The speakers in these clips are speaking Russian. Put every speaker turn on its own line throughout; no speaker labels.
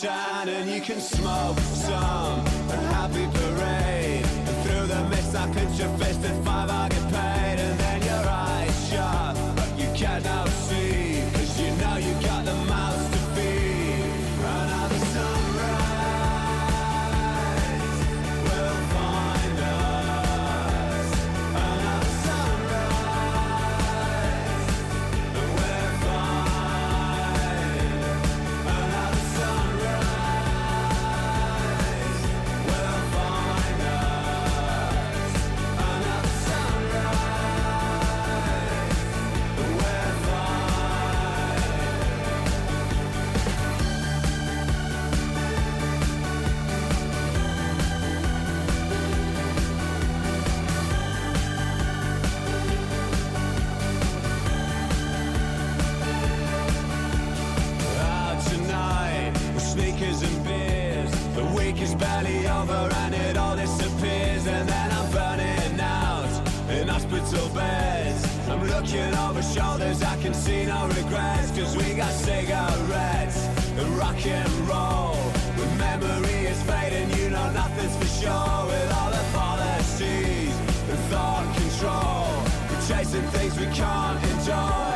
Tan. And you can smoke some A happy parade. And through the mist, I clench your fist can see no regrets. Cause we got cigarettes and rock and roll. When memory is fading, you know nothing's for sure. With all the policies and thought control. We're chasing things we can't enjoy.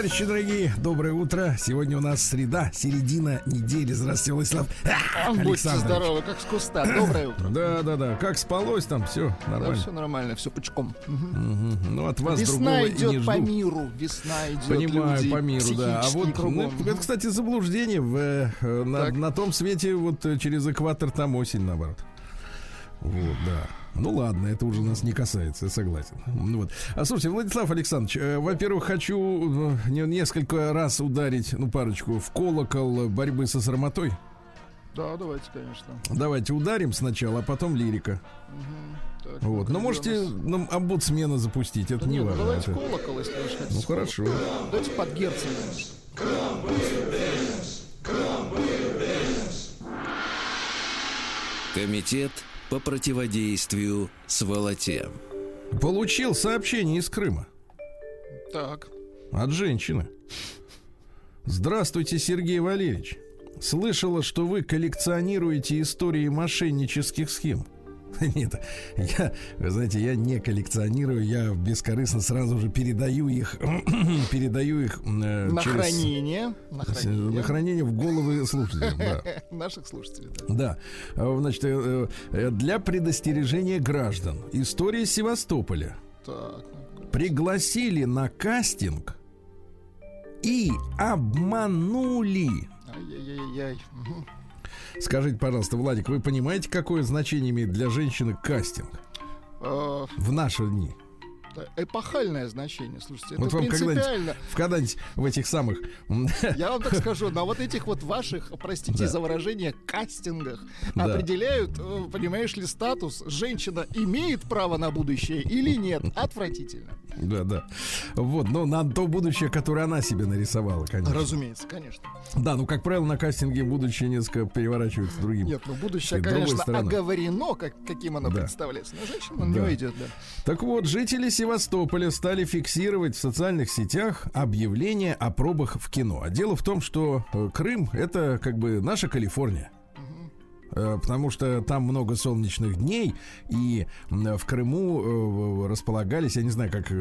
Товарищи дорогие, доброе утро. Сегодня у нас среда, середина недели. Здравствуйте, Владислав.
Будьте здоровы, как с куста. Доброе утро.
Да, да, да. Как спалось там, все
Да,
нормально.
все нормально, все пучком. Мгм.
Ну, от вас
Весна
другого и не
идет по
жду.
миру, весна идет.
Понимаю,
люди
по миру, да. А вот,
кругом.
ну, это, кстати, заблуждение. В, э, на, на том свете, вот э, через экватор там осень, наоборот. Вот, да. Ну ладно, это уже нас не касается, я согласен. Ну Вот. А слушайте, Владислав Александрович, э, во-первых, хочу э, не- несколько раз ударить, ну, парочку, в колокол борьбы со сарматой.
Да, давайте, конечно.
Давайте ударим сначала, а потом лирика.
Так,
Вот.
ну-ка,
Но
где
можете нам омбудсмена запустить, это
Да
не
нет, ну
важно.
давайте
это-
колокол, если уж хотите.
Ну хорошо.
Давайте под Герцена.
Комитет по противодействию сволоте.
Получил сообщение из Крыма
Так.
от женщины. Здравствуйте, Сергей Валерьевич. Слышала, что вы коллекционируете истории мошеннических схем. Нет, я, вы знаете, я не коллекционирую, я бескорыстно сразу же передаю их, передаю их э,
На
через-
хранение. На
с-
хранение.
на хранение в головы слушателям. Да.
Наших слушателей, да.
Да, А, значит, э, э, для предостережения граждан. История Севастополя.
Так. ну,
Пригласили на кастинг и обманули.
Ай-яй-яй-яй.
Скажите, пожалуйста, Владик, вы понимаете, какое значение имеет для женщины кастинг
Э,
в наши дни?
Эпохальное значение, слушайте, это
Вот вам когда-нибудь
принципиально.
в когда-нибудь в этих самых
Я вам так скажу, на вот этих вот ваших, простите
Да.
за выражение, кастингах
Да.
определяют, э, понимаешь ли, статус, женщина имеет право на будущее или нет. Отвратительно.
да, да. Вот, но на то будущее, которое она себе нарисовала, конечно.
Разумеется, конечно.
Да, ну, как правило, на кастинге будущее несколько переворачивается другим.
Нет, ну будущее, конечно, оговорено, как, каким оно
Да.
представляется. Но женщина на
Да.
него идет, да.
Так вот, жители Севастополя стали фиксировать в социальных сетях объявления о пробах в кино. А дело в том, что э, Крым это как бы наша Калифорния. Э, Потому что там много солнечных дней, и в Крыму э, располагались, я не знаю, как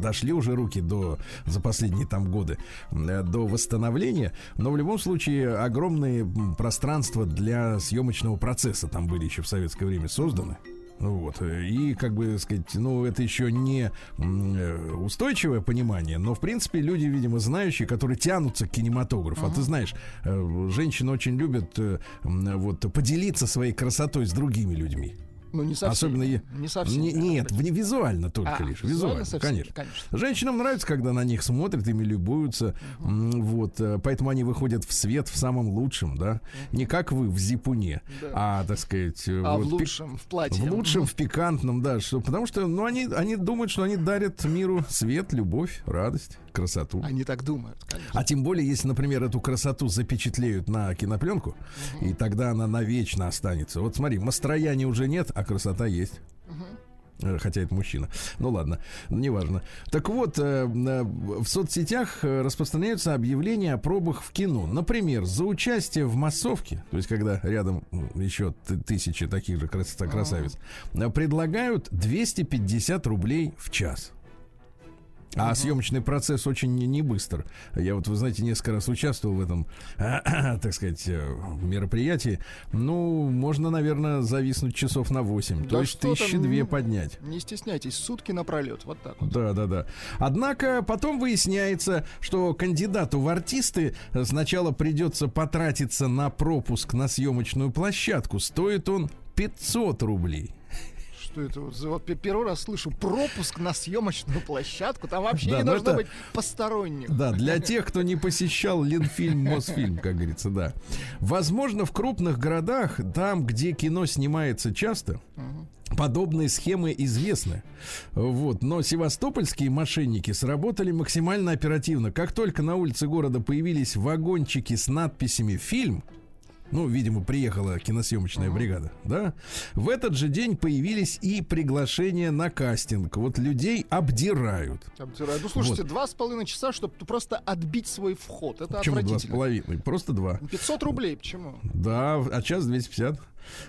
дошли уже руки до за последние там годы до восстановления, но в любом случае огромные пространства для съемочного процесса там были еще в советское время созданы. Вот. И, как бы сказать, ну, это еще не э, устойчивое понимание, но, в принципе, люди, видимо, знающие, которые тянутся к кинематографу. А ты знаешь, э, женщины очень любят э, вот, поделиться своей красотой с другими людьми.
Ну, не совсем.
Особенно е-
Не совсем.
Не- нет, в- визуально только
А,
лишь.
визуально
Визуально,
совсем,
конечно.
конечно.
Женщинам нравится, когда на них смотрят, ими любуются. М, Вот, э, поэтому они выходят в свет в самом лучшем, да. Не как вы в зипуне,
Да.
а, так сказать, э,
А
вот
в
пик-
лучшем, в платье.
в лучшем, в пикантном, да, что, потому что, ну, они, они думают, что они дарят миру свет, любовь, радость, красоту.
Они так думают, конечно.
А тем более, если, например, эту красоту запечатлеют на кинопленку, и тогда она навечно останется. Вот смотри, настроения уже нет, а красота есть. Э, Хотя это мужчина. Ну ладно, неважно. Так вот, э, э, в соцсетях распространяются объявления о пробах в кино. Например, за участие в массовке, то есть когда рядом еще тысячи таких же крас- красавиц, предлагают 250 рублей в час. А съемочный процесс очень не, не быстр. Я вот, вы знаете, несколько раз участвовал в этом, так сказать, э, мероприятии. Ну, можно, наверное, зависнуть часов на 8. то
Да
есть
что там,
тысячи две поднять.
Не стесняйтесь, сутки напролет, вот так вот.
Да, да, да. Однако потом выясняется, что кандидату в артисты сначала придется потратиться на пропуск на съемочную площадку. Стоит он 500 рублей.
Что это? Вот, вот пе- первый раз слышу пропуск на съемочную площадку. Там вообще
Да,
не
ну
должно
это-
быть посторонних.
Да, для тех, кто не посещал Ленфильм, Мосфильм, как говорится, да. Возможно, в крупных городах, там, где кино снимается часто, подобные схемы известны. Вот. Но севастопольские мошенники сработали максимально оперативно. Как только на улице города появились вагончики с надписями «Фильм», ну, видимо, приехала киносъемочная бригада, да? В этот же день появились и приглашения на кастинг. Вот людей обдирают.
Обдираю. Ну, слушайте, два с половиной часа, чтобы просто отбить свой вход. Это
Почему два с половиной? Просто два.
500 рублей, почему?
Да, а час 250.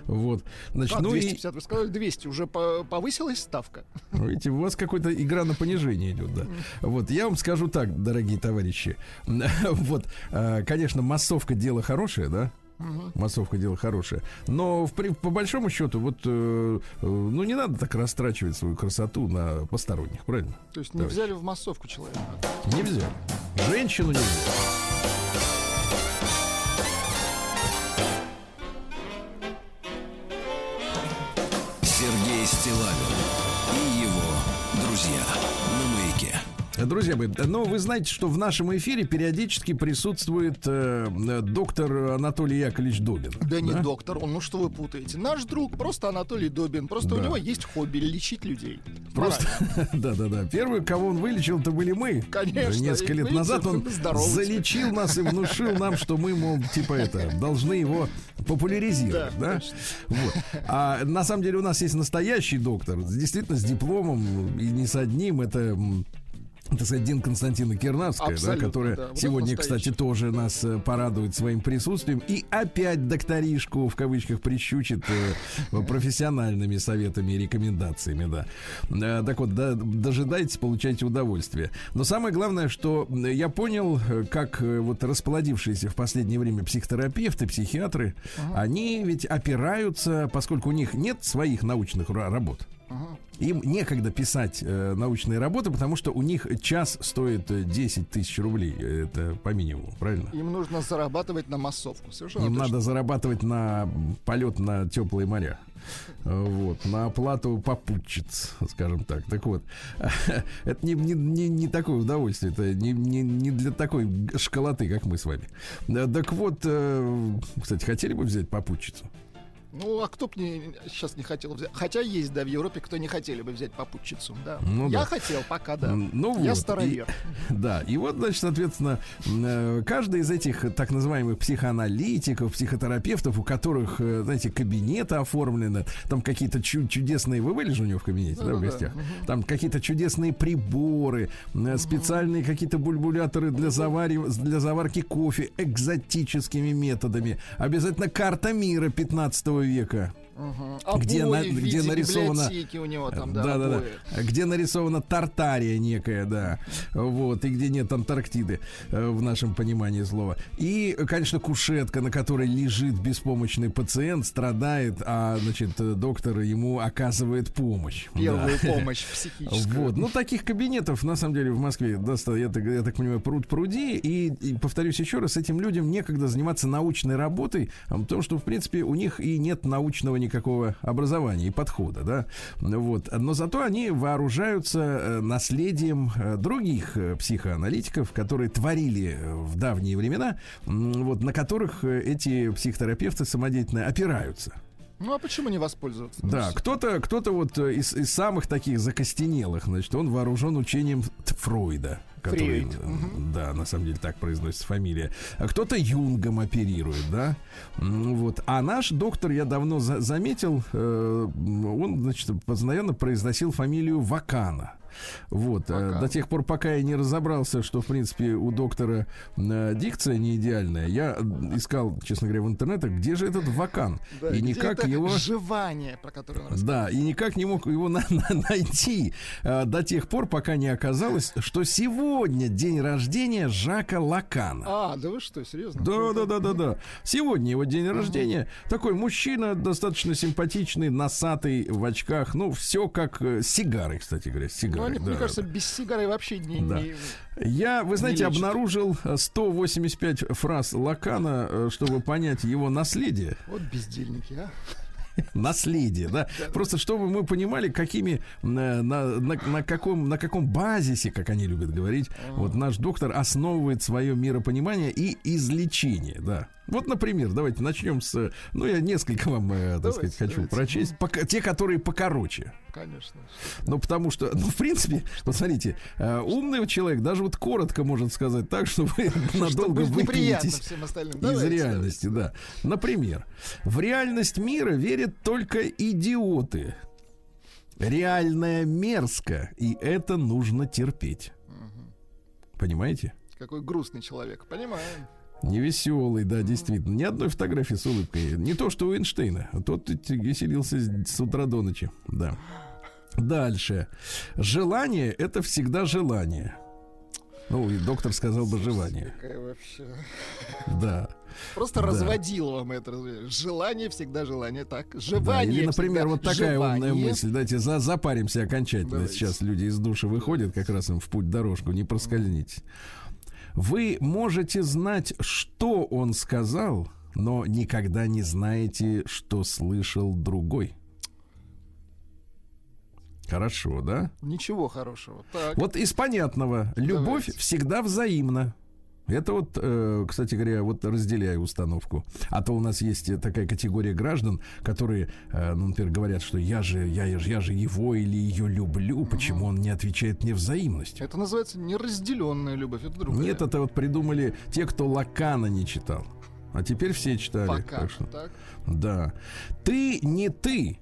Вот. Значит,
Как
ну
250? Вы сказали 200. Уже по- повысилась ставка?
и, видите, у вас какая-то игра на понижение идет, да. Вот, я вам скажу так, дорогие товарищи. Вот, э, конечно, массовка дело хорошее, да? Массовка дело хорошее. Но в по большому счету, вот, э, э, ну, не надо так растрачивать свою красоту на посторонних, правильно?
То есть не
Товарищ.
взяли в массовку человека.
Нельзя. Женщину нельзя.
Сергей Стилавин друзья маяке.
Друзья мои, но вы знаете, что в нашем эфире периодически присутствует э, э, доктор Анатолий Яковлевич Добин.
Да, не доктор, он, ну что вы путаете? Наш друг просто Анатолий Добин. Просто у
Да.
него есть хобби лечить людей.
Просто, да-да-да. Первый, кого он вылечил, это были мы.
Конечно,
Несколько лет назад он залечил нас и внушил нам, что мы, мол, типа это, должны его популяризировать,
Да,
да? Вот. А на самом деле у нас есть настоящий доктор, действительно с дипломом и не с одним. Это так сказать, Дин Константина Кирнавская, да, которая
да.
Сегодня, кстати, тоже нас э, порадует своим присутствием и опять докторишку в кавычках прищучит э, профессиональными советами и рекомендациями, да. Э, Так вот, да, дожидайтесь, получайте удовольствие. Но самое главное, что э, я понял, э, как вот расплодившиеся в последнее время психотерапевты, психиатры, они ведь опираются, поскольку у них нет своих научных ра- работ. Им некогда писать э, научные работы, потому что у них час стоит э, 10 тысяч рублей. Это по минимуму, правильно?
Им нужно зарабатывать на массовку. Совершенно
Им
точно.
надо зарабатывать на полет на теплые моря. Э, Вот, на оплату попутчиц, скажем так. Так вот, это не, не, не, не такое удовольствие, это не, не, не для такой школоты, как мы с вами. Э, Так вот, э, кстати, хотели бы взять попутчицу?
Ну, а кто бы не, сейчас не хотел взять? Хотя есть, да, в Европе, кто не хотели бы взять попутчицу, да.
Ну
Я
да.
хотел пока, да.
Ну
Я
вот,
старовер.
и- да, и вот, значит, соответственно, э, каждый из этих так называемых психоаналитиков, психотерапевтов, у которых, э, знаете, кабинеты оформлены, там какие-то чу- чудесные... Вы были же у него в кабинете, да, в
Да-да-да,
гостях? Там какие-то чудесные приборы, э, специальные какие-то бульбуляторы для, завари- для заварки кофе экзотическими методами. Обязательно карта мира 15 века.
Мгм.
где на- где
библиотеки у него там, да,
да, да,
обои.
да. Где нарисована Тартария некая, да. Вот, и где нет Антарктиды э, в нашем понимании слова. И, конечно, кушетка, на которой лежит беспомощный пациент, страдает, а, значит, доктор ему оказывает помощь.
Первую
Да.
помощь психическую.
Вот. Ну, таких кабинетов, на самом деле, в Москве доста- я, так, я так понимаю, пруд пруди. И, и повторюсь еще раз, этим людям некогда заниматься научной работой, а, потому что, в принципе, у них и нет научного никакого образования и подхода, да. Вот. Но зато они вооружаются э, наследием э, других э, психоаналитиков, которые творили в давние времена, вот, на которых эти психотерапевты самодеятельно опираются.
Ну, а почему не воспользоваться?
Да, кто-то, кто-то вот из, из самых таких закостенелых, значит, он вооружен учением Фройда. Который,
Фрейд,
э, да, на самом деле так произносится фамилия. А кто-то Юнгом оперирует, да. Вот. А наш доктор, я давно за- заметил, э, он, значит, постоянно произносил фамилию Вакана. Вот, э,
Вакан.
до тех пор, пока я не разобрался, что, в принципе, у доктора э, дикция не идеальная, я искал, честно говоря, в интернетах, где же этот Вакан.
Да,
и никак
это
его...
жевание, про которое он.
Да, и никак не мог его на- на- найти э, до тех пор, пока не оказалось, что сегодня день рождения Жака Лакана.
А, да вы что, серьезно?
Да, да, да, да, да. Сегодня его день рождения. Такой мужчина, достаточно симпатичный, носатый, в очках. Ну, все как с сигарой, кстати говоря, с
Ну,
сигарой.
они,
да,
мне кажется,
да.
без сигары вообще не...
Да.
не-
Я, вы знаете,
лечит.
обнаружил э, 185 фраз Лакана, э, чтобы понять его наследие.
Вот бездельники, а.
наследие, да? Просто чтобы мы понимали, какими э, на, на, на каком на каком базисе, как они любят говорить, вот наш доктор основывает свое миропонимание и излечение, да. Вот, например, давайте начнем с, ну я несколько вам, э, так
Давайте,
сказать, хочу
давайте.
прочесть, пока, те, которые покороче.
Конечно.
Ну, потому что, ну, в принципе, вот смотрите, э, умный человек даже вот коротко может сказать так, что вы надолго выкинетесь
всем остальным.
из
Давайте,
реальности, да. Например, в реальность мира верят только идиоты. Реальная мерзко, и это нужно терпеть. Понимаете?
давайте. Какой грустный человек. Понимаем.
Невеселый, да, действительно. Ни одной фотографии с улыбкой. Не то, что у Эйнштейна. а Тот веселился с утра до ночи. Да. Дальше. Желание — это всегда желание. Ну, и доктор сказал бы желание.
Вообще...
Да.
Просто
Да.
разводил вам это. Желание всегда желание. Так,
Да,
жевание
или, например, вот такая умная
жевание.
мысль. Давайте за, запаримся окончательно.
Давайте.
Сейчас люди из души выходят, как раз им в путь дорожку, не проскользните. Вы можете знать, что он сказал, но никогда не знаете, что слышал другой. Хорошо, да?
Ничего хорошего. Так.
Вот из понятного. Любовь
Давайте.
всегда взаимна. Это вот, э, кстати говоря, вот разделяю установку. А то у нас есть э, такая категория граждан, которые, э, ну, например, говорят, что я же, я, же- я же его или ее люблю, почему он не отвечает мне взаимностью.
Это называется неразделенная любовь. Это другая.
Нет, это вот придумали те, кто Лакана не читал. А теперь все читали.
Пока.
так что-
Так.
да. Ты не ты.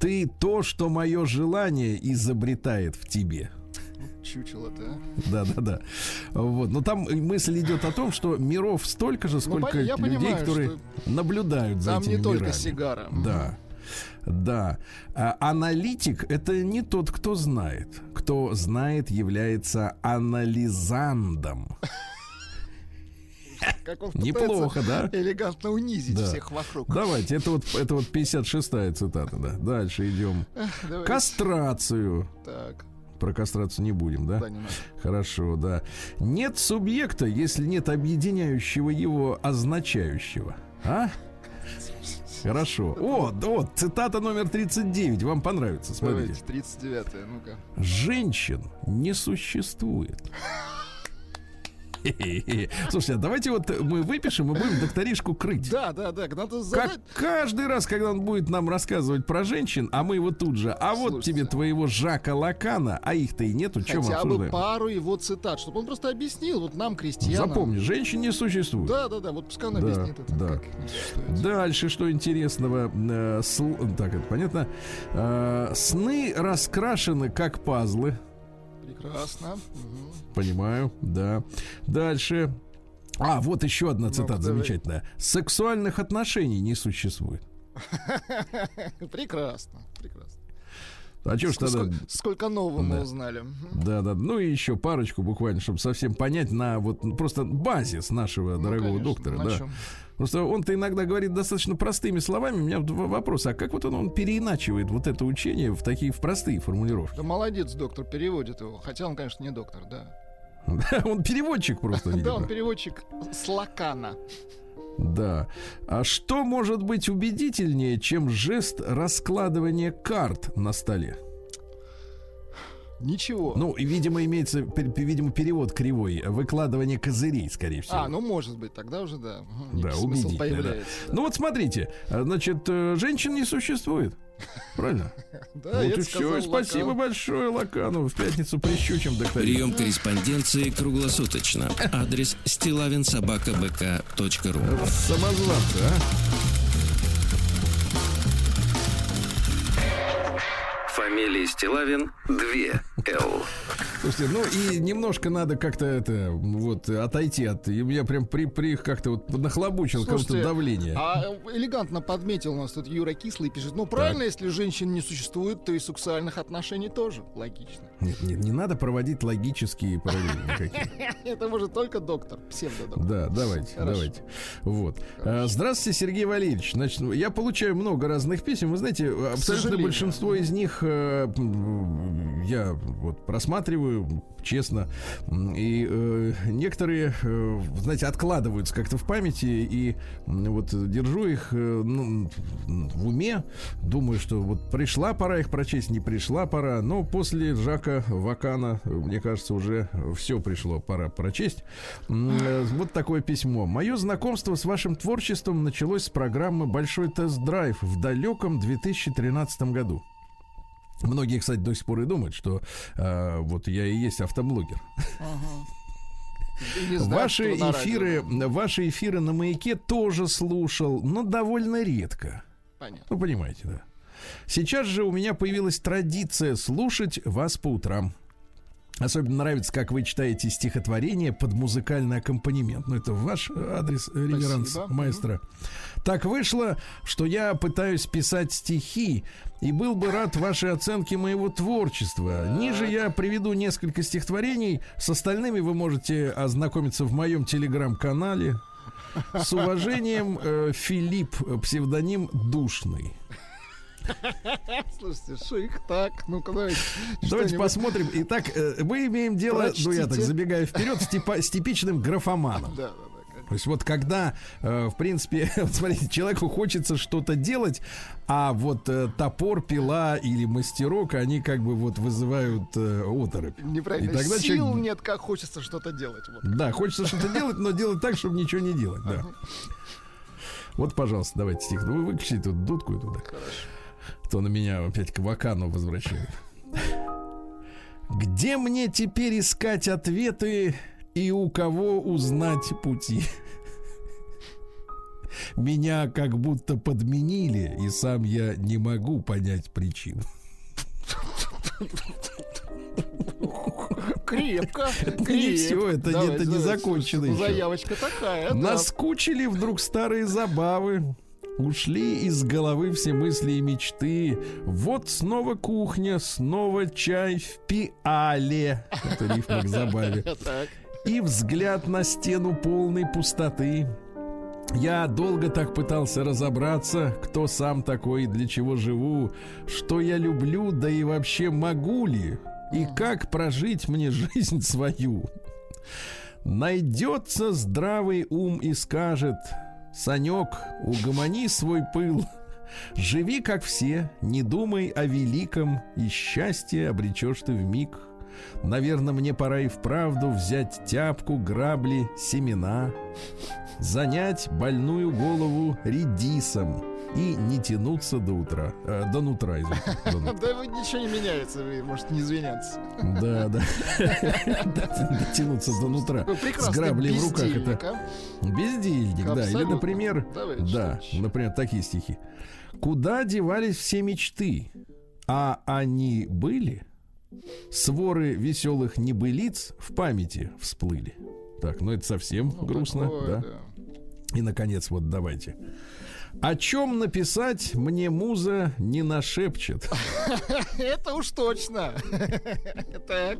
Ты то, что мое желание изобретает в тебе.
Чучело-то. а.
Да, да, да. Вот. Но там мысль идет о том, что миров столько же, сколько
Ну,
людей,
понимаю,
которые наблюдают за
Там
этими
не только
мирами.
сигара.
Да. Да. А аналитик это не тот, кто знает. Кто знает, является анализандом.
Как он
Неплохо, да?
Элегантно унизить
Да.
всех вокруг.
Давайте, это вот, это вот 56-я цитата, да. Дальше идем. Кастрацию.
Так.
Про кастрацию не будем, да?
Да, не надо.
Хорошо, да. Нет субъекта, если нет объединяющего его означающего. А? Хорошо. О, да вот, цитата номер 39. Вам понравится, смотрите.
Давайте, 39-е, ну-ка.
Женщин не существует. Слушайте, а давайте вот мы выпишем и будем докторишку крыть.
Да, да, да, надо
Как
задать.
каждый раз, когда он будет нам рассказывать про женщин, а мы его тут же, а вот
Слушайте.
тебе твоего Жака Лакана, а их-то и нету, чем
Хотя бы
обсуждаем?
пару его цитат, чтобы он просто объяснил, вот нам, крестьянам.
Запомни, женщин не существует.
Да, да, да, вот пускай он
Да,
объяснит это,
да.
как.
Дальше, что интересного, э, сл- так, это понятно. Э, сны раскрашены как пазлы.
Прекрасно. Мгм.
Понимаю, да. Дальше. А, вот еще одна цитата
давай.
замечательная. Сексуальных отношений не существует.
Прекрасно, прекрасно.
А что ж
Сколько,
тогда...
сколько нового мы
Да.
узнали. Мгм.
Да, да. Ну и еще парочку буквально, чтобы совсем понять на вот ну, просто базис нашего
Ну,
дорогого
конечно,
доктора.
на
да.
чём?
Просто он-то иногда говорит достаточно простыми словами. У меня вопрос, а как вот он, он переиначивает вот это учение в такие в простые формулировки?
Да молодец, доктор, переводит его. Хотя он, конечно, не доктор, да.
Он переводчик просто,
Да, он переводчик с лакана.
Да. А что может быть убедительнее, чем жест раскладывания карт на столе?
Ничего.
Ну, и, видимо, имеется, видимо, перевод кривой. Выкладывание козырей, скорее всего.
А, ну может быть, тогда уже да.
Да, убедительно, да.
появляется.
Ну вот смотрите, а, значит, э, женщин не существует. Правильно?
Да,
вот и все. Спасибо
Лакан.
большое, Лакану. В пятницу прищучим докторин.
Прием корреспонденции круглосуточно. Адрес стилавинсобакабк.ру
Самозванцы, а?
Фамилия Стилавин 2 Л.
Слушайте, ну и немножко надо как-то это вот отойти от. и Я прям при, при как-то вот нахлобучил кого-то
Слушайте,
давление.
А элегантно подметил у нас тут Юра Кислый пишет. Ну правильно, если женщин не существует, то и сексуальных отношений тоже. Логично.
Нет, нет, не надо проводить логические параллели никакие.
Это может только доктор, псевдодоктор.
Да, давайте, давайте. Вот. А, Здравствуйте, Сергей Валерьевич. Значит, я получаю много разных писем. Вы знаете, абсолютно большинство из них э, я вот просматриваю, честно. И э, некоторые, э, знаете, откладываются как-то в памяти. И вот держу их э, ну, в уме. Думаю, что вот пришла пора их прочесть, не пришла пора. Но после Жака Вакана, э, мне кажется, уже все пришло, пора прочесть. Э, Вот такое письмо. Мое знакомство с вашим творчеством началось с программы «Большой тест-драйв» в далеком 2013 году. Многие, кстати, до сих пор и думают, что э, вот я и есть автоблогер.
Знаю,
Ваши эфиры,
радио.
ваши эфиры на маяке тоже слушал, но довольно редко.
Понятно.
Ну, понимаете, да. Сейчас же у меня появилась традиция слушать вас по утрам. Особенно нравится, как вы читаете стихотворение под музыкальный аккомпанемент. Ну, это ваш адрес, э, реверанс
Спасибо.
маэстро. Так вышло, что я пытаюсь писать стихи и был бы рад вашей оценке моего творчества. Ниже я приведу несколько стихотворений. С остальными вы можете ознакомиться в моем телеграм-канале. С уважением, э, Филипп, э, псевдоним Душный.
Слушайте, их так? Ну-ка, давайте.
Давайте посмотрим. Итак, э, мы имеем дело, ну я так забегаю вперед, с, типа- с типичным графоманом.
Да, да, да,
То есть вот когда, э, в принципе, вот смотрите, человеку хочется что-то делать, а вот э, топор, пила или мастерок, они как бы вот вызывают э, оторопь.
Неправильно.
И тогда
Сил
человек-
нет, как хочется что-то делать. Вот.
Да, хочется что-то делать, но делать так, чтобы ничего не делать, да. Вот, пожалуйста, давайте стих. Ну, Вы выключите тут дудку туда. То на меня опять к Вакану возвращает. Где мне теперь искать ответы и у кого узнать пути? Меня как будто подменили, и сам я не могу понять причин.
Крепко.
не
крепко.
всё, это не-
Давай,
это не закончено еще.
Заявочка такая. да.
Наскучили вдруг старые забавы. Ушли из головы все мысли и мечты. Вот снова кухня, снова чай в пиале. Это рифма к забаве. И взгляд на стену полной пустоты. Я долго так пытался разобраться, кто сам такой и для чего живу, что я люблю, да и вообще могу ли, и как прожить мне жизнь свою. Найдется здравый ум и скажет, Санек, угомони свой пыл, живи как все, не думай о великом, и счастье обречешь ты в миг. Наверное, мне пора и вправду взять тяпку, грабли, семена, занять больную голову редисом и не тянуться до утра. э, до нутра, извините. до нутра.
Да вы ничего не меняется, вы можете не извиняться.
Да, да. Дотянуться до нутра. С граблей в руках это
бездельник, а?
да. Или, например, да, например, такие стихи. Куда девались все мечты? А они были? Своры веселых небылиц в памяти всплыли. Так, ну это совсем
Ну,
грустно,
такое,
да? И, наконец, вот давайте. О чем написать мне муза не нашепчет?
Это уж точно. Так.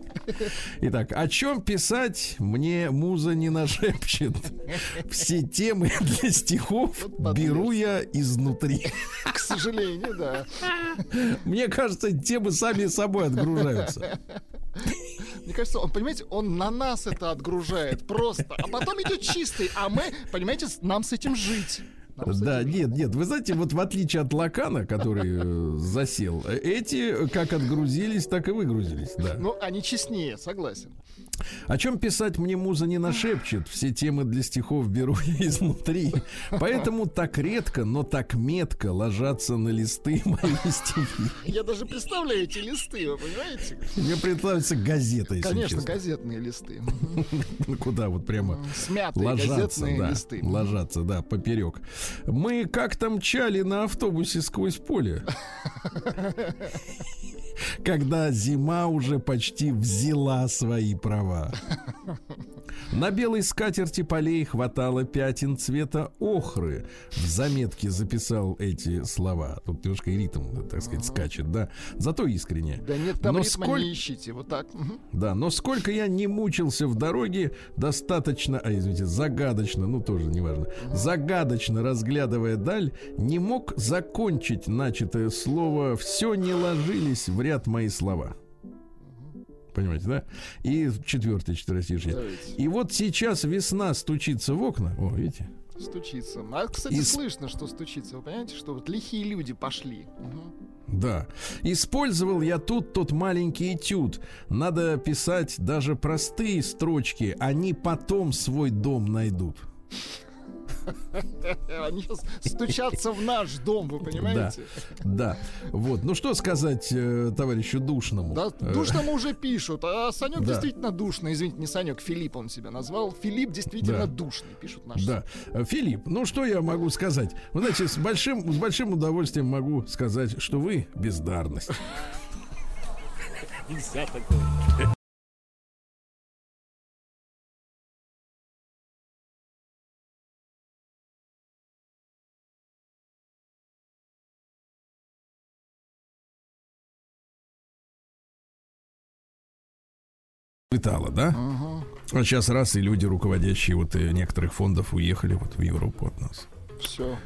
Итак, о чем писать мне муза не нашепчет? Все темы для стихов беру я изнутри.
К сожалению, да.
Мне кажется, темы сами собой отгружаются.
Мне кажется, он, понимаете, он на нас это отгружает просто. А потом идет чистый, а мы, понимаете, нам с этим жить.
Да, нет, нет, вы знаете, вот в отличие от Лакана, который э, засел, э, эти как отгрузились, так и выгрузились, да.
Ну, они честнее, согласен.
О чем писать мне муза не нашепчет, все темы для стихов беру я изнутри. Поэтому так редко, но так метко ложатся на листы мои стихи.
Я даже представляю эти листы, вы понимаете?
Мне представляется газета, если
Конечно,
честно.
газетные листы.
Ну, Куда вот прямо
Смятые
ложатся, да,
листы.
ложатся, да, поперек. Мы как-то мчали на автобусе сквозь поле. Когда зима уже почти взяла свои права. На белой скатерти полей хватало пятен цвета охры. В заметке записал эти слова. Тут немножко и ритм, так сказать, скачет, да. Зато искренне.
Да нет, там
Но
ритма
сколь-
не ищите. Вот так.
Да, но сколько я не мучился в дороге, достаточно, а извините, загадочно, ну тоже неважно, загадочно разглядывая даль, не мог закончить начатое слово, все не ложились в ряд мои слова. Понимаете, да? И четвертое четверостишье. И вот сейчас весна стучится в окна. О, видите?
Стучится. А, кстати,
И
слышно, что стучится. Вы понимаете, что вот лихие люди пошли. Мгм.
Да. Использовал я тут тот маленький этюд. Надо писать даже простые строчки. Они потом свой дом найдут.
Они щас стучатся в наш дом, вы понимаете?
Да. Вот. Ну что сказать э, товарищу Душному?
Да,
Э,
душному уже пишут, а Санек
Да.
действительно душный. Извините, не Санек, Филипп он себя назвал. Филипп действительно
Да.
душный, пишут наши.
Да. Филипп, ну что я могу сказать? Вы знаете, с большим, с большим удовольствием могу сказать, что вы бездарность. Цветало, да? А сейчас раз и люди, руководящие вот э, некоторых фондов, уехали вот в Европу от нас.
Все.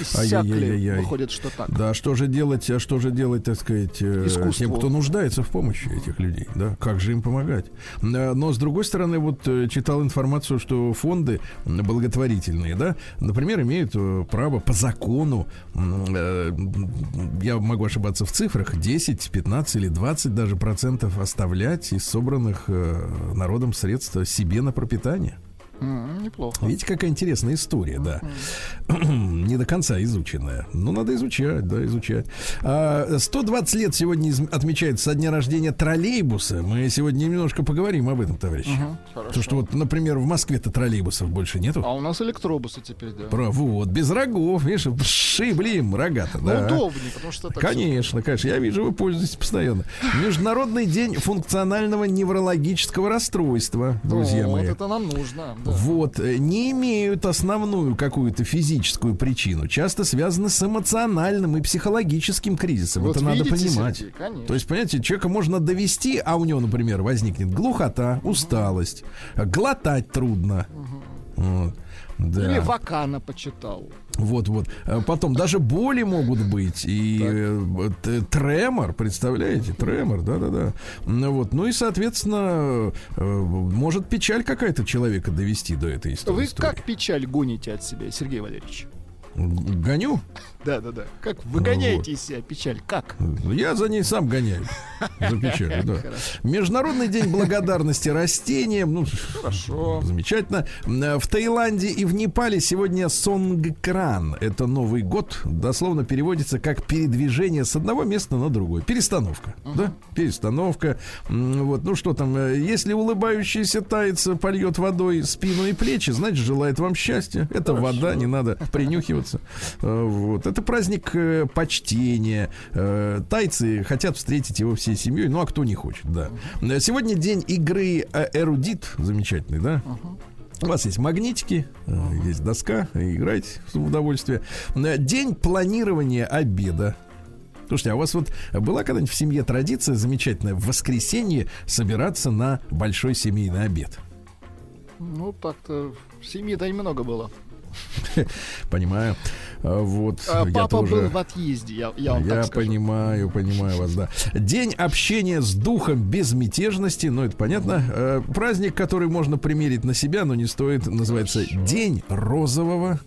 Иссякли. Выходит, что так.
Да, что же делать, а что же делать, так сказать, э,
Искусству.
тем, кто нуждается в помощи этих людей, да? Как же им помогать? Но с другой стороны, вот э, читал информацию, что фонды благотворительные, да, например, имеют э, право по закону, я могу ошибаться в цифрах, 10, 15 или 20 даже процентов оставлять из собранных народом средств себе на пропитание.
Неплохо.
Видите, какая интересная история, да. Не до конца изученная. Но надо изучать, да, изучать. А, 120 лет сегодня отмечается со дня рождения троллейбуса. Мы сегодня немножко поговорим об этом, товарищи.
Хорошо.
То, что вот, например, в Москве-то троллейбусов больше нету.
А у нас электробусы теперь, да.
Про, вот, без рогов, видишь, шибли им рога-то,
Ну,
да.
удобнее, потому что так
Конечно, конечно. Я вижу, вы пользуетесь постоянно. Международный день функционального неврологического расстройства, друзья
Вот
мои.
это нам нужно. Да.
Вот, э, не имеют основную какую-то физическую причину. Часто связаны с эмоциональным и психологическим кризисом.
Вот
Это надо
видите,
понимать.
Сергей, конечно.
То есть, понимаете, человека можно довести, а у него, например, возникнет глухота, усталость, глотать трудно. Вот. Да.
Или Вакана почитал.
Вот, вот. Э, Потом даже боли могут быть и э, э, тремор, представляете, тремор, да-да-да. Ну вот, ну и соответственно э, может печаль какая-то человека довести до этой истории.
Вы как печаль гоните от себя, Сергей Валерьевич?
Гоню?
Да, да, да. Как выгоняете из себя печаль? Как?
Я за ней сам гоняю. За печалью, да. Международный день благодарности растениям. Ну,
Хорошо.
Замечательно. В Таиланде и в Непале сегодня Сонгкран. Это Новый год. Дословно переводится как передвижение с одного места на другое. Перестановка. Да? Перестановка. Вот. Ну что там, э, если улыбающийся тайца польет водой спину и плечи, значит, желает вам счастья. Это вода, не надо принюхиваться. Э, Вот. Это праздник э, почтения. Э, Тайцы хотят встретить его всей семьей, ну а кто не хочет, да. Сегодня день игры эрудит, замечательный, да? У вас есть магнитики, есть доска, играйте в удовольствие. День планирования обеда. Слушайте, а у вас вот была когда-нибудь в семье традиция замечательная в воскресенье собираться на большой семейный обед?
Ну, так-то в семьи-то немного было.
Понимаю. А, Вот.
А папа
тоже...
был в отъезде, я, я вам
Я
так скажу.
понимаю, понимаю вас, да. День общения с духом безмятежности, ну это понятно. Э, праздник, который можно примерить на себя, но не стоит, называется День розового.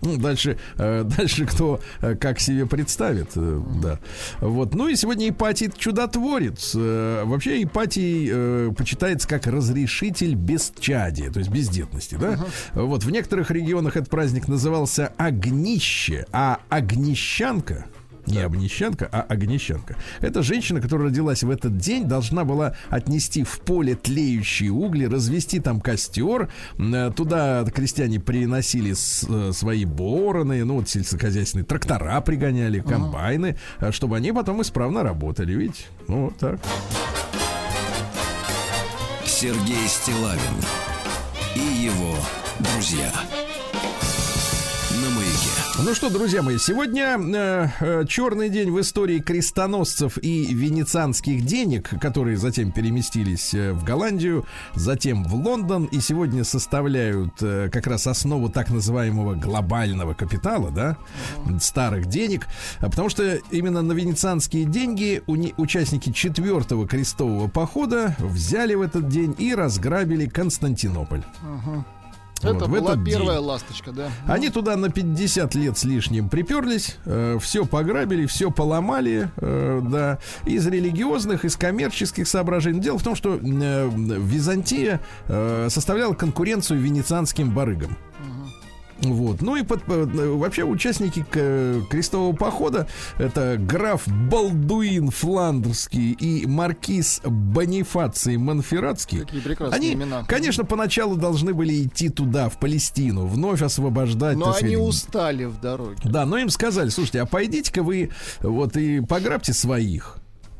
Ну, дальше, э, дальше кто э, как себе представит, э, да. Вот. Ну и сегодня Ипатий чудотворец. Вообще Ипатий почитается как разрешитель бесчадия, то есть бездетности, да. Вот в некоторых регионах этот праздник назывался Огнище, а Огнищанка не обнищанка, а огнищанка. Эта женщина, которая родилась в этот день, должна была отнести в поле тлеющие угли, развести там костер. Э, Туда крестьяне приносили э, свои бороны, ну вот сельскохозяйственные трактора пригоняли, комбайны, э, чтобы они потом исправно работали. Видите? Ну вот так.
Сергей Стилавин и его друзья.
Ну что, друзья мои, сегодня э, э, черный день в истории крестоносцев и венецианских денег, которые затем переместились э, в Голландию, затем в Лондон. И сегодня составляют э, как раз основу так называемого глобального капитала, да, старых денег, потому что именно на венецианские деньги участники четвертого крестового похода взяли в этот день и разграбили Константинополь.
Это
Вот,
была
этот
первая
день.
ласточка, да?
Они туда на 50 лет с лишним приперлись, все пограбили, все поломали, э, да, из религиозных, из коммерческих соображений. Дело в том, что э, Византия э, составляла конкуренцию венецианским барыгам. Вот. Ну и под- э, вообще участники к- крестового похода это граф Балдуин Фландерский и маркиз Бонифаций Монферратский.
Какие прекрасные
Они,
имена.
конечно, поначалу должны были идти туда, в Палестину, вновь освобождать.
Но они
сказать,
устали в дороге.
Да, но им сказали, слушайте, а пойдите-ка вы вот и пограбьте своих.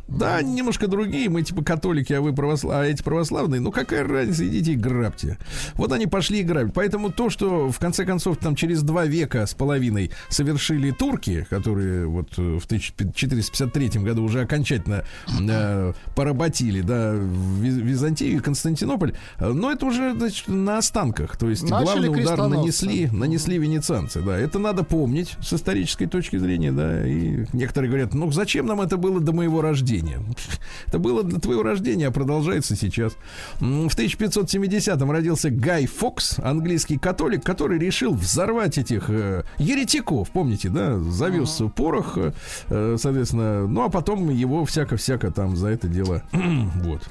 Да, они немножко другие, мы типа католики, а вы православные, а эти православные, ну какая разница, идите и грабьте. Вот они пошли и грабить. Поэтому то, что в конце концов там через два века с половиной совершили турки, которые вот э, в 1453 году уже окончательно э, поработили, да, Виз- Византию и Константинополь, э, но это уже значит, на останках. То есть
Начали
главный удар нанесли, нанесли венецианцы, да. Это надо помнить с исторической точки зрения, да. И некоторые говорят, ну зачем нам это было до моего рождения? Это было для твоего рождения, а продолжается сейчас. В 1570-м родился Гай Фокс, английский католик, который решил взорвать этих э, еретиков, помните, да, завез порох, э, э, соответственно, ну а потом его всяко-всяко там за это дело, вот.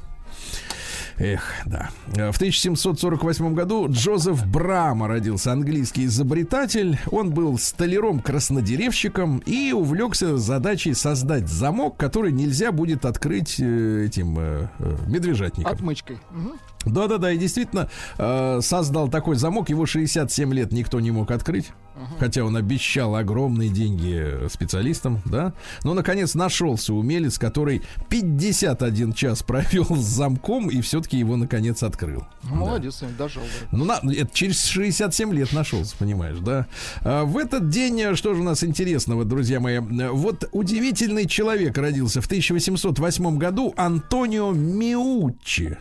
Эх, да. В 1748 году Джозеф Брама родился, английский изобретатель. Он был столяром-краснодеревщиком и увлекся задачей создать замок, который нельзя будет открыть э, этим э, э, медвежатником.
Отмычкой. Мгм.
Да-да-да, и действительно э, создал такой замок, его 67 лет никто не мог открыть, хотя он обещал огромные деньги специалистам, да. Но, наконец, нашелся умелец, который 51 час провел с замком и все-таки его, наконец, открыл.
Молодец, да.
Ну, на, это через 67 лет нашелся, понимаешь, да? А, в этот день, э, что же у нас интересного, друзья мои? Э, Вот удивительный человек родился в 1808 году, Антонио Миуччи.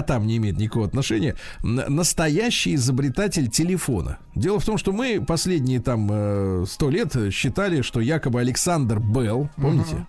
Котам не имеет никакого отношения. Настоящий изобретатель телефона. Дело в том, что мы последние там э, сто лет считали, что якобы Александр Белл, помните?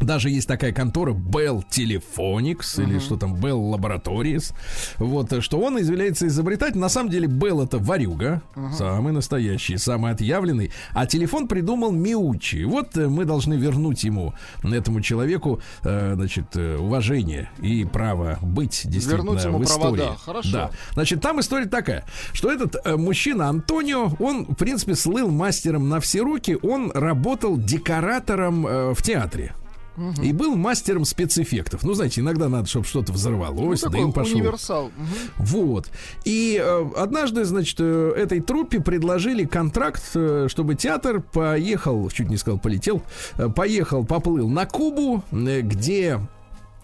Даже есть такая контора Bell Telephonics или что там Bell Laboratories. Вот, э, что он является изобретателем. На самом деле Bell это варюга, самый настоящий, самый отъявленный. А телефон придумал Миучи. Вот э, мы должны вернуть ему, этому человеку, э, значит, уважение и право быть действительно
Вернуть ему
в истории.
провода. Хорошо.
Да. Значит, там история такая, что этот мужчина Антонио, он, в принципе, слыл мастером на все руки. Он работал декоратором в театре. И был мастером спецэффектов. Ну, знаете, иногда надо, чтобы что-то
Ну,
взорвалось,
такой
дым пошел.
универсал. Мгм.
Вот. И э, однажды, значит, э, этой труппе предложили контракт, э, чтобы театр поехал, чуть не сказал, полетел, э, поехал, поплыл на Кубу, э, где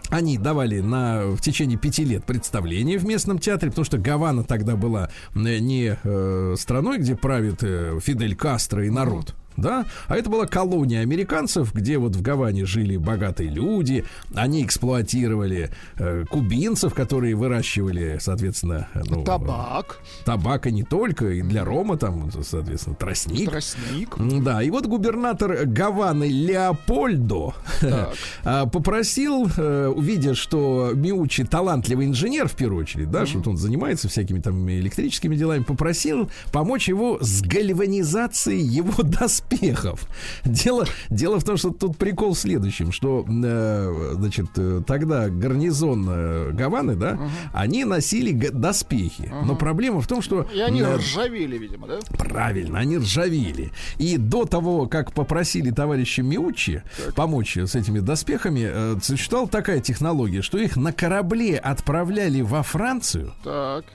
они давали на, в течение пяти лет представление в местном театре, потому что Гавана тогда была э, не э, страной, где правит э, Фидель Кастро и народ. Да, а это была колония американцев, где вот в Гаване жили богатые люди, они эксплуатировали э, кубинцев, которые выращивали, соответственно, ну,
Табак,
табака не только, и для рома там, соответственно, тростник.
тростник.
Да, и вот губернатор Гаваны Леопольдо а, попросил, э, увидя, что Миучи талантливый инженер в первую очередь, да, что вот он занимается всякими там электрическими делами, попросил помочь его с гальванизацией его доспехов. Дело, дело в том, что тут прикол в следующем, что, э, значит, э, тогда гарнизон э, Гаваны, да, они носили доспехи, но проблема в том, что
И они
э,
ржавели, видимо, да?
Правильно, они ржавели. И до того, как попросили товарища Миучи помочь с этими доспехами, э, существовала такая технология, что их на корабле отправляли во Францию,
Так.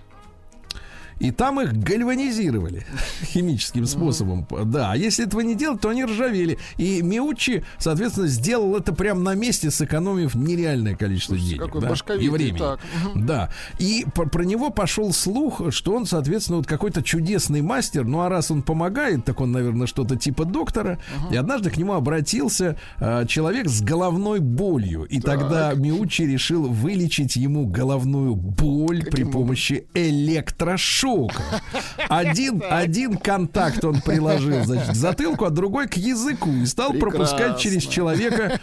И там их гальванизировали химическим способом. Да, а если этого не делать, то они ржавели. И Миучи, соответственно, сделал это прямо на месте, сэкономив нереальное количество
Слушайте,
денег. да, и времени.
так.
Да. И про, про него пошел слух, что он, соответственно, вот какой-то чудесный мастер. Ну, а раз он помогает, так он, наверное, что-то типа доктора. И однажды к нему обратился э, человек с головной болью. И тогда Миучи решил вылечить ему головную боль при помощи электрошока. Один, один контакт он приложил, значит, к затылку, а другой к языку. И стал пропускать
Прекрасно.
через человека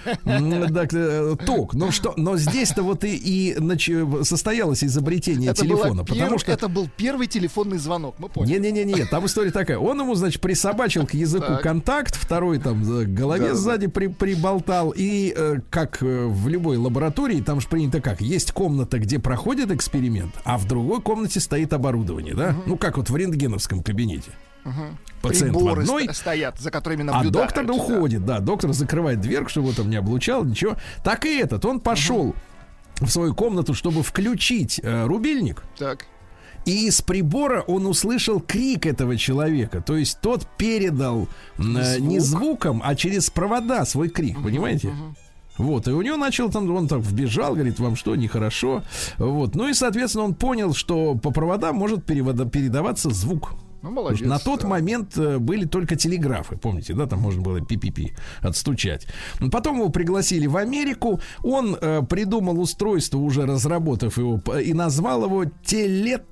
так, э, ток. Но что, но здесь-то вот и, и нач- состоялось изобретение
Это,
телефона, потому
перв-
что
это был первый телефонный звонок, мы поняли.
не-не-не, там история такая. Он ему, значит, присобачил к языку
Так.
контакт, второй там к голове
Да, да.
сзади при- приболтал. И э, как э, в любой лаборатории, там же принято как? Есть комната, где проходит эксперимент, а в другой комнате стоит оборудование, да? Ну, как вот в рентгеновском кабинете. Пациент в
Приборы
одной,
ст- стоят, за которыми
а
наблюдают.
доктор
да.
уходит, да, доктор закрывает дверь, чтобы там не облучал, ничего. Так и этот, он пошел в свою комнату, чтобы включить э, рубильник.
Так.
И из прибора он услышал крик этого человека. То есть тот передал э, не
Звук.
звуком, а через провода свой крик, понимаете? Вот, и у него начал там, он так вбежал, говорит, вам что, нехорошо. Вот, ну и, соответственно, он понял, что по проводам может перевода- передаваться звук.
Ну, молодец.
на тот
да.
момент э, были только телеграфы, помните, да, там можно было пи-пи-пи отстучать. Потом его пригласили в Америку, он э, придумал устройство, уже разработав его, и назвал его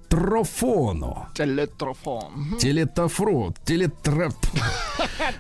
телетрофоно.
Телетрофон.
Телетофро, телетроп.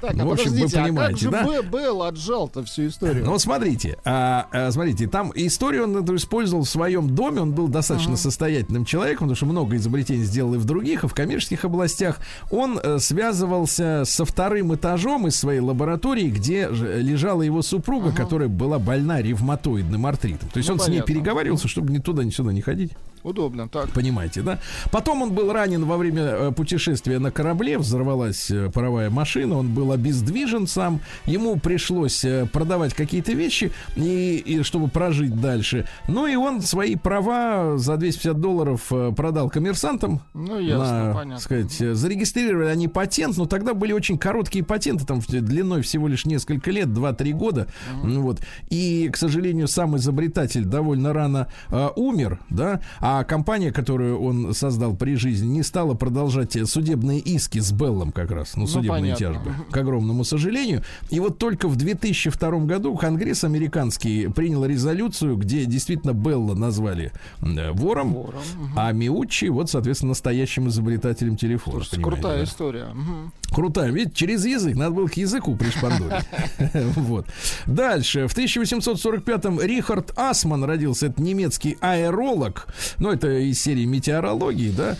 Так, а
В общем, вы
а
понимаете, да?
Белл отжал-то всю историю?
Ну, смотрите, а, смотрите, там историю он использовал в своем доме, он был достаточно состоятельным человеком, потому что много изобретений сделал и в других, и в коммерческих областях. Он э, связывался со вторым этажом из своей лаборатории, где лежала его супруга, которая была больна ревматоидным артритом. То есть
Ну,
он с ней переговаривался, чтобы ни туда, ни сюда не ходить.
Удобно, так.
Понимаете, да? Потом он был ранен во время э, путешествия на корабле, взорвалась э, паровая машина, он был обездвижен сам, ему пришлось э, продавать какие-то вещи, и, и чтобы прожить дальше. Ну и он свои права за 250 долларов продал коммерсантам.
Ну, ясно,
на,
понятно.
сказать, зарегистрировали они патент, но тогда были очень короткие патенты, там длиной всего лишь несколько лет, 2-3 года. Ну Вот. И, к сожалению, сам изобретатель довольно рано э, умер, да, а компания, которую он создал при жизни, не стала продолжать судебные иски с Беллом как раз, ну, судебные
понятно.
тяжбы, к огромному сожалению. И вот только в 2002 году Конгресс американский принял резолюцию, где действительно Белла назвали э, вором,
Вором,
а Миучи, вот, соответственно, настоящим изобретателем телефона.
Слушайте, крутая
да?
история. Мгм.
Крутая. Видите, через язык. Надо было к языку пришпандурить. Вот. Дальше. В 1845-м Рихард Асман родился. Это немецкий аэролог. Ну, это из серии метеорологии, да,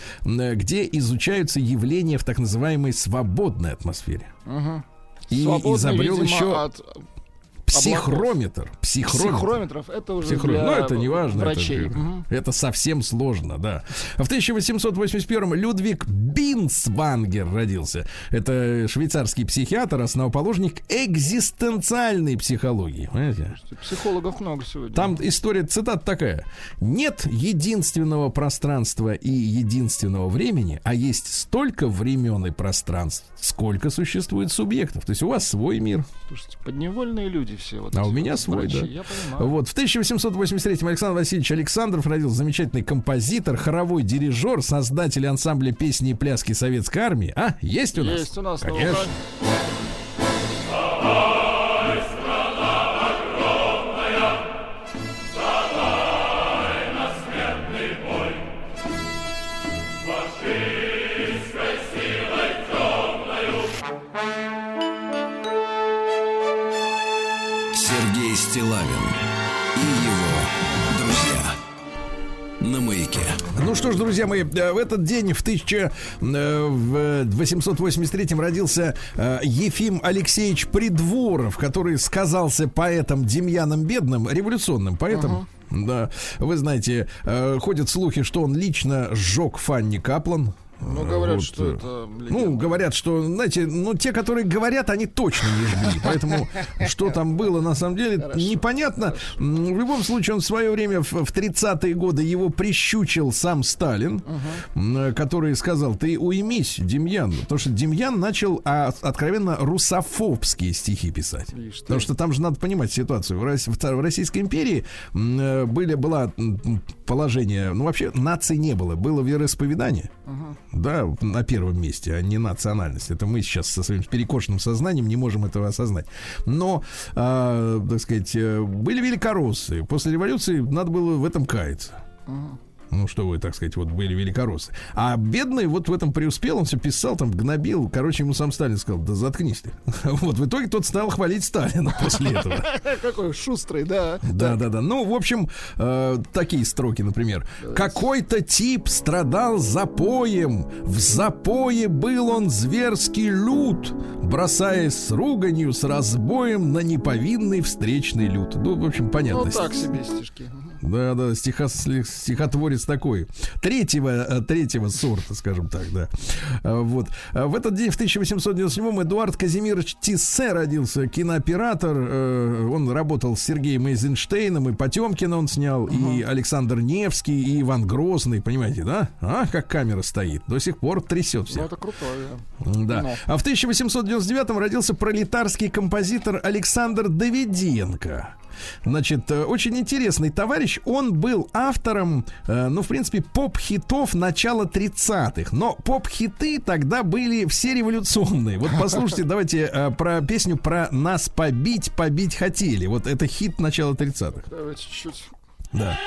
где изучаются явления в так называемой свободной атмосфере.
Мгм.
И
Свободный,
изобрел
видимо,
еще
от
психрометр. Психрометр.
психрометров. Это уже
Психро-
для
Ну, это не важно.
врачей.
Это,
Мгм.
это совсем сложно, да. В 1881-м Людвиг Бинсвангер родился. Это швейцарский психиатр, основоположник экзистенциальной психологии. Понимаете?
Психологов много сегодня.
Там история, цитата такая. Нет единственного пространства и единственного времени, а есть столько времен и пространств, сколько существует субъектов. То есть у вас свой мир,
Слушайте, подневольные люди все. Вот
а у меня
вот
свой,
врачи,
да. Вот, в 1883-м Александр Васильевич Александров родился замечательный композитор, хоровой дирижер, создатель ансамбля песни и пляски советской армии. А, есть у нас?
Есть у нас. ну,
Конечно. Что ж, друзья мои, э, в этот день в 1883 родился э, Ефим Алексеевич Придворов, который сказался поэтом Демьяном Бедным, революционным поэтом. Да, вы знаете, э, ходят слухи, что он лично сжег Фанни Каплан.
Ну, говорят,
вот,
что
э,
это
Ну,
легенда.
говорят, что, знаете, ну, те, которые говорят, они точно не жгли. Поэтому, что там было, на самом деле, непонятно. М, В любом случае, он в свое время, в, в 30-е годы, его прищучил сам Сталин, э, который сказал, ты уймись, Демьян. Потому что Демьян начал а, откровенно русофобские стихи писать.
Ишь ты.
Потому что там же надо понимать ситуацию. В, Российской империи э, были, была м, положение, ну вообще нации не было, было вероисповедание. Да, на первом месте, а не национальность. Это мы сейчас со своим перекошенным сознанием не можем этого осознать. Но, а, так сказать, э, были великороссы. После революции надо было в этом каяться. Ну, что вы, так сказать, вот были великороссы. А бедный вот в этом преуспел, он все писал, там, гнобил. Короче, ему сам Сталин сказал, да заткнись ты. Вот, в итоге тот стал хвалить Сталина после этого.
Какой шустрый, да.
Да, да, да. Ну, в общем, э, такие строки, например. Какой-то тип страдал запоем. В запое был он зверский люд, бросаясь с руганью, с разбоем на неповинный встречный люд. Ну, в общем, понятно.
Ну, так себе стишки.
Да, да, стиха, стихотворец такой. Третьего, э, третьего сорта, скажем так, да. А, Вот. А В этот день, в 1897-м, Эдуард Казимирович Тиссе родился, кинооператор. Э, Он работал с Сергеем Эйзенштейном, и Потемкина он снял, и Александр Невский, и Иван Грозный, понимаете, да? А, как камера стоит. До сих пор трясет
Ну,
всех.
это крутое.
Да.
Ну.
А в 1899-м родился пролетарский композитор Александр Давиденко. Значит, э, очень интересный товарищ. Он был автором, э, ну, в принципе, поп-хитов начала 30-х. Но поп-хиты тогда были все революционные. Вот послушайте, давайте э, про песню про «Нас побить, побить хотели». Вот это хит начала 30-х.
Давайте чуть-чуть.
Да.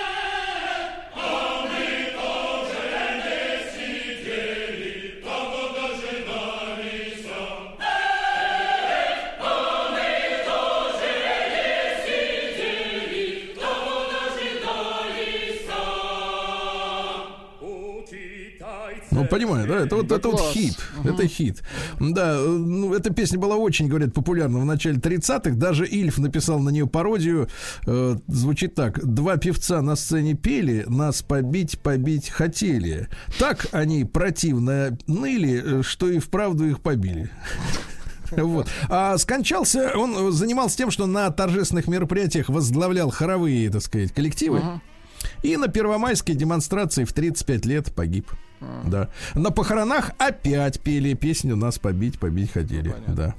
Ну, понимаю, да? Это вот, это вот хит. Это хит. Да, ну, эта песня была очень, говорят, популярна в начале 30-х. Даже Ильф написал на нее пародию. Э, звучит так. Два певца на сцене пели, нас побить, побить хотели. Так они противно ныли, э, что и вправду их побили. Вот. А скончался, он занимался тем, что на торжественных мероприятиях возглавлял хоровые, так сказать, коллективы. И на первомайской демонстрации в 35 лет погиб. Да. На похоронах опять пели песню «Нас побить, побить хотели». да.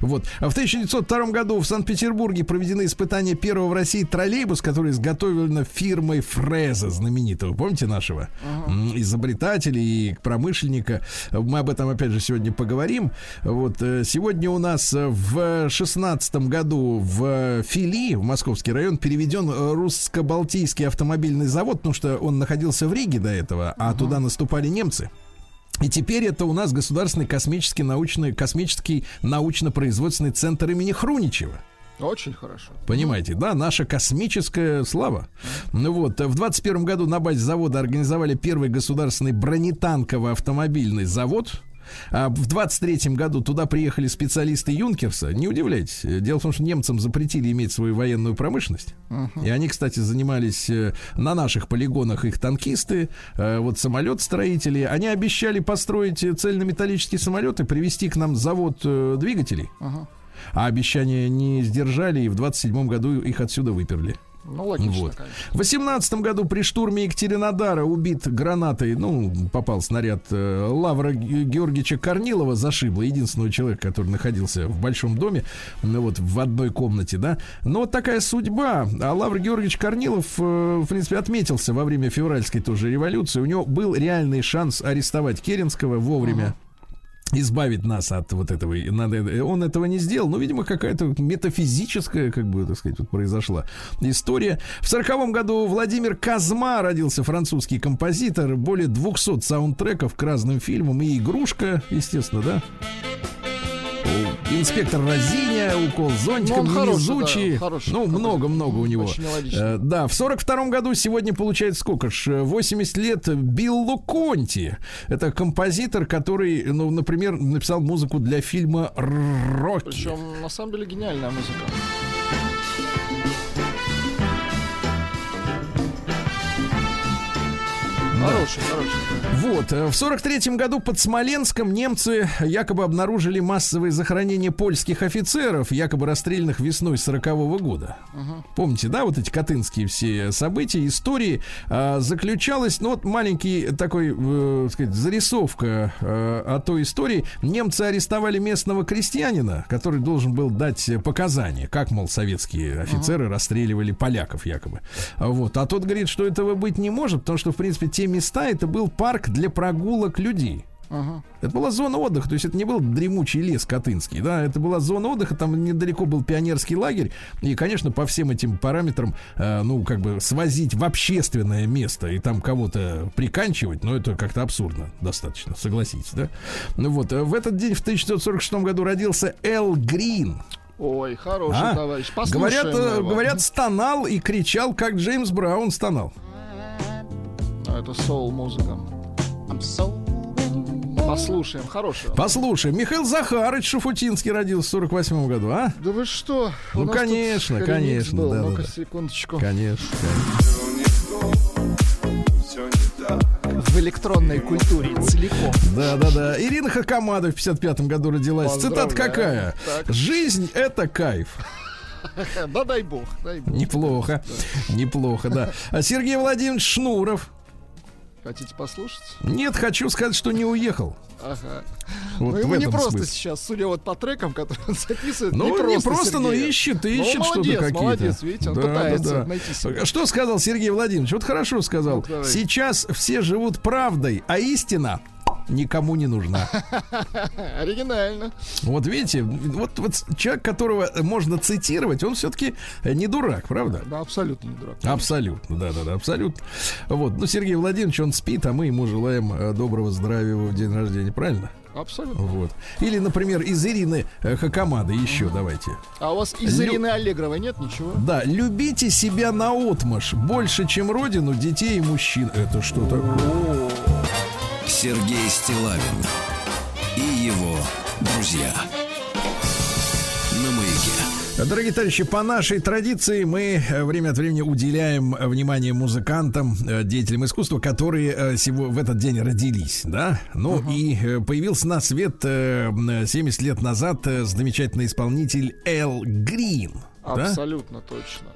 Вот. А в 1902 году в Санкт-Петербурге проведены испытания первого в России троллейбус, который изготовлен фирмой Фреза, знаменитого. Помните нашего? М, Изобретателя и промышленника. Мы об этом, опять же, сегодня поговорим. Вот. э, Сегодня у нас э, в 16 году в Фили, в Московский район, переведен э, русско-балтийский автомобильный завод, потому что он находился в Риге до этого, а туда наступали немцы. И теперь это у нас государственный космический научный, космический научно-производственный центр имени Хруничева.
Очень хорошо.
Понимаете, да, наша космическая слава. Ну вот, в 21 году на базе завода организовали первый государственный бронетанково-автомобильный завод. А в 23 году туда приехали специалисты Юнкерса. Не удивляйтесь. Дело в том, что немцам запретили иметь свою военную промышленность. И они, кстати, занимались э, на наших полигонах их танкисты, э, вот самолет-строители. Они обещали построить э, цельнометаллические самолеты, привезти к нам завод двигателей. А обещания не сдержали, и в 27 году их отсюда выперли.
Ну, логично,
Вот.
конечно.
В 18 году при штурме Екатеринодара убит гранатой, ну, попал снаряд э, Лавра Ге- Георгиевича Корнилова, зашибло, единственного человека, который находился в большом доме, ну, вот в одной комнате, да. Но вот такая судьба. А Лавр Георгиевич Корнилов, э, в принципе, отметился во время февральской тоже революции. У него был реальный шанс арестовать Керенского вовремя избавить нас от вот этого. Надо, он этого не сделал, но, видимо, какая-то метафизическая, как бы, так сказать, вот произошла история. В сороковом году Владимир Казма родился, французский композитор, более 200 саундтреков к разным фильмам и игрушка, естественно, да. Инспектор Разиня, укол зонтиком,
Ну, он хороший,
невезучий.
да,
ну, много-много у него. Э, да, в сорок втором году сегодня получается сколько ж? э, 80 лет Биллу Конти. Это композитор, который, ну, например, написал музыку для фильма «Рокки».
Причем, на самом деле, гениальная музыка. Хороший, хороший.
Вот, э, в сорок третьем году под Смоленском немцы якобы обнаружили массовые захоронения польских офицеров, якобы расстрелянных весной сорокового года. Помните, да, вот эти катынские все события, истории. А, заключалась, ну вот маленький такой, э, так сказать, зарисовка э, о той истории. Немцы арестовали местного крестьянина, который должен был дать показания, как, мол, советские офицеры расстреливали поляков якобы. А Вот. А тот говорит, что этого быть не может, потому что, в принципе, те места, это был парк для прогулок людей.
Ага.
Это была зона отдыха, то есть это не был дремучий лес Катынский, да, это была зона отдыха, там недалеко был пионерский лагерь, и, конечно, по всем этим параметрам, э, ну, как бы свозить в общественное место и там кого-то приканчивать, ну, это как-то абсурдно достаточно, согласитесь, да. Ну вот, э, в этот день, в 1946 году родился Эл Грин.
Ой, хороший
А?
товарищ. Послушаем
Говорят, э,
его.
говорят, стонал и кричал, как Джеймс Браун стонал.
А, Это соул-музыка. Послушаем, хорошего.
Послушай, Михаил Захарыч Шуфутинский родился в 48 году, а?
Да вы что?
Ну, конечно, конечно,
был.
да,
Ну-ка,
да,
секундочку.
Конечно.
В электронной культуре целиком.
Да, да, да. Ирина Хакамада в 55 году родилась. Цитата
Поздравляю.
какая?
Так.
Жизнь это кайф.
Да дай бог, дай бог.
Неплохо. Неплохо, да. А Сергей Владимирович Шнуров.
Хотите послушать?
Нет, хочу сказать, что не уехал.
Ага.
Вот
ну,
в
ему не просто
смысле.
сейчас, судя вот по трекам, которые он записывает,
Ну, не просто, но
Сергея.
ищет,
Ну,
ищет что-то какие-то.
молодец, видите, он
Да,
пытается
да, да.
найти себя.
Что сказал Сергей Владимирович? Вот хорошо сказал.
Ну.
Сейчас все живут правдой, а истина никому не нужна.
Оригинально.
Вот видите, вот, вот человек, которого можно цитировать, он все-таки не дурак, правда?
Да, абсолютно не дурак.
Абсолютно, да, да, да, абсолютно. Вот, ну, Сергей Владимирович, он спит, а мы ему желаем э, доброго здравия в день рождения, правильно?
Абсолютно.
Вот. Или, например, из Ирины э, Хакамады еще давайте.
А у вас из
Лю-
Ирины Аллегровой нет ничего?
Да, любите себя на отмаш больше, чем родину, детей и мужчин. Это что такое?
Сергей Стилавин и его друзья. На маяке.
Дорогие товарищи, по нашей традиции мы э, время от времени уделяем э, внимание музыкантам, э, деятелям искусства, которые в этот день родились, да? Ну и э, появился на свет э, м, 70 лет назад замечательный исполнитель Эл Грин. да?
Абсолютно точно.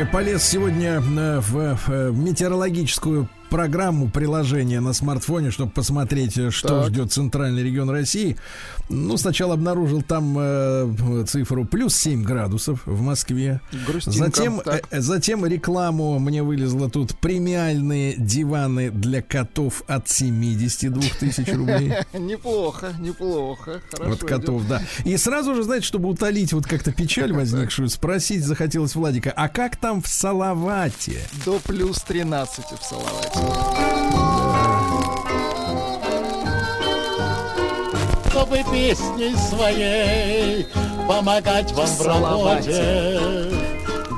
Мои, полез сегодня э, в, в метеорологическую программу, приложение на смартфоне, чтобы посмотреть, э, что
Так.
ждет центральный регион России. Ну, сначала обнаружил там э, цифру плюс 7 градусов в Москве.
Грустинка.
Затем, э, затем рекламу мне вылезло тут премиальные диваны для котов от 72 тысяч рублей.
Неплохо, неплохо.
Вот котов, да. И сразу же, знаете, чтобы утолить вот как-то печаль возникшую, спросить захотелось Владика, а как там в Салавате?
До плюс 13 в Салавате.
Чтобы песней своей помогать вам в
Салавате.
работе,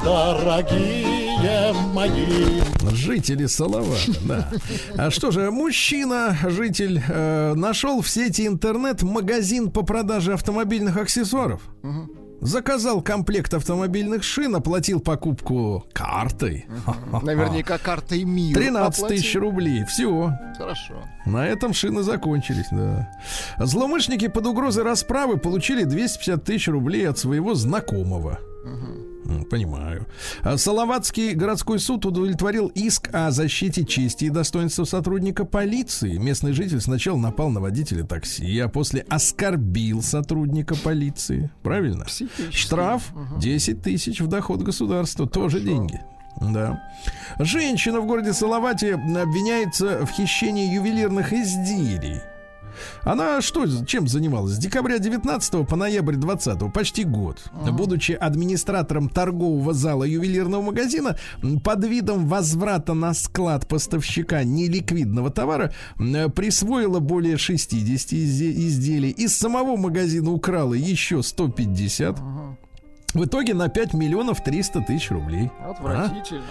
дорогие мои.
Жители Салавата, да. А что же, мужчина, житель, э, нашел в сети интернет магазин по продаже автомобильных аксессуаров. Заказал комплект автомобильных шин, оплатил покупку картой.
Наверняка картой мира.
13 тысяч рублей. Все.
Хорошо.
На этом шины закончились, да. Злоумышленники под угрозой расправы получили 250 тысяч рублей от своего знакомого. Понимаю. А Салаватский городской суд удовлетворил иск о защите чести и достоинства сотрудника полиции. Местный житель сначала напал на водителя такси, а после оскорбил сотрудника полиции. Правильно? Штраф 10 тысяч в доход государства. Тоже деньги. Да. Женщина в городе Салавате обвиняется в хищении ювелирных изделий. Она что, чем занималась? С декабря 19 по ноябрь 20 почти год. Будучи администратором торгового зала ювелирного магазина, под видом возврата на склад поставщика неликвидного товара присвоила более 60 изде- изделий. Из самого магазина украла еще 150. В итоге на 5 миллионов 300 тысяч рублей. А?
Отвратительно.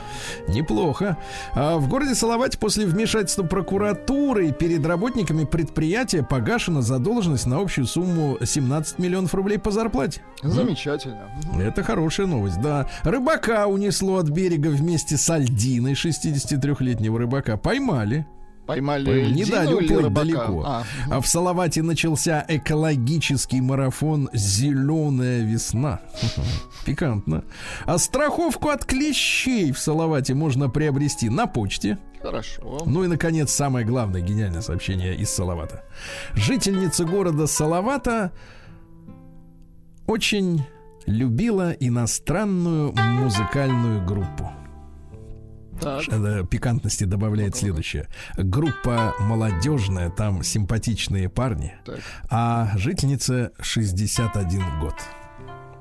Неплохо. А в городе Салавате после вмешательства прокуратуры перед работниками предприятия погашена задолженность на общую сумму 17 миллионов рублей по зарплате.
Замечательно.
Это хорошая новость, да. Рыбака унесло от берега вместе с Альдиной, 63-летнего рыбака. Поймали.
Поймали
Не дали уплыть далеко.
А,
А в Салавате начался экологический марафон «Зеленая весна». Пикантно. А страховку от клещей в Салавате можно приобрести на почте.
хорошо.
Ну и, наконец, самое главное гениальное сообщение из Салавата. Жительница города Салавата очень любила иностранную музыкальную группу.
Так.
Это пикантности добавляет следующее. Группа молодежная, там симпатичные парни,
Так.
а жительница 61 год.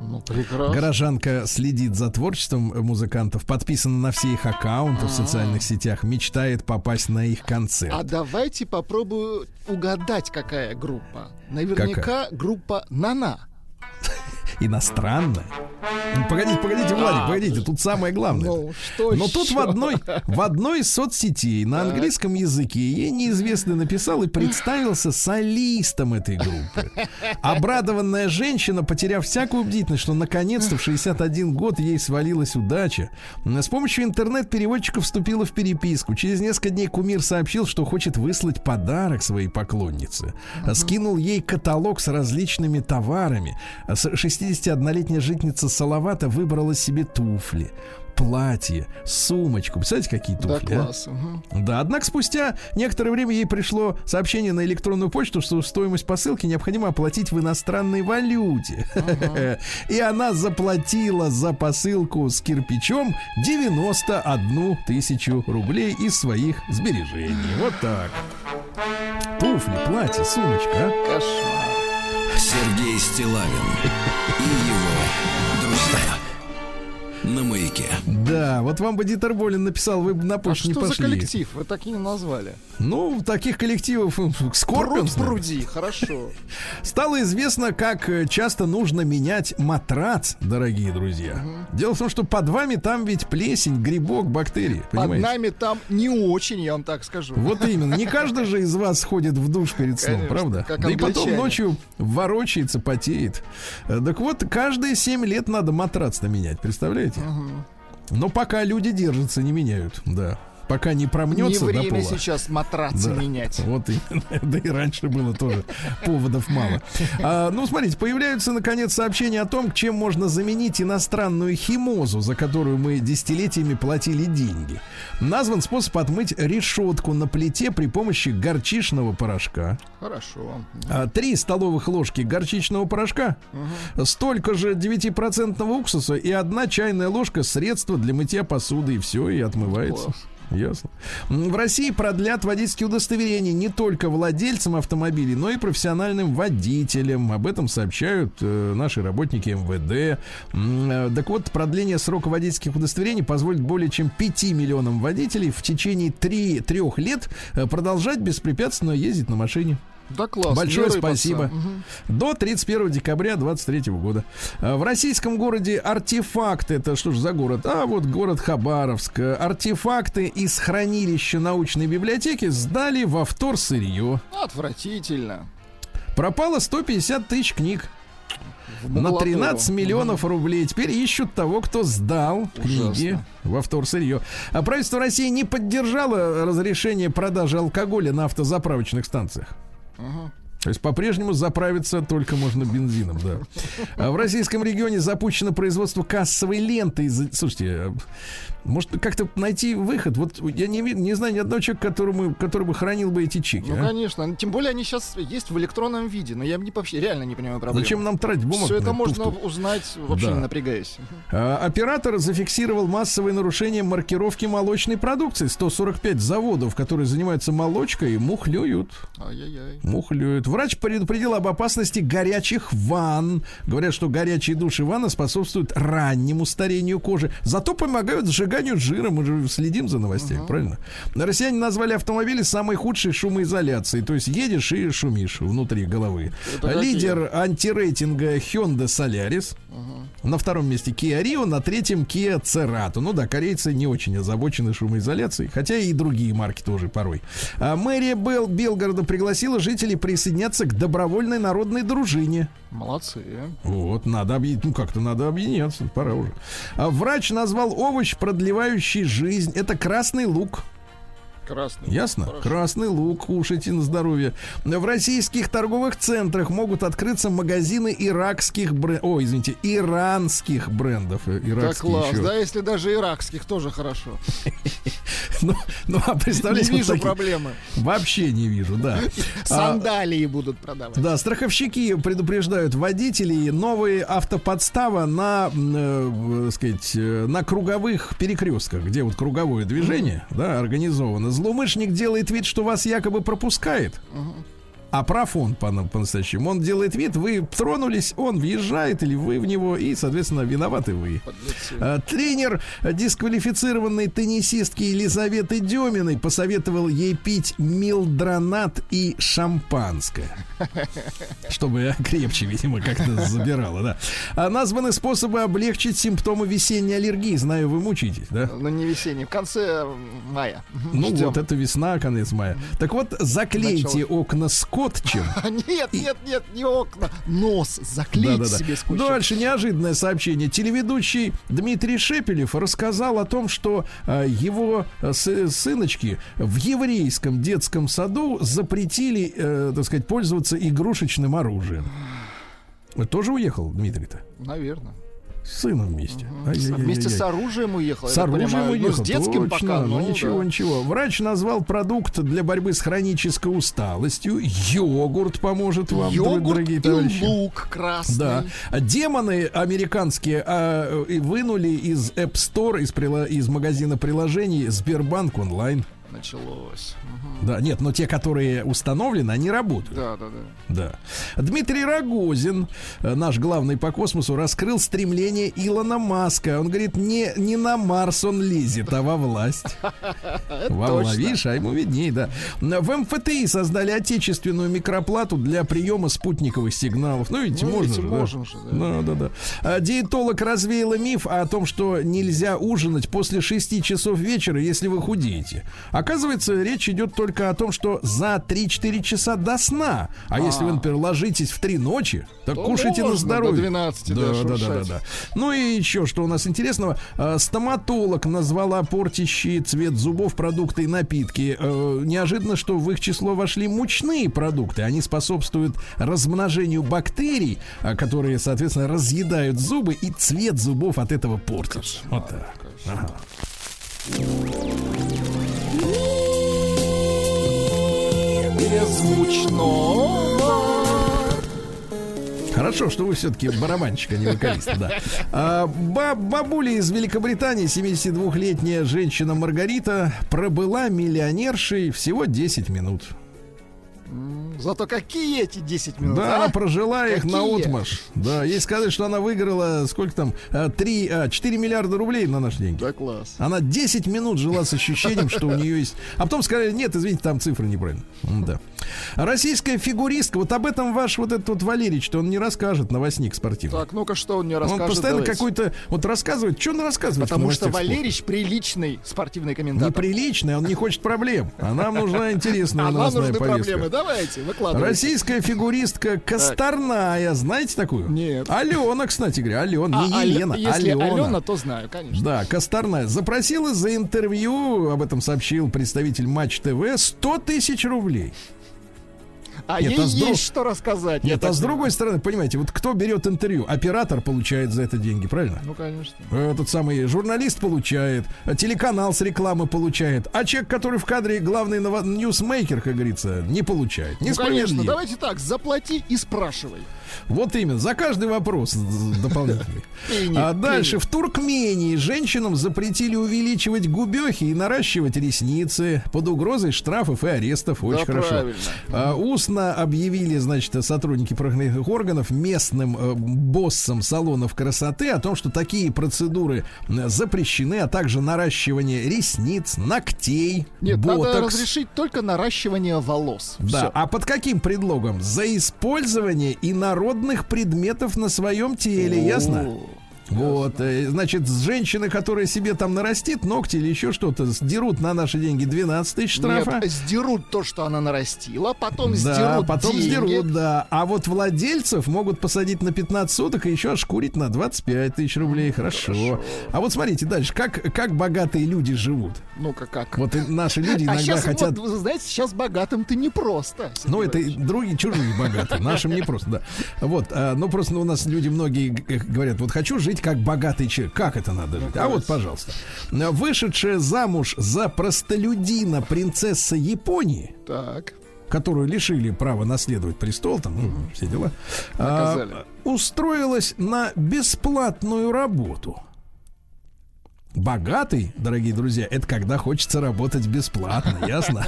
Ну, прекрасно.
Горожанка следит за творчеством музыкантов, подписана на все их аккаунты в социальных сетях, мечтает попасть на их концерт.
А давайте попробую угадать, какая группа. Наверняка группа Нана
иностранное. Ну, погодите, погодите, Владик, погодите, тут самое главное.
Ну, что
Но тут в одной, в одной из соцсетей на английском языке ей неизвестный написал и представился солистом этой группы. Обрадованная женщина, потеряв всякую бдительность, что наконец-то в 61 год ей свалилась удача, с помощью интернет-переводчика вступила в переписку. Через несколько дней кумир сообщил, что хочет выслать подарок своей поклоннице. Скинул ей каталог с различными товарами. 60 81-летняя житница Салавата выбрала себе туфли, платье, сумочку. Представляете, какие туфли? Да,
класс. А? Угу.
Да, однако спустя некоторое время ей пришло сообщение на электронную почту, что стоимость посылки необходимо оплатить в иностранной валюте. Ага. И она заплатила за посылку с кирпичом 91 тысячу рублей из своих сбережений. Вот так. Туфли, платье, сумочка. А?
Кошмар.
Сергей Стилавин и. На маяке.
Да, вот вам бы Дитер Болин написал, вы бы на
А
почту не
что за
пошли.
коллектив? Вы так и не назвали.
Ну, таких коллективов
Пруд
Скорпионс.
пруди, хорошо.
Стало известно, как э, часто нужно менять матрац, дорогие друзья. Дело в том, что под вами там ведь плесень, грибок, бактерии.
Под
Понимаете?
нами там не очень, я вам так скажу.
Вот именно. Не каждый же из вас ходит в душ перед сном,
Конечно,
правда?
как
да и потом ночью ворочается, потеет. Э, Так вот, каждые 7 лет надо матрац менять, представляете? Но пока люди держатся, не меняют, да. Пока не промнется
Не
до
время
пола.
сейчас матрацы
Да.
менять.
Вот именно. Да и раньше было тоже поводов мало. А, ну, смотрите, появляются, наконец, сообщения о том, чем можно заменить иностранную химозу, за которую мы десятилетиями платили деньги. Назван способ отмыть решетку на плите при помощи горчичного порошка.
Хорошо.
А, Три столовых ложки горчичного порошка, столько же 9% уксуса и одна чайная ложка средства для мытья посуды, и все, и отмывается.
Класс.
Ясно. В России продлят водительские удостоверения не только владельцам автомобилей, но и профессиональным водителям. Об этом сообщают э, наши работники МВД. Э, Так вот, продление срока водительских удостоверений позволит более чем 5 миллионам водителей в течение 3-3 лет э, продолжать беспрепятственно ездить на машине.
Да класс.
Большое
рыпаться.
спасибо.
Мгм.
До 31 декабря 23 года. А, В российском городе артефакты, это что ж за город? А вот город Хабаровск. Артефакты из хранилища научной библиотеки сдали во вторсырье.
Отвратительно.
Пропало 150 тысяч книг на
макулатуру.
13 миллионов рублей. Теперь ищут того, кто сдал книги
Ужасно.
во вторсырье. А правительство России не поддержало разрешение продажи алкоголя на автозаправочных станциях. То есть по-прежнему заправиться только можно бензином, да. А в российском регионе запущено производство кассовой ленты. из- Слушайте, может как-то найти выход? Вот я не, не знаю ни одного человека, которому, который бы хранил бы эти чеки.
Ну,
а?
конечно. Тем более они сейчас есть в электронном виде. Но я не, вообще реально не понимаю проблемы.
Зачем нам тратить бумагу?
Все это можно
туфту?
узнать, вообще
Да.
не напрягаясь.
А, Оператор зафиксировал массовые нарушения маркировки молочной продукции. 145 заводов, которые занимаются молочкой, мухлюют.
Ай-яй-яй.
Мухлюют. Врач предупредил об опасности горячих ванн. Говорят, что горячие души ванны способствуют раннему старению кожи. Зато помогают сжиганию жира. Мы же следим за новостями, правильно? Россияне назвали автомобили самой худшей шумоизоляцией. То есть едешь и шумишь внутри головы.
Это какие?
Лидер антирейтинга Hyundai Solaris. На втором месте Kia Rio, на третьем Kia Cerato. Ну да, корейцы не очень озабочены шумоизоляцией, хотя и другие марки тоже порой. А мэрия Бел Белгорода пригласила жителей присоединяться к добровольной народной дружине.
Молодцы.
Вот, надо объединиться, ну как-то надо объединяться, пора уже. А врач назвал овощ, продлевающий жизнь. Это красный лук.
Красный.
Ясно?
Хорошо.
Красный лук, кушайте на здоровье. В российских торговых центрах могут открыться магазины иракских брендов. О, извините, иранских брендов. Э,
Да
Иракские
класс,
еще.
да, если даже иракских тоже хорошо.
Ну, ну, а
Не
представляете, вот
вижу
такие-
проблемы.
Вообще не вижу, да. А,
Сандалии будут продавать.
Да, страховщики предупреждают водителей новые автоподстава на, э, э, сказать, на круговых перекрестках, где вот круговое движение, да, организовано. Злоумышленник делает вид, что вас якобы пропускает. А прав он по- по-настоящему. Он делает вид, вы тронулись, он въезжает или вы в него, и, соответственно, виноваты вы.
Подлецы.
А, Тренер дисквалифицированной теннисистки Елизаветы Деминой посоветовал ей пить милдронат и шампанское. Чтобы крепче, видимо, как-то забирала, да. А названы способы облегчить симптомы весенней аллергии. Знаю, вы мучаетесь, да?
Ну, не весенний, в конце м, мая.
Ну
Ждем.
вот, это весна, конец мая. Так вот, заклейте окна скотчем.
А, Нет, нет, нет, не окна. Нос заклеить
Да-да-да.
себе скотчем.
Дальше неожиданное сообщение. Телеведущий Дмитрий Шепелев рассказал о том, что э, его э, сы- сыночки в еврейском детском саду запретили, э, так сказать, пользоваться игрушечным оружием. Тоже уехал Дмитрий-то?
Наверное.
С сыном вместе. Ай-яй-яй-яй-яй.
Вместе с оружием уехал.
С оружием
понимаю. Ну,
уехал.
с детским
Точно,
пока.
ну,
Ну,
ничего,
да.
ничего. Врач назвал продукт для борьбы с хронической усталостью. Йогурт поможет вам,
Йогурт
дорогие
и
товарищи.
лук красный.
Да. А Демоны американские а, и вынули из App Store, из, прила- из магазина приложений Сбербанк онлайн.
Началось. Мгм.
Да, нет, но те, которые установлены, они работают.
Да, да, да.
Да. Дмитрий Рогозин, э, наш главный по космосу, раскрыл стремление Илона Маска. Он говорит, не, не на Марс он лезет, а во власть. Во власть, а ему видней, да. В МФТИ создали отечественную микроплату для приема спутниковых сигналов. Ну, видите,
Ну,
можно же, да.
же, да.
Да, да, да. А, Диетолог развеяла миф о том, что нельзя ужинать после 6 часов вечера, если вы худеете. Оказывается, речь идет только о том, что за 3-4 часа до сна. А, если вы, например, ложитесь в 3 ночи, так
То
кушайте на здоровье.
до 12, да,
да, да, да, да, да. Ну и еще, что у нас интересного. Э, Стоматолог назвала портящие цвет зубов продукты и напитки. Э, Неожиданно, что в их число вошли мучные продукты. Они способствуют размножению бактерий, а, которые, соответственно, разъедают зубы, и цвет зубов от этого портится. Вот так. Ага.
Беззвучно.
Хорошо, что вы все-таки барабанщик, а не вокалист, да. А, ба- бабуля из Великобритании, 72-летняя женщина Маргарита, пробыла миллионершей всего 10 минут.
Зато какие эти 10 минут,
Да,
а?
она прожила их
Какие?
на отмаш. Да, ей сказали, что она выиграла, сколько там, 3, 4 миллиарда рублей на наши деньги.
Да, класс.
Она 10 минут жила с ощущением, что у нее есть... А потом сказали, нет, извините, там цифры неправильно. Да. Российская фигуристка, вот об этом ваш вот этот вот Валерий, что он не расскажет, новостник спортивный.
Так, ну-ка, что он
Он
расскажет?
постоянно
давайте.
какой-то вот рассказывает, что он рассказывает.
Потому что? Валерич приличный спортивный комментатор.
неприличный, он не хочет проблем. А нам нужна интересная
А нам
новостная
нужны проблемы. Давайте.
Российская фигуристка Косторная, знаете такую?
Нет.
Алена, кстати говоря, Алена,
А,
не Елена, Алена.
Алена, то знаю, конечно.
Да, Косторная запросила за интервью, об этом сообщил представитель Матч ТВ, 100 тысяч рублей.
А
Нет,
ей
а друг-
есть что рассказать.
Нет, а с другой стороны, понимаете, вот кто берет интервью? Оператор получает за это деньги, правильно?
Ну, конечно.
Этот самый журналист получает, а телеканал с рекламы получает, а человек, который в кадре главный ньюсмейкер, как говорится, не получает.
Ну, конечно. Давайте так, заплати и спрашивай.
Вот именно, за каждый вопрос дополнительный. А дальше в Туркмении женщинам запретили увеличивать губехи и наращивать ресницы под угрозой штрафов и арестов. Очень
Да,
хорошо. А, устно объявили, значит, сотрудники правоохранительных органов местным э, боссам салонов красоты о том, что такие процедуры запрещены, а также наращивание ресниц, ногтей,
Нет, надо разрешить только наращивание волос.
Да, а под каким предлогом? За использование инородных предметов на своем теле, ясно? Вот, э, значит, женщины, которая себе там нарастит ногти или еще что-то, сдерут на наши деньги 12 тысяч штрафа.
Нет, сдерут то, что она нарастила, потом
да,
сдерут
потом
деньги.
сдерут, да. А вот владельцев могут посадить на 15 суток и еще ошкурить на 25 тысяч рублей. Хорошо. А вот смотрите дальше, как, как богатые люди живут.
Ну-ка как.
Вот и наши люди
а
иногда
сейчас,
хотят...
вот, вы знаете, сейчас богатым ты непросто. Сергей
Ну, это другие чужие богатые, нашим не просто, да. Вот, а, ну просто у нас люди многие говорят, вот хочу жить как богатый человек. Как это надо жить? А вот, пожалуйста. Вышедшая замуж за простолюдина принцесса Японии,
Так.
которую лишили права наследовать престол, там, ну, все дела, а, устроилась на бесплатную работу. Богатый, дорогие друзья, это когда хочется работать бесплатно, ясно?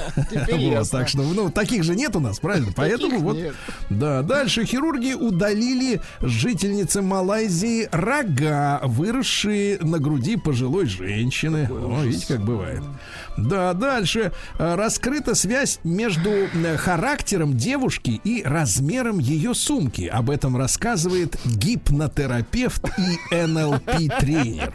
Вот, так что, ну, таких же нет у нас, правильно? Поэтому вот, да. Дальше хирурги удалили жительнице Малайзии рога, выросшие на груди пожилой женщины. О, видите, как бывает. Да, дальше э, раскрыта связь между э, характером девушки и размером ее сумки. Об этом рассказывает гипнотерапевт и НЛП-тренер.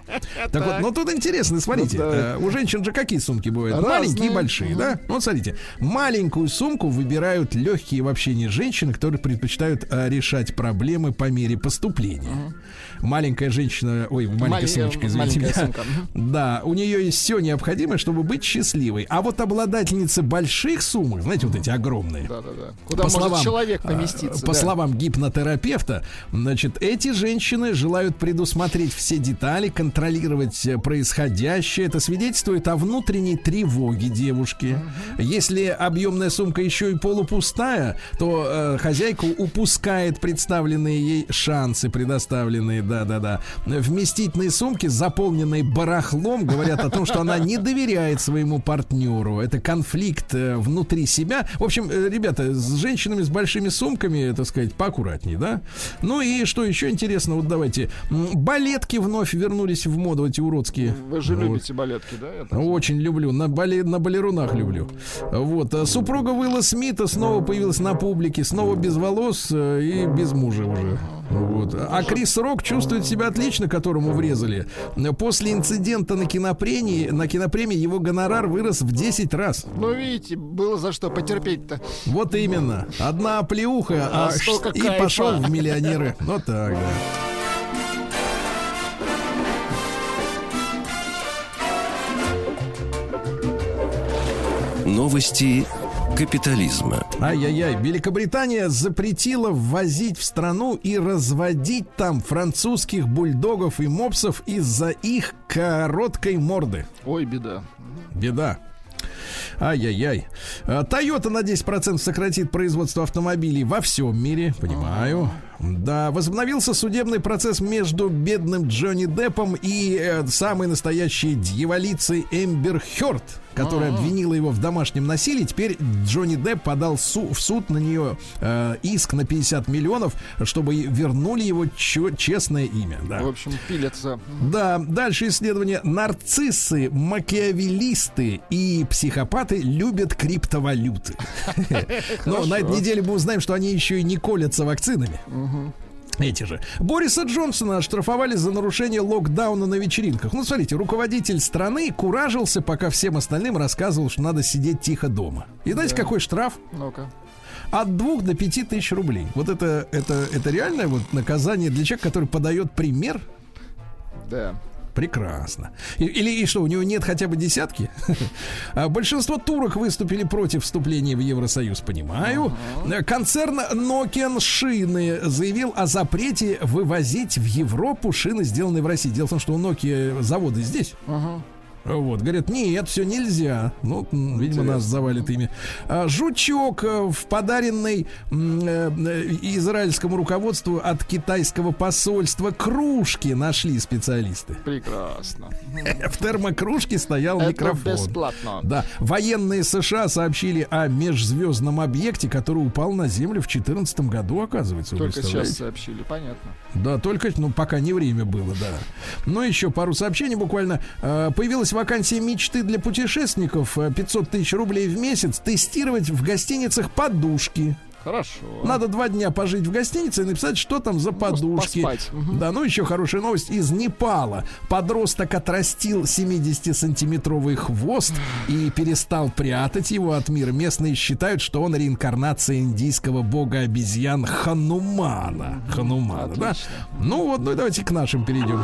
Так вот, ну тут интересно, смотрите,
Ну, да.
э, у женщин же какие сумки бывают?
Разные.
Маленькие и большие, да? Ну, Вот смотрите, маленькую сумку выбирают легкие в общении женщины, которые предпочитают решать проблемы по мере поступления. Маленькая женщина, ой, маленькая
Мале-
сумочка, извините
маленькая
меня.
сумка,
Да, у нее есть все необходимое, чтобы быть счастливой. А вот обладательницы больших сумок, знаете, вот эти огромные.
Да-да-да. Куда может человек
а,
поместиться.
По
да.
словам гипнотерапевта, значит, эти женщины желают предусмотреть все детали, контролировать э, происходящее. Это свидетельствует о внутренней тревоге девушки. Если объемная сумка еще и полупустая, то э, хозяйка упускает представленные ей шансы, предоставленные, да-да-да. Вместительные сумки, заполненные барахлом, говорят о том, что она не доверяет своему партнеру. Это конфликт э, внутри себя. В общем, э, ребята, с женщинами с большими сумками, так сказать, поаккуратнее, да? Ну и что еще интересно, вот давайте. Балетки вновь вернулись в моду, эти уродские.
Вы же
Вот.
любите балетки, да?
Очень люблю, на, бале, на балерунах люблю. Вот. а Супруга Уилла Смита снова появилась на публике, снова без волос э, и без мужа уже. Вот. А Крис Рок чувствует себя отлично, которому врезали. После инцидента на кинопремии, на кинопремии его гонорар вырос в 10 раз.
Ну, видите, было за что потерпеть-то.
Вот именно. Одна оплеуха, а,
А
и
кайфа.
пошел в миллионеры. Вот так, да.
Новости капитализма.
Ай-яй-яй, Великобритания запретила ввозить в страну и разводить там французских бульдогов и мопсов из-за их короткой морды.
Ой, беда.
Беда. Ай-яй-яй. А, Toyota на 10% сократит производство автомобилей во всем мире. Понимаю. Да, возобновился судебный процесс между бедным Джонни Деппом и э, самой настоящей дьяволицей Эмбер Хёрд, которая обвинила его в домашнем насилии. Теперь Джонни Депп подал су- в суд на нее э, иск на 50 миллионов, чтобы вернули его честное имя. Да.
В общем, пилятся.
Да, дальше исследование. Нарциссы, макиавелисты и психопаты любят криптовалюты. Но на этой неделе мы узнаем, что они еще и не колятся вакцинами. Эти же. Бориса Джонсона оштрафовали за нарушение локдауна на вечеринках. Ну, смотрите, руководитель страны куражился, пока всем остальным рассказывал, что надо сидеть тихо дома. И знаете, какой штраф?
Ну-ка.
От двух до пяти тысяч рублей. Вот это, это, это реальное вот наказание для человека, который подает пример
Да.
Прекрасно. И- Или и что, у него нет хотя бы десятки? А Большинство турок выступили против вступления в Евросоюз, понимаю. Концерн Nokian Шины заявил о запрете вывозить в Европу шины, сделанные в России. Дело в том, что у Nokia заводы здесь. Вот, говорят, нет, все нельзя. Ну, м, видимо, нас завалит ими. А, Жучок э, в подаренной э, израильскому руководству от китайского посольства кружки нашли специалисты.
Прекрасно.
В термокружке стоял
Это
микрофон.
бесплатно.
Да, военные США сообщили о межзвездном объекте, который упал на Землю в 2014 году, оказывается.
Только сейчас сообщили, понятно.
Да, только, ну, пока не время было, да. Ну, еще пару сообщений буквально. Э, Появилась вакансия мечты для путешественников. Э, 500 тысяч рублей в месяц. Тестировать в гостиницах подушки.
Хорошо.
Надо два дня пожить в гостинице и написать, что там за подушки.
поспать. Мгм.
Да, ну еще хорошая новость из Непала. Подросток отрастил 70-сантиметровый хвост и перестал прятать его от мира. Местные считают, что он реинкарнация индийского бога обезьян Ханумана. Ханумана, да?
Отлично.
Ну вот, ну давайте к нашим перейдем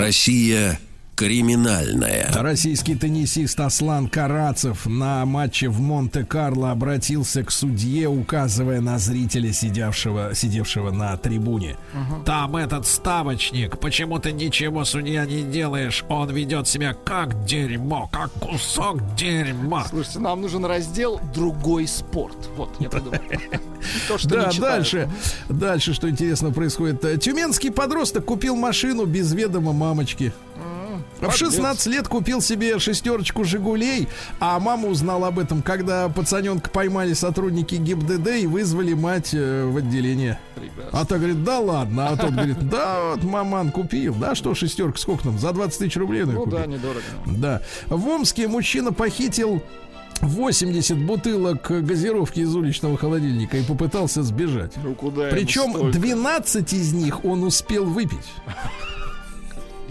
Россия криминальная.
Российский теннисист Аслан Карацев на матче в Монте-Карло обратился к судье, указывая на зрителя, сидевшего, сидевшего на трибуне. Там этот ставочник, почему ты ничего, судья, не делаешь? Он ведет себя как дерьмо, как кусок дерьма.
Слушайте, нам нужен раздел «Другой спорт». Вот, я придумал. То, что
Да, дальше, дальше, что интересно происходит. Тюменский подросток купил машину без ведома мамочки. В 16 лет купил себе шестерочку «Жигулей», а мама узнала об этом, когда пацаненка поймали сотрудники ГИБДД и вызвали мать э, в отделение.
Прекрасно.
А та говорит, да ладно. А тот говорит, да вот маман купил. Да что шестерка, сколько там? За 20 тысяч рублей
Ну
купил.
да, недорого.
Да. В Омске мужчина похитил 80 бутылок газировки из уличного холодильника и попытался сбежать.
Ну куда
Причем
столько?
12 из них он успел выпить.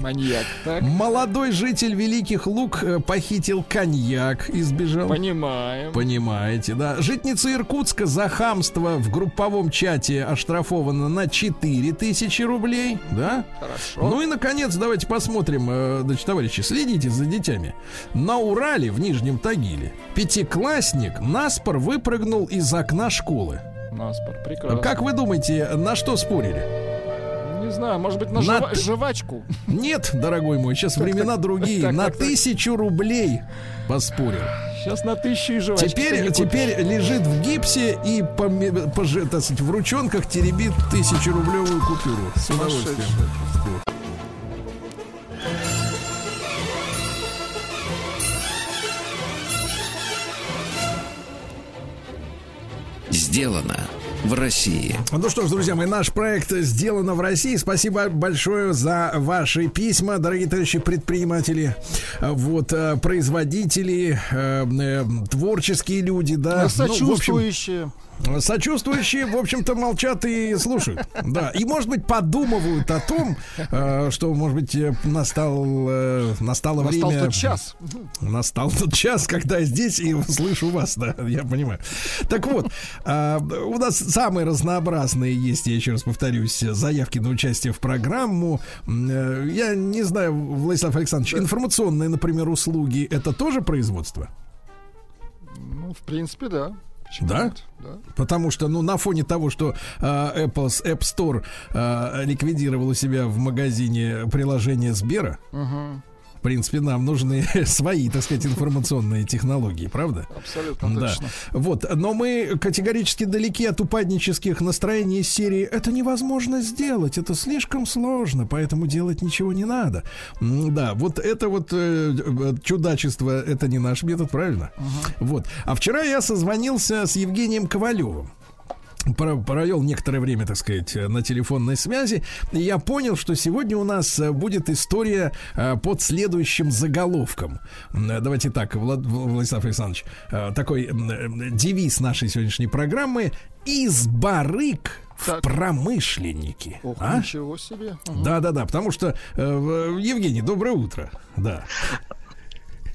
Маньяк, так?
Молодой житель Великих Луг э, похитил коньяк и сбежал.
Понимаем.
Понимаете, да. Житница Иркутска за хамство в групповом чате оштрафована на 4 тысячи рублей, да?
Хорошо.
Ну и, наконец, давайте посмотрим, э, значит, товарищи, следите за детьми. На Урале, в Нижнем Тагиле, пятиклассник наспор выпрыгнул из окна школы.
Наспор, прекрасно.
Как вы думаете, на что спорили?
не знаю, может быть, на,
на
жива-
т...
жвачку?
Нет, дорогой мой, сейчас времена другие. На тысячу рублей поспорил.
Сейчас на тысячу и жвачки.
Теперь, теперь лежит в гипсе и по, по, в ручонках теребит тысячерублевую купюру. С удовольствием.
Сделано в России.
Ну что ж, друзья мои, наш проект сделано в России. Спасибо большое за ваши письма, дорогие товарищи предприниматели, вот э, производители, э, э, творческие люди, да. Ну, в общем,
Сочувствующие.
В общем-то, молчат и слушают. Да. И, может быть, подумывают о том, э, что, может быть, э, настал, э, настало
Настал
время...
тот час.
Настал тот час, когда я здесь и слышу вас, да, я понимаю. Так вот, у нас самые разнообразные есть, я еще раз повторюсь, заявки на участие в программу. Я не знаю, Владислав Александрович, информационные, например, услуги, это тоже производство?
Ну, в принципе, да. Почему
Да?
нет? Да.
Потому что, ну, на фоне того, что э, Apple App Store э, ликвидировал у себя в магазине приложение Сбера,
Мгм.
В принципе, нам нужны свои, так сказать, информационные технологии, правда?
Абсолютно
Да.
точно.
Вот, но мы категорически далеки от упаднических настроений из серии «Это невозможно сделать, это слишком сложно, поэтому делать ничего не надо». Да, вот это вот э, э, чудачество, это не наш метод, правильно? Вот. А вчера я созвонился с Евгением Ковалевым провел некоторое время, так сказать, э, на телефонной связи, и я понял, что сегодня у нас э, будет история э, под следующим заголовком. Давайте так, Влад- Владислав Александрович, такой девиз нашей сегодняшней программы «Из барыг в
Так.
промышленники».
Ох,
А?
ничего себе. Мгм.
Да, да, да, потому что э, Евгений, доброе утро. Да.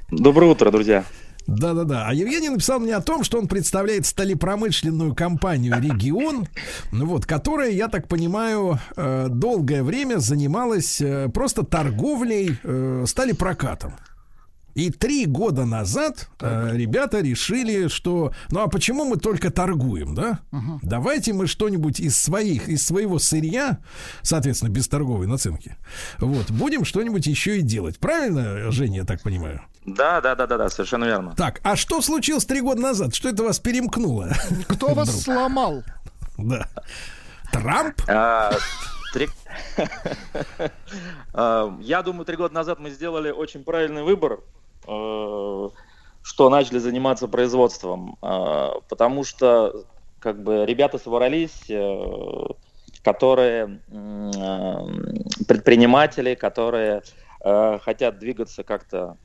Доброе утро, друзья.
Да, да, да. А Евгений написал мне о том, что он представляет сталепромышленную компанию Регион, ну вот, которая, я так понимаю, э, долгое время занималась э, просто торговлей э, сталепрокатом. И три года назад э, ребята решили, что ну а почему мы только торгуем, да? Давайте мы что-нибудь из своих, из своего сырья, соответственно, без торговой наценки, вот, будем что-нибудь еще и делать. Правильно, Женя, я так понимаю?
Да, да, да, да, да, совершенно верно.
Так, а что случилось три года назад? Что это вас перемкнуло?
Кто вас
Вдруг.
сломал?
Да. Трамп?
А, три- А, Я думаю, три года назад мы сделали очень правильный выбор, что начали заниматься производством, А, потому что как бы ребята собрались, э, которые э, предприниматели, которые э, хотят двигаться как-то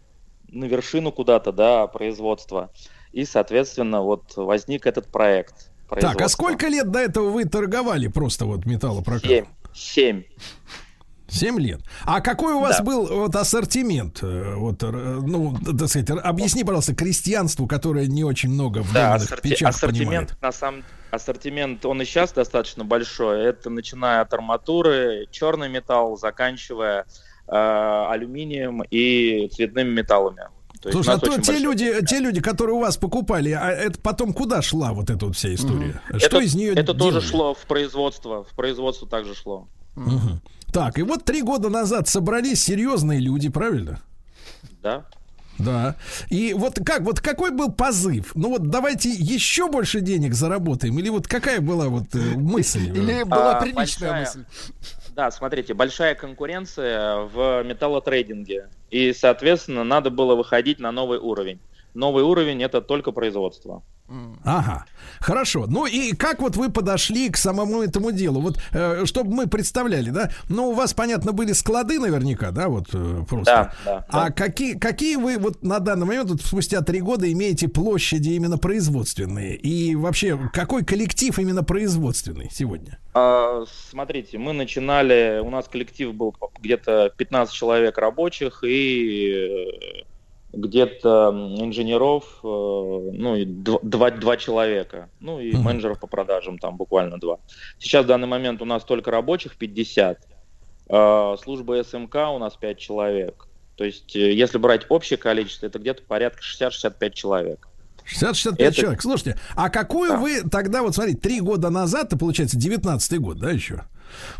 на вершину куда-то, да, производства. И, соответственно, вот возник этот проект.
Так, а сколько лет до этого вы торговали просто вот металлопрокатом?
Семь. Семь.
Семь лет. А какой у вас
Да.
был вот ассортимент? э, Вот, э, ну, так сказать, объясни, пожалуйста, крестьянству, которое не очень много в
Да, ассорти-
печах
ассортимент,
понимает.
на самом ассортимент, он и сейчас достаточно большой. Это начиная от арматуры, черный металл, заканчивая э, алюминием и цветными металлами. То
Слушай, а то те люди, те люди, которые у вас покупали, а это потом куда шла вот эта вот вся история? Что
это,
из нее
Это тоже
делали?
шло в производство. В производство также шло.
Мгм. Так, и вот три года назад собрались серьезные люди, правильно?
Да.
Да. И вот как, вот какой был позыв? Ну вот давайте еще больше денег заработаем, или вот какая была вот э, мысль?
Или была
А,
приличная
большая.
мысль?
Да, смотрите, большая конкуренция в металлотрейдинге. И, соответственно, надо было выходить на новый уровень. Новый уровень это только производство.
Ага, хорошо. Ну и как вот вы подошли к самому этому делу? Вот, э, чтобы мы представляли, да? Ну, у вас, понятно, были склады наверняка, да, вот э, просто.
Да, да,
А
да.
какие, какие вы вот на данный момент, вот спустя три года, имеете площади именно производственные? И вообще, какой коллектив именно производственный сегодня?
А, Смотрите, мы начинали, у нас коллектив был где-то 15 человек рабочих и э, где-то инженеров, э, ну и дв- два, два человека, ну и
Мгм.
менеджеров по продажам там буквально два. Сейчас в данный момент у нас только рабочих 50, а, служба СМК у нас 5 человек. То есть, э, если брать общее количество, это где-то порядка 60-65 человек.
60-65
Это-
человек. Слушайте, а какую
Да.
вы тогда, вот смотрите, три года назад, это получается 19-й год, да, еще?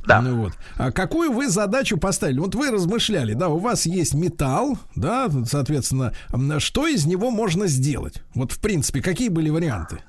Да.
Ну вот. А какую вы задачу поставили? Вот вы размышляли, да, у вас есть металл, да, соответственно, что из него можно сделать? Вот, в принципе, какие были варианты?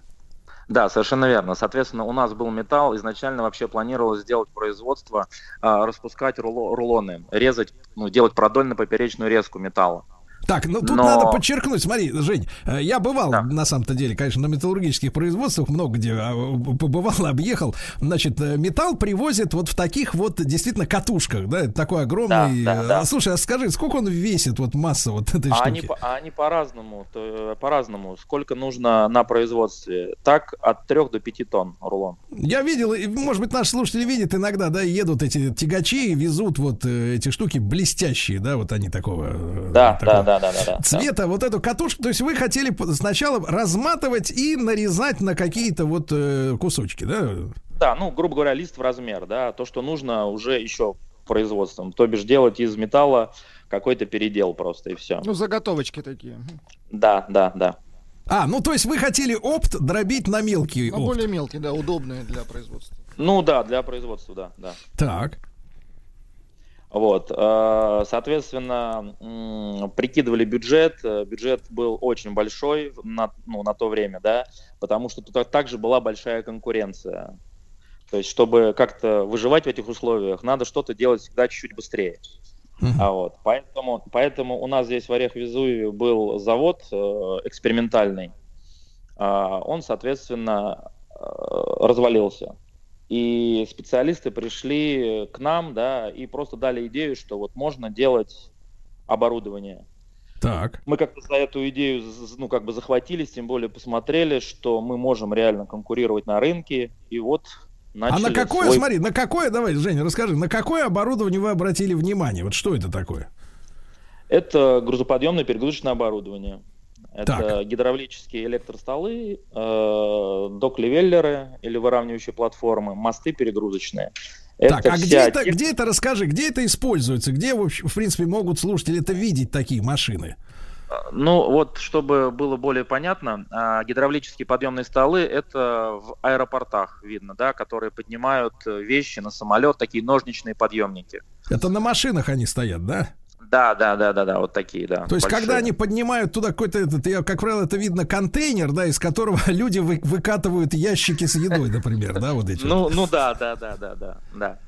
Да, совершенно верно. Соответственно, у нас был металл. Изначально вообще планировалось сделать производство, а, распускать руло- рулоны, резать, ну, делать продольно-поперечную резку металла.
Так, ну тут
Но-
надо подчеркнуть, смотри, Жень, э, я бывал
Да.
на самом-то деле, конечно, на металлургических производствах, много где а, побывал, объехал. Значит, э, металл привозят вот в таких вот действительно катушках, да, такой огромный.
Да, да, да.
А, Слушай, а скажи, сколько он весит, вот масса вот этой
А
штуки?
они, а они по-разному, э, по-разному. Сколько нужно на производстве? Так, от 3 до 5 тонн рулон.
Я видел, и, может быть, наши слушатели видят иногда, да, едут эти тягачи и везут вот эти штуки блестящие, да, вот они такого.
Да,
такого
да, да, да, да, да.
Цвета вот эту катушку, то есть вы хотели сначала разматывать и нарезать на какие-то вот э, кусочки, да?
Да, ну, грубо говоря, лист в размер, да, то, что нужно уже еще производством. То бишь делать из металла какой-то передел просто и все.
Ну, заготовочки такие.
Да, да, да.
А, ну то есть вы хотели опт дробить на мелкий
Ну,
опт.
более мелкие, да, удобные для производства.
Ну да, для производства, да, да.
Так.
Вот, э, соответственно, прикидывали бюджет. Э, Бюджет был очень большой на, ну, на то время, да, потому что тут также была большая конкуренция. То есть, чтобы как-то выживать в этих условиях, надо что-то делать всегда чуть-чуть быстрее.
Мгм.
А вот, поэтому, поэтому у нас здесь в Орех-Везуве был завод э, экспериментальный. А, он, соответственно, э, развалился. И специалисты пришли к нам, да, и просто дали идею, что вот можно делать оборудование.
Так.
Мы как-то за эту идею, ну, как бы захватились, тем более посмотрели, что мы можем реально конкурировать на рынке, и вот начали
а на какое,
свой-
смотри, на какое, давай, Женя, расскажи, на какое оборудование вы обратили внимание? Вот что это такое?
Это грузоподъемное перегрузочное оборудование. Это
Так.
гидравлические электростолы, э, док-левеллеры или выравнивающие платформы, мосты перегрузочные.
так, а где это,
тех-
где это, расскажи, где это используется? Где, в, общем, в принципе, могут слушатели это видеть, такие машины?
Ну, вот, чтобы было более понятно, а, гидравлические подъемные столы это в аэропортах видно, да, которые поднимают э, вещи на самолет, такие ножничные подъемники.
Это на машинах они стоят, да?
Да, да, да, да, да, вот такие, да.
То есть,
большие.
когда они поднимают туда какой-то этот, я, как правило, это видно контейнер, да, из которого люди вы- выкатывают ящики с едой, например, да, вот эти.
Ну, ну да, да, да, да, да, да.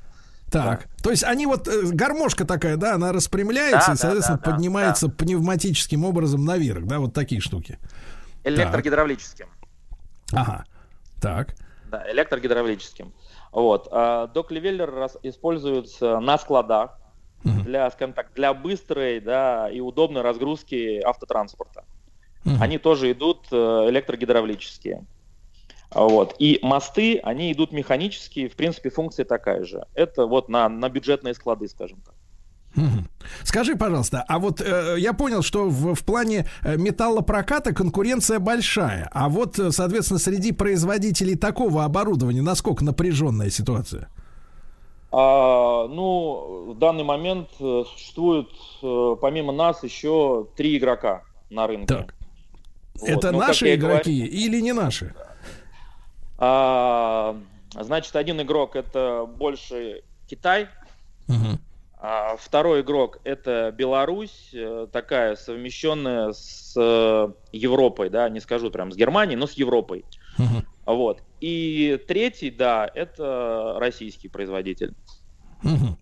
Так, то есть они вот, э, гармошка такая, да, она распрямляется
Да,
и,
да,
соответственно,
да, да,
поднимается пневматическим образом наверх, да, вот такие штуки.
Электрогидравлическим.
Ага, так.
Да, электрогидравлическим. Вот. А dock leveller используется на складах
Мгм.
для, скажем так, для быстрой да, и удобной разгрузки автотранспорта.
Мгм.
Они тоже идут э, электрогидравлические. Вот. И мосты, они идут механические, в принципе, функция такая же. Это вот на, на бюджетные склады, скажем так.
Скажи, пожалуйста, а вот э, я понял, что в, в плане э, металлопроката конкуренция большая, а вот, э, соответственно, среди производителей такого оборудования насколько напряженная ситуация?
А, ну, в данный момент э, существует, э, помимо нас, еще три игрока на рынке.
Так.
Вот.
Это
Ну,
наши
я и говорю,
игроки или не наши?
а, значит, один игрок это больше Китай,
Мгм.
а второй игрок это Беларусь, э, такая совмещенная с Европой, да, не скажу прям с Германией, но с Европой.
Мгм.
Вот. И третий, да, это российский производитель.
Мгм.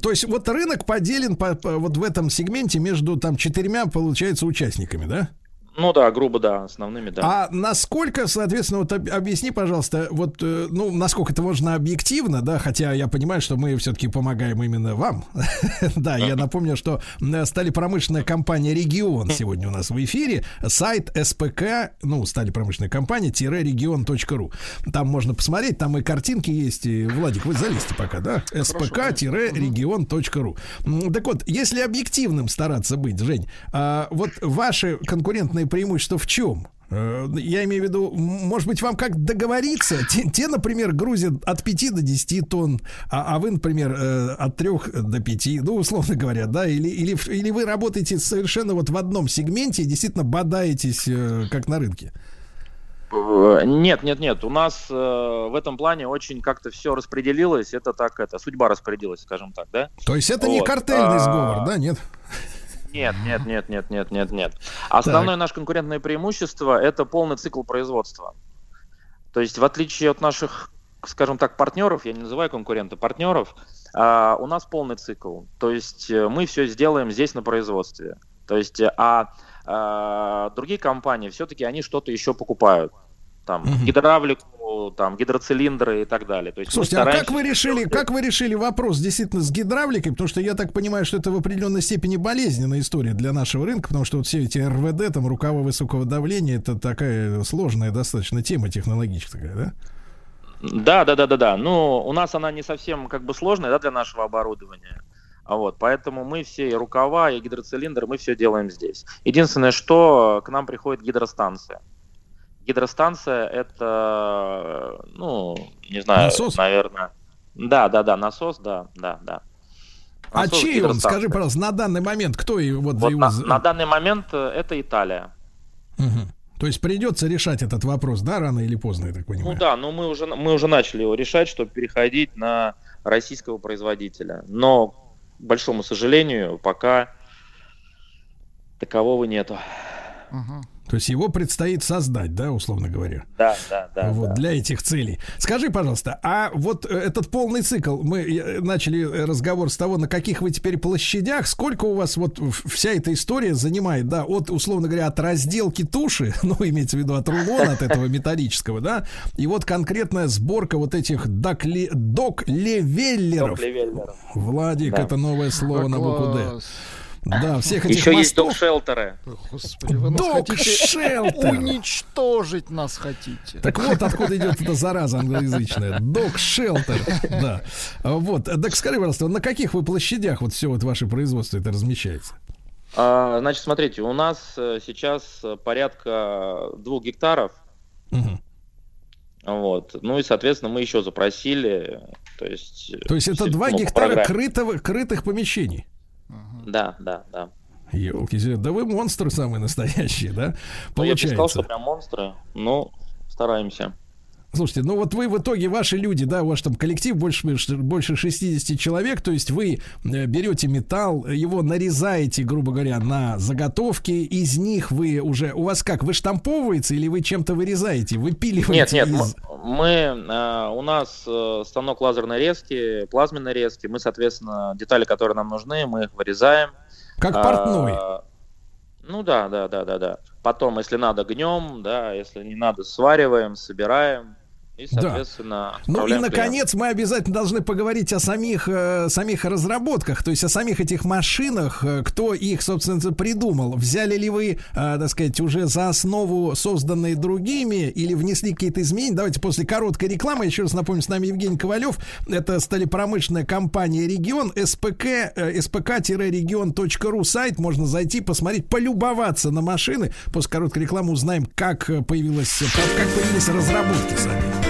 То есть вот рынок поделен по, по- вот в этом сегменте между там четырьмя, получается, участниками, да?
Ну да, грубо, да, основными, да.
А насколько, соответственно, вот об- объясни, пожалуйста, вот, э, ну, насколько это можно объективно, да, хотя я понимаю, что мы все-таки помогаем именно вам. Да, я напомню, что э, стали промышленная компания «Регион» сегодня у нас в эфире, сайт СПК, ну, стали промышленная компания, регион.ру. Там можно посмотреть, там и картинки есть. И, Владик, вы залезьте пока, да? М, Так вот, если объективным стараться быть, Жень, а вот ваши конкурентные преимущества в чем? Э, Я имею в виду, может быть, вам как договориться? Те, те, например, грузят от 5 до 10 тонн, а, а вы, например, э, от 3 до 5, ну, условно говоря, да, или, или, или вы работаете совершенно вот в одном сегменте и действительно бодаетесь, э, как на рынке?
Нет, нет, нет. У нас э, в этом плане очень как-то все распределилось. Это так, это судьба распорядилась, скажем так, да?
То есть это не
Вот,
картельный
а,
сговор, да, нет?
Нет, нет, нет, нет, нет, нет, нет. Основное наше конкурентное преимущество это полный цикл производства. То есть, в отличие от наших, скажем так, партнеров, я не называю конкурента, партнеров, а, у нас полный цикл. То есть э, мы все сделаем здесь на производстве. То есть, э, а, а, другие компании все-таки они что-то еще покупают. Там
Мгм.
гидравлику, там гидроцилиндры и так далее. То есть
Слушайте, а
стараемся
как вы решили, как вы решили вопрос действительно с гидравликой? Потому что я так понимаю, что это в определенной степени болезненная история для нашего рынка, потому что вот все эти РВД, там рукава высокого давления, это такая сложная достаточно тема технологическая, да?
Да, да, да, да, да. Ну, у нас она не совсем как бы сложная, да, для нашего оборудования. А вот, поэтому мы все и рукава, и гидроцилиндры, мы все делаем здесь. Единственное, что к нам приходит гидростанция. Гидростанция это, ну, не знаю,
Насос?
наверное. Да, да, да, насос, да, да, да.
А
Насос,
чей он? Скажи, пожалуйста, на данный момент кто и вот, его
на,
за-
на данный момент э, это Италия.
Мгм. То есть придется решать этот вопрос, да, рано или поздно, я так понимаю.
Ну да, но мы уже, мы уже начали его решать, чтобы переходить на российского производителя. Но, к большому сожалению, пока такового нету.
Мгм.
То есть его предстоит создать, да, условно говоря.
Да, да, да.
вот
да.
для этих целей. Скажи, пожалуйста, а вот э, этот полный цикл, мы э, начали э, разговор с того, на каких вы теперь площадях, сколько у вас вот вся эта история занимает, да, от, условно говоря, от разделки туши, ну, имеется в виду от рулона, от этого металлического, да, и вот конкретная сборка вот этих dock le-
dock leveller ов. Dock leveller ов.
Владик,
Да.
это новое слово на букву «Д». Да, всех этих
Еще есть
мостов.
dock shelter ы.
Господи, вы нас хотите
Dock shelter.
уничтожить нас хотите.
Так вот откуда идет эта зараза англоязычная. Dock shelter. Да. Вот. Так скажи, пожалуйста, на каких вы площадях вот все вот ваше производство это размещается?
А, значит, смотрите, у нас э, сейчас порядка двух гектаров.
Мгм.
Вот. Ну и, соответственно, мы еще запросили. То есть, э,
То есть это два
ну,
гектара крытого, крытых помещений.
Да, да, да.
Елки, да вы монстры самые настоящие, да?
Ну, я бы сказал,
Получается.
что прям монстры, но стараемся.
Слушайте, ну вот вы в итоге, ваши люди, да, ваш там коллектив больше, больше 60 человек, то есть вы э, берете металл, его нарезаете, грубо говоря, на заготовки, из них вы уже, у вас как, вы штамповываете или вы чем-то вырезаете, выпиливаете?
Нет, нет,
из-
мы, э, у нас э, станок лазерной резки, плазменной резки, мы, соответственно, детали, которые нам нужны, мы их вырезаем.
Как
А,
портной.
Ну да, да, да, да, да. Потом, если надо, гнем, да, если не надо, свариваем, собираем. И,
Да.
соответственно,
Ну и, наконец, мы обязательно должны поговорить о самих, э, самих разработках, то есть о самих этих машинах, э, кто их, собственно, придумал. Взяли ли вы, э, так сказать, уже за основу созданные другими или внесли какие-то изменения? Давайте после короткой рекламы, еще раз напомню, с нами Евгений Ковалев, это сталепромышленная компания «Регион», СПК, э, spk-region.ru сайт, можно зайти, посмотреть, полюбоваться на машины. После короткой рекламы узнаем, как э, появилась, как появились разработки сами.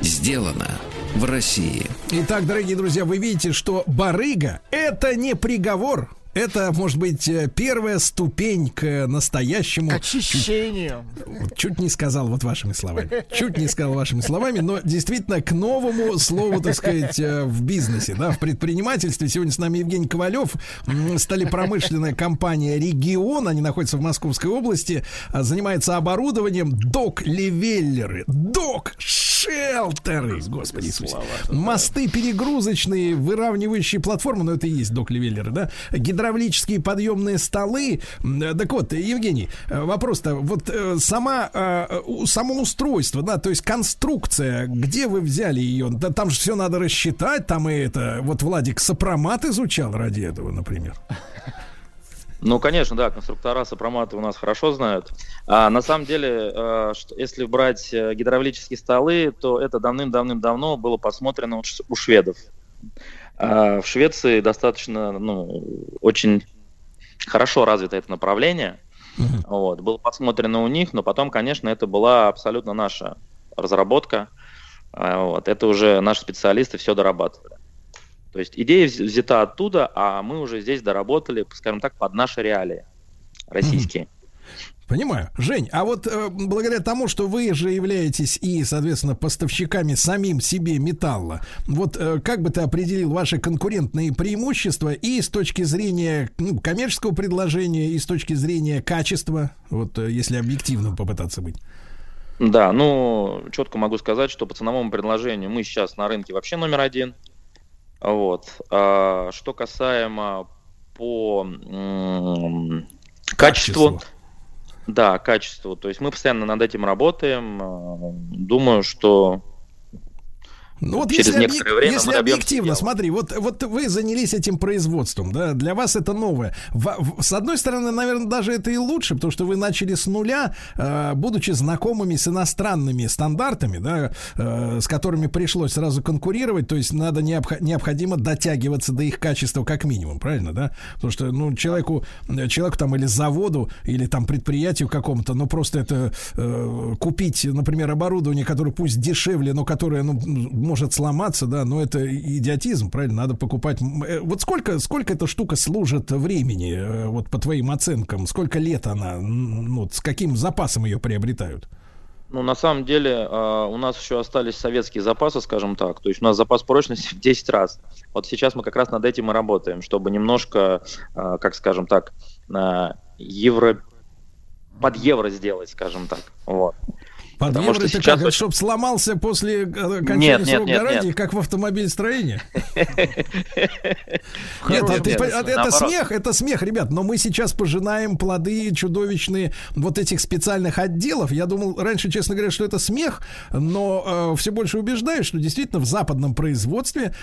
Сделано в России.
Итак, дорогие друзья, вы видите, что барыга это не приговор. Это, может быть, э, первая ступень к настоящему.
К очищению.
Вот Чуть не сказал вот вашими словами. Чуть не сказал вашими словами, но действительно к новому слову, так сказать, э, в бизнесе, да, в предпринимательстве. Сегодня с нами Евгений Ковалев, стали промышленная компания «Регион», они находятся в Московской области, а, занимается оборудованием док-левеллеры, док-шелтеры, господи Иисусе. Мосты перегрузочные, выравнивающие платформы, но это и есть док-левеллеры, да, гидравлические подъемные столы. Э, Так вот, Евгений, э, вопрос-то, вот э, сама, само устройство, да, то есть конструкция, где вы взяли ее? Да, там же все надо рассчитать, там и это, вот Владик сопромат изучал ради этого, например.
Ну, конечно, да, конструктора сопроматы у нас хорошо знают. А, на самом деле, э, что- если брать гидравлические столы, то это давным-давным-давно было посмотрено у шведов. А, в Швеции достаточно, ну, очень хорошо развито это направление. Вот, было посмотрено у них, но потом, конечно, это была абсолютно наша разработка. А, Вот, это уже наши специалисты все дорабатывали. То есть идея вз- взята оттуда, а мы уже здесь доработали, скажем так, под наши реалии российские.
Понимаю. Жень, а вот э, благодаря тому, что вы же являетесь и, соответственно, поставщиками самим себе металла, вот э, как бы ты определил ваши конкурентные преимущества и с точки зрения ну, коммерческого предложения, и с точки зрения качества, вот э, если объективно попытаться быть?
Да, ну, четко могу сказать, что по ценовому предложению мы сейчас на рынке вообще номер один. Вот. А что касаемо по м, качеству,
Качеству.
Да, качеству, то есть мы постоянно над этим работаем. Э, Думаю, что
Ну вот
Через
если,
некоторое
объек-
время
если
мы
объективно,
дела.
смотри, вот, вот вы занялись этим производством, да, для вас это новое. Во- в- с одной стороны, наверное, даже это и лучше, потому что вы начали с нуля, э, будучи знакомыми с иностранными стандартами, да, э, с которыми пришлось сразу конкурировать, то есть надо необх- необходимо дотягиваться до их качества как минимум, правильно, да? Потому что, ну, человеку, человеку там или заводу, или там предприятию какому-то, ну, просто это э, купить, например, оборудование, которое пусть дешевле, но которое, ну, может сломаться, да, но это идиотизм, правильно, надо покупать. Э, Вот сколько, сколько эта штука служит времени, э, вот по твоим оценкам, сколько лет она, ну, с каким запасом ее приобретают?
Ну, на самом деле, э, у нас еще остались советские запасы, скажем так. То есть у нас запас прочности в 10 раз. Вот сейчас мы как раз над этим и работаем, чтобы немножко, э, как скажем так, на евро под евро сделать, скажем так. Вот.
Под
Потому
евро
что
это
сейчас
как, чтобы сломался после э, окончания
Нет, нет,
срока
нет,
гарантии,
нет.
как в автомобильстроении? Нет, это,
Нет,
это смех, это смех, ребят, но мы сейчас пожинаем плоды чудовищные вот этих специальных отделов. Я думал раньше, честно говоря, что это смех, но все больше убеждаюсь, что действительно в западном производстве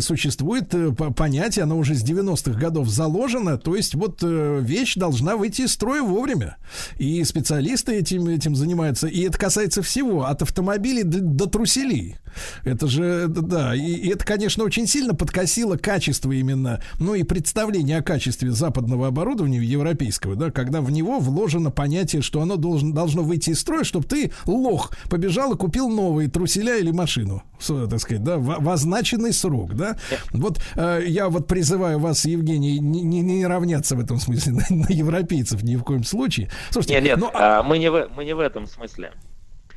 существует э, по- понятие, оно уже с 90-х годов заложено, то есть вот э, вещь должна выйти из строя вовремя. И специалисты этим, этим занимаются, и это касается всего, от автомобилей до, до труселей. Это же, да, и, это, конечно, очень сильно подкосило качество именно, ну и представление о качестве западного оборудования европейского, да, когда в него вложено понятие, что оно должен, должно выйти из строя, чтобы ты, лох, побежал и купил новые труселя или машину, так сказать, да, в, в означенный срок, да. Вот э, я вот призываю вас, Евгений, не, не- не равняться в этом смысле на, на европейцев ни в коем случае. Слушайте,
Нет, нет,
ну, а-
а, мы, не в, мы не в этом смысле.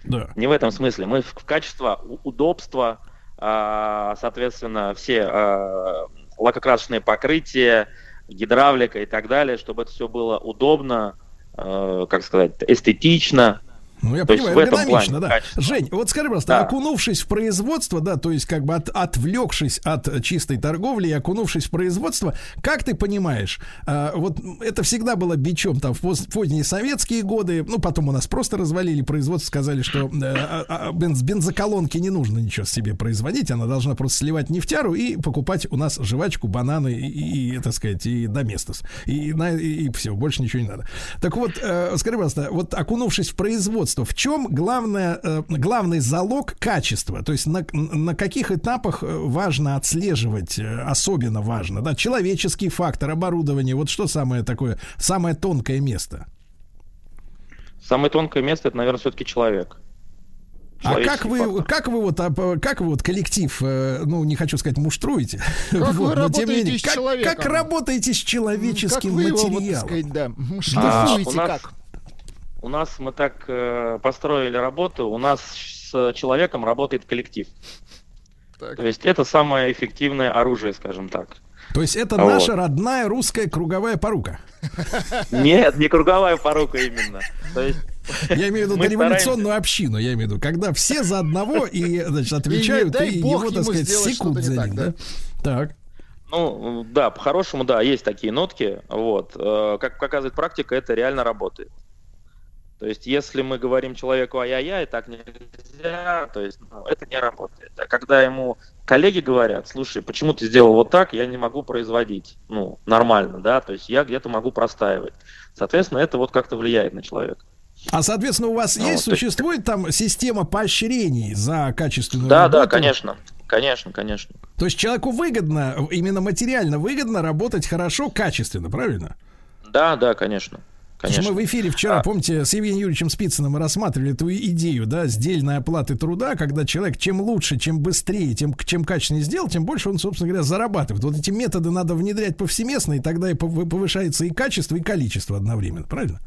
Да.
Не в этом смысле. Мы в, качество, удобства, а, соответственно, все а, лакокрасочные покрытия, гидравлика и так далее, чтобы это все было удобно, а, как сказать, эстетично.
Ну, я
То есть
понимаю,
в этом плане
да.
качество.
Жень, вот скажи, пожалуйста,
Да.
окунувшись в производство, да, то есть как бы от, отвлекшись от чистой торговли и окунувшись в производство, как ты понимаешь, а, вот это всегда было бичом там в поз- поздние советские годы, ну, потом у нас просто развалили производство, сказали, что э, а- а с бензоколонки не нужно ничего себе производить, она должна просто сливать нефтяру и покупать у нас жвачку, бананы и, и, так сказать, и доместос. И, на- и, все, больше ничего не надо. Так вот, э, скажи, пожалуйста, вот окунувшись в производство, в чем главное, э, главный залог качества? То есть на, на каких этапах э, важно отслеживать, э, особенно важно, да, человеческий фактор, оборудование, вот что самое такое, самое тонкое место?
Самое тонкое место это, наверное, все-таки человек.
А как вы,
фактор.
как вы вот, как вы вот коллектив, ну не хочу сказать муштруете,
Как вы
но тем не менее,
с
как,
человеком?
как работаете с человеческим
как вы его, вот, так
материалом?
сказать, да,
А, у нас-
как?
У нас мы так э, построили работу, у нас с человеком работает коллектив.
Так.
То есть это самое эффективное оружие, скажем так.
То есть это
Вот.
наша родная русская круговая порука.
Нет, не круговая порука именно. То есть
Я имею в виду революционную общину, я имею в виду, когда все за одного и, значит, отвечают, и,
бог
его, так сказать, секут за
так,
ним,
да?
да? Так.
Ну, да, по-хорошему, да, есть такие нотки. Вот. Э, Как показывает практика, это реально работает. То есть, если мы говорим человеку ай-яй-яй, так нельзя, то есть, ну, это не работает. А когда ему коллеги говорят, слушай, почему ты сделал вот так, я не могу производить, ну, нормально, да, то есть я где-то могу простаивать. Соответственно, это вот как-то влияет на человека.
А, соответственно, у вас
Ну,
есть,
то
существует там система поощрений за качественную
Да,
работу?
да, конечно, конечно, конечно.
То есть человеку выгодно, именно материально выгодно работать хорошо, качественно, правильно?
Да, да, конечно. Конечно.
мы в эфире вчера,
А.
помните, с Евгением Юрьевичем Спицыным мы рассматривали эту идею, да, сдельной оплаты труда, когда человек чем лучше, чем быстрее, тем, чем качественнее сделал, тем больше он, собственно говоря, зарабатывает. Вот эти методы надо внедрять повсеместно, и тогда и пов- повышается и качество, и количество одновременно, правильно?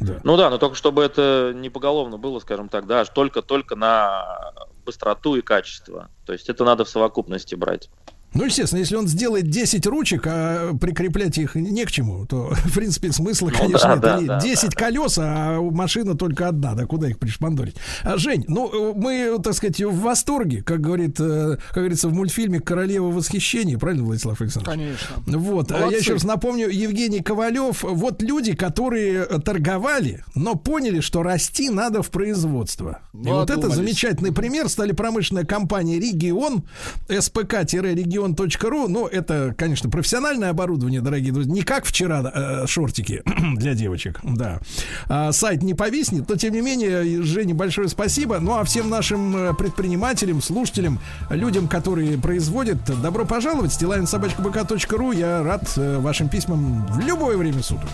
Да.
Ну да, но только чтобы это не поголовно было, скажем так, да, только-только на быстроту и качество. То есть это надо в совокупности брать.
Ну, естественно, если он сделает 10 ручек, а прикреплять их не к чему, то, в принципе, смысла,
Ну
конечно,
да,
нет.
да,
Или
да,
10 колес, а машина только одна, да, куда их пришпандорить? А, Жень, ну, мы, так сказать, в восторге, как говорит, э, как говорится, в мультфильме «Королева восхищения», правильно, Владислав Александрович?
Конечно.
Вот, а я
Молодцы.
еще раз напомню, Евгений Ковалев, вот люди, которые э, торговали, но поняли, что расти надо в производство. И
Ну,
вот это замечательный пример стали промышленная компания «Регион», spk-region.ru. Ну, это, конечно, профессиональное оборудование, дорогие друзья. Не как вчера э, шортики для девочек, да. А, сайт не повиснет, но, тем не менее, Жене большое спасибо. Ну, а всем нашим э, предпринимателям, слушателям, людям, которые производят, добро пожаловать. Стилавинсобачкабк.ру. Я рад э, вашим письмам в любое время суток.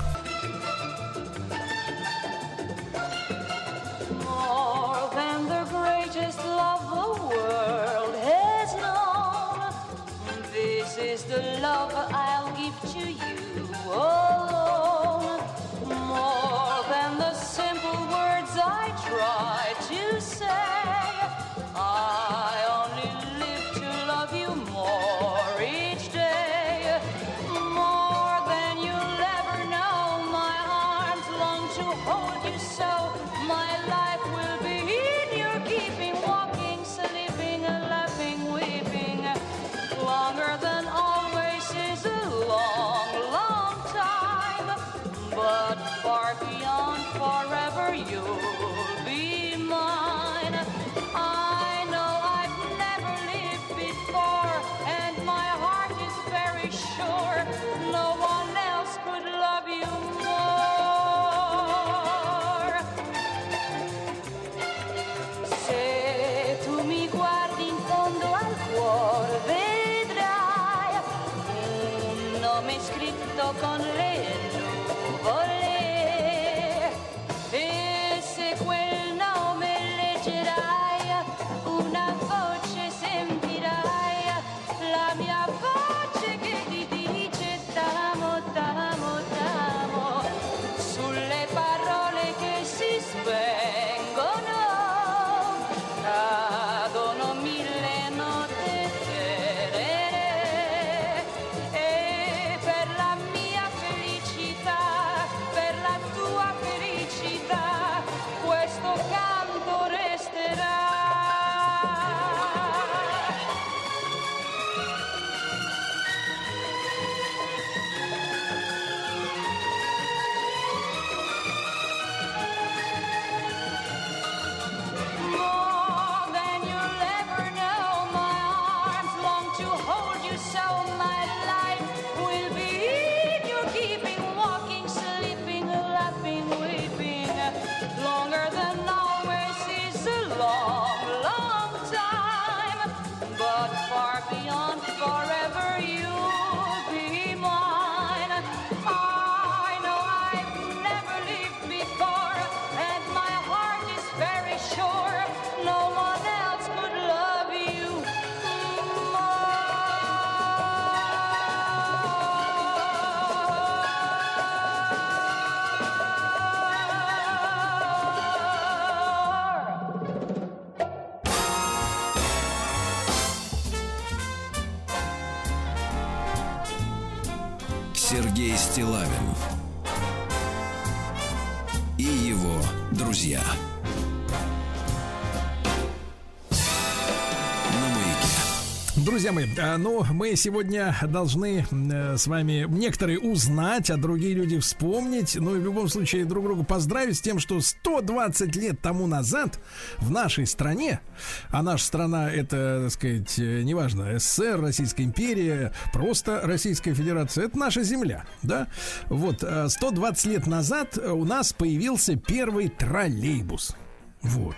Друзья
мои, а, ну, мы сегодня должны э, с вами некоторые узнать, а другие люди вспомнить. Ну и в любом случае друг друга поздравить с тем, что 120 лет тому назад в нашей стране, а наша страна это, так сказать, э, неважно, СССР, Российская империя, просто Российская Федерация, это наша земля, да? Вот, э, 120 лет назад у нас появился первый троллейбус. Вот.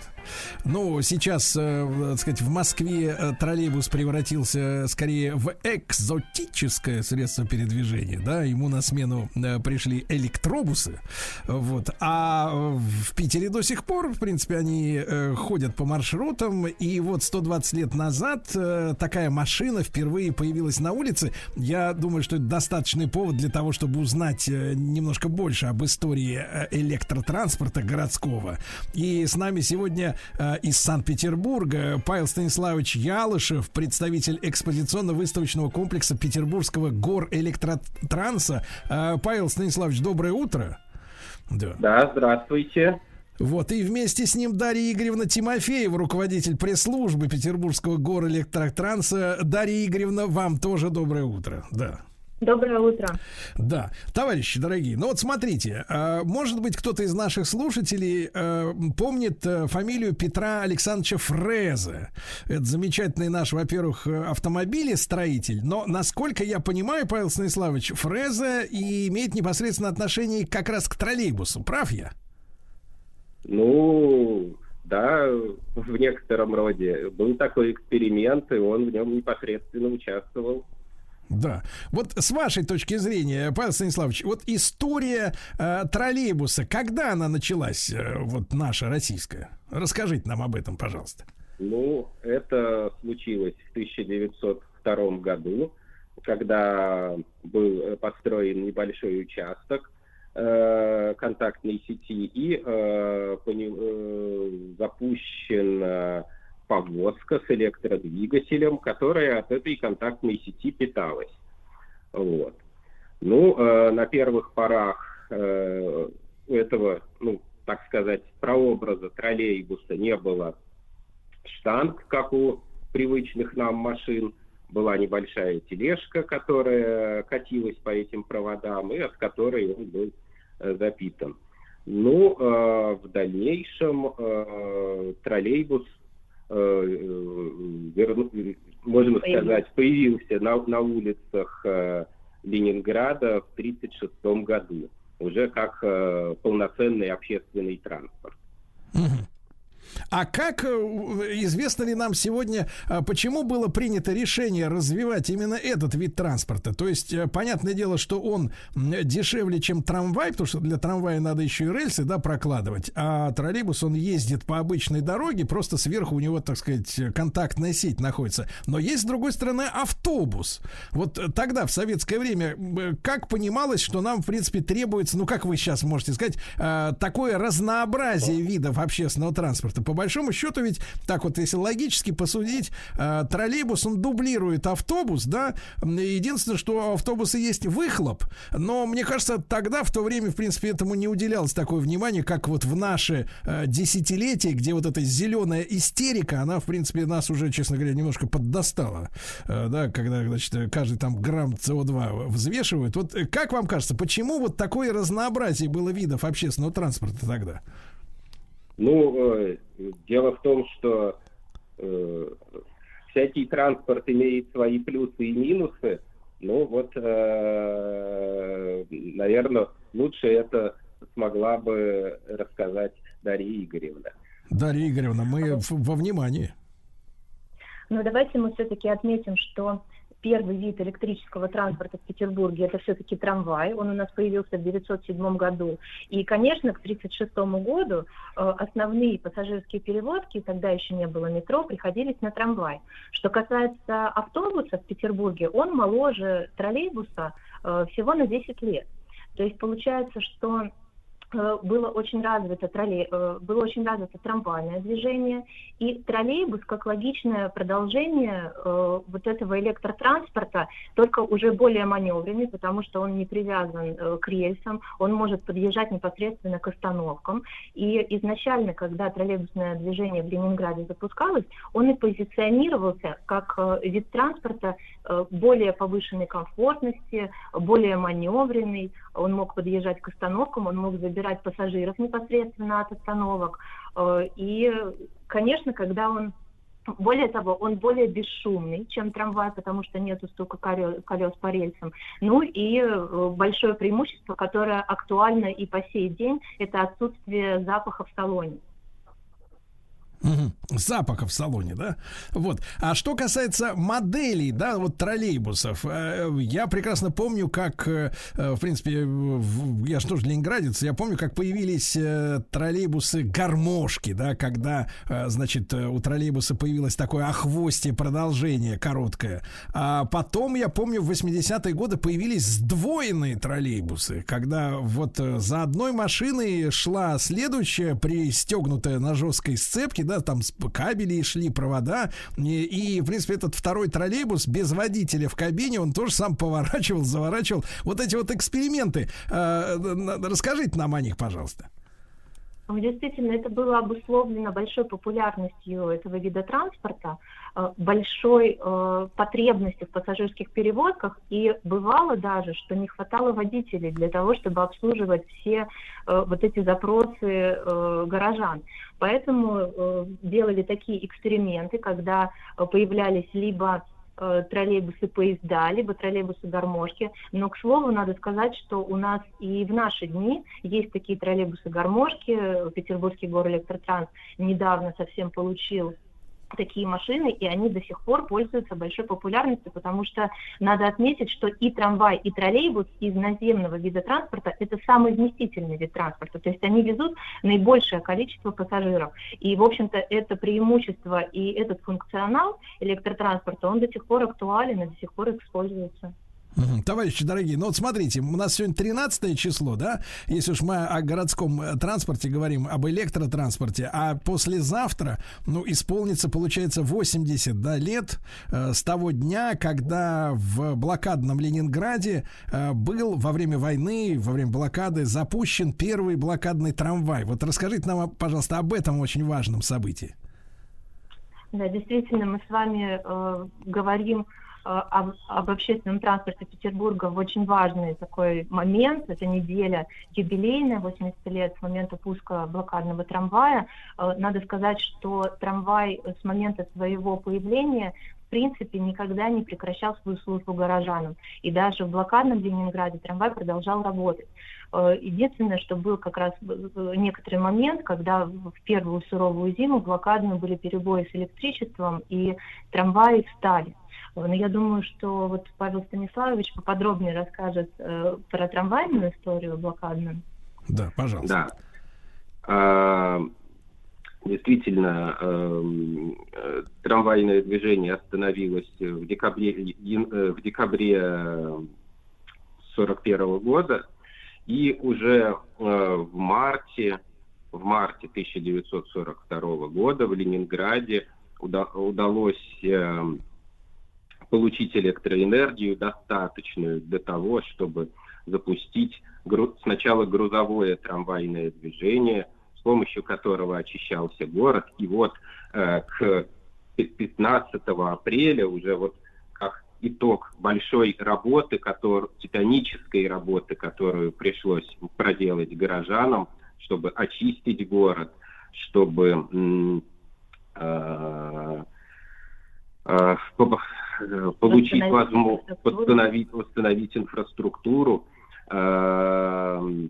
Ну, сейчас, э, так сказать, в Москве э, троллейбус превратился скорее в экзотическое средство передвижения, да, ему на смену э, пришли электробусы, вот, а э, в Питере до сих пор, в принципе, они э, ходят по маршрутам, и вот 120 лет назад э, такая машина впервые появилась на улице, я думаю, что это достаточный повод для того, чтобы узнать э, немножко больше об истории э, электротранспорта городского, и с нами сегодня
э, из Санкт-Петербурга. Павел Станиславович Ялышев, представитель экспозиционно-выставочного комплекса Петербургского гор электротранса. Э, Павел Станиславович, доброе утро. Да.
Да, здравствуйте.
Вот, и вместе с ним Дарья Игоревна Тимофеева, руководитель пресс-службы Петербургского гор электротранса. Дарья Игоревна, вам тоже доброе утро. Да.
Доброе утро.
Да, товарищи дорогие, ну вот смотрите, э, может быть, кто-то из наших слушателей э, помнит э, фамилию Петра Александровича Фрезе. Это замечательный наш, во-первых, э, автомобилестроитель, но, насколько я понимаю, Павел Станиславович, Фрезе и имеет непосредственно отношение как раз к троллейбусу, прав я?
Ну, да, в некотором роде. Был такой эксперимент, и он в нем непосредственно участвовал.
Да. Вот с вашей точки зрения, Павел Станиславович, вот история э, троллейбуса, когда она началась, э, вот наша российская? Расскажите нам об этом, пожалуйста.
Ну, это случилось в 1902 году, когда был э, построен небольшой участок э, контактной сети и э, по не- э, повозка с электродвигателем, которая от этой контактной сети питалась. Вот. Ну, э, на первых порах э, этого, ну, так сказать, прообраза троллейбуса не было штанг, как у привычных нам машин. Была небольшая тележка, которая катилась по этим проводам, и от которой он был э, запитан. Ну, э, в дальнейшем э, троллейбус, можно
Появился.
сказать, появился на, на улицах э, Ленинграда в 1936 году, уже как э, полноценный общественный транспорт.
Мгм. А как э, известно ли нам сегодня, а, почему было принято решение развивать именно этот вид транспорта? То есть, э, понятное дело, что он дешевле, чем трамвай, потому что для трамвая надо еще и рельсы, да, прокладывать, а троллейбус, он ездит по обычной дороге, просто сверху у него, так сказать, контактная сеть находится. Но есть, с другой стороны, автобус. Вот э, тогда, в советское время, как понималось, что нам, в принципе, требуется, ну, как вы сейчас можете сказать, э, такое разнообразие видов общественного транспорта. По большому счету, ведь так вот, если логически посудить, э, троллейбус, он дублирует автобус, да. Единственное, что у автобуса есть выхлоп, но мне кажется, тогда, в то время, в принципе, этому не уделялось такое внимание, как вот в наши э, десятилетия, где вот эта зеленая истерика, она, в принципе, нас уже, честно говоря, немножко поддостала, Э, да, когда, значит, каждый там грамм СО2 взвешивают. Вот как вам кажется, почему вот такое разнообразие было видов общественного транспорта тогда?
Ну, э, дело в том, что э, всякий транспорт имеет свои плюсы и минусы. Ну, вот, наверное, лучше это смогла бы рассказать Дарья Игоревна.
Дарья Игоревна, мы в- во внимании.
Но давайте мы все-таки отметим, что первый вид электрического транспорта в Петербурге это все-таки трамвай. Он у нас появился в 1907 году. И, конечно, к 1936 году э, основные пассажирские перевозки, тогда еще не было метро, приходились на трамвай. Что касается автобуса в Петербурге, он моложе троллейбуса э, всего на 10 лет. То есть получается, что было очень развито троллей, э, было очень развито трамвайное движение, и троллейбус как логичное продолжение э, вот этого электротранспорта, только уже более маневренный, потому что он не привязан э, к рельсам, он может подъезжать непосредственно к остановкам. И изначально, когда троллейбусное движение в Ленинграде запускалось, он и позиционировался как э, вид транспорта э, более повышенной комфортности, более маневренный, он мог подъезжать к остановкам, он мог забирать пассажиров непосредственно от остановок. Э, И, конечно, когда он более того, он более бесшумный, чем трамвай, потому что нету стука колес по рельсам. Ну и э, большое преимущество, которое актуально и по сей день, это отсутствие запаха в салоне.
Мгм. Запаха в салоне, да? Вот. А что касается моделей, да, вот троллейбусов, э, я прекрасно помню, как, э, э, в принципе, я же тоже ленинградец, я помню, как появились э, троллейбусы гармошки, да, когда, значит, у троллейбуса появилось такое охвостие продолжение короткое. А потом, я помню, в 80-е годы появились сдвоенные троллейбусы, когда вот за одной машиной шла следующая, пристегнутая на жесткой сцепке, да, там с- кабели шли, провода, и, в принципе, этот второй троллейбус без водителя в кабине, он тоже сам поворачивал, заворачивал. Вот эти вот эксперименты, э, расскажите нам о них, пожалуйста.
Ну, Действительно, это было обусловлено большой популярностью этого вида транспорта, э, большой э, потребностью в пассажирских перевозках, и бывало даже, что не хватало водителей для того, чтобы обслуживать все э, вот эти запросы горожан. Поэтому делали такие эксперименты, когда появлялись либо э, троллейбусы поезда, либо троллейбусы гармошки. Но, к слову, надо сказать, что у нас и в наши дни есть такие троллейбусы гармошки. Петербургский горэлектротранс недавно совсем получил такие машины, и они до сих пор пользуются большой популярностью, потому что надо отметить, что и трамвай, и троллейбус из наземного вида транспорта – это самый вместительный вид транспорта, то есть они везут наибольшее количество пассажиров. И, в общем-то, это преимущество и этот функционал электротранспорта, он до сих пор актуален и до сих пор используется.
Товарищи дорогие, ну вот смотрите, у нас сегодня 13 число, да, если уж мы о городском э, транспорте говорим, об электротранспорте, а послезавтра, ну, исполнится, получается, 80 да, лет э, с того дня, когда в блокадном Ленинграде э, был во время войны, во время блокады запущен первый блокадный трамвай. Вот расскажите нам, пожалуйста, об этом очень важном событии.
Да, действительно, мы с вами э, говорим об, об общественном транспорте Петербурга в очень важный такой момент. Это неделя юбилейная, 80 лет с момента пуска блокадного трамвая. Э, надо сказать, что трамвай с момента своего появления в принципе никогда не прекращал свою службу горожанам. И даже в блокадном Ленинграде трамвай продолжал работать. Э, Единственное, что был как раз э, некоторый момент, когда в первую суровую зиму блокадные были перебои с электричеством, и трамваи встали. Э, Но я думаю, что вот Павел Станиславович поподробнее расскажет э, про трамвайную историю блокадную.
Да, пожалуйста.
Да. А, Действительно, э, трамвайное движение остановилось в декабре, ян- э, в декабре 41 года, и уже э, в марте, в марте 1942 года в Ленинграде уда- удалось эм, получить электроэнергию достаточную для того, чтобы запустить гру- сначала грузовое трамвайное движение, с помощью которого очищался город. И вот э, к пи- 15 апреля уже вот как итог большой работы, который, титанической работы, которую пришлось проделать горожанам, чтобы очистить город, чтобы э, э, поб- э, получить возможность восстановить, восстановить инфраструктуру, э,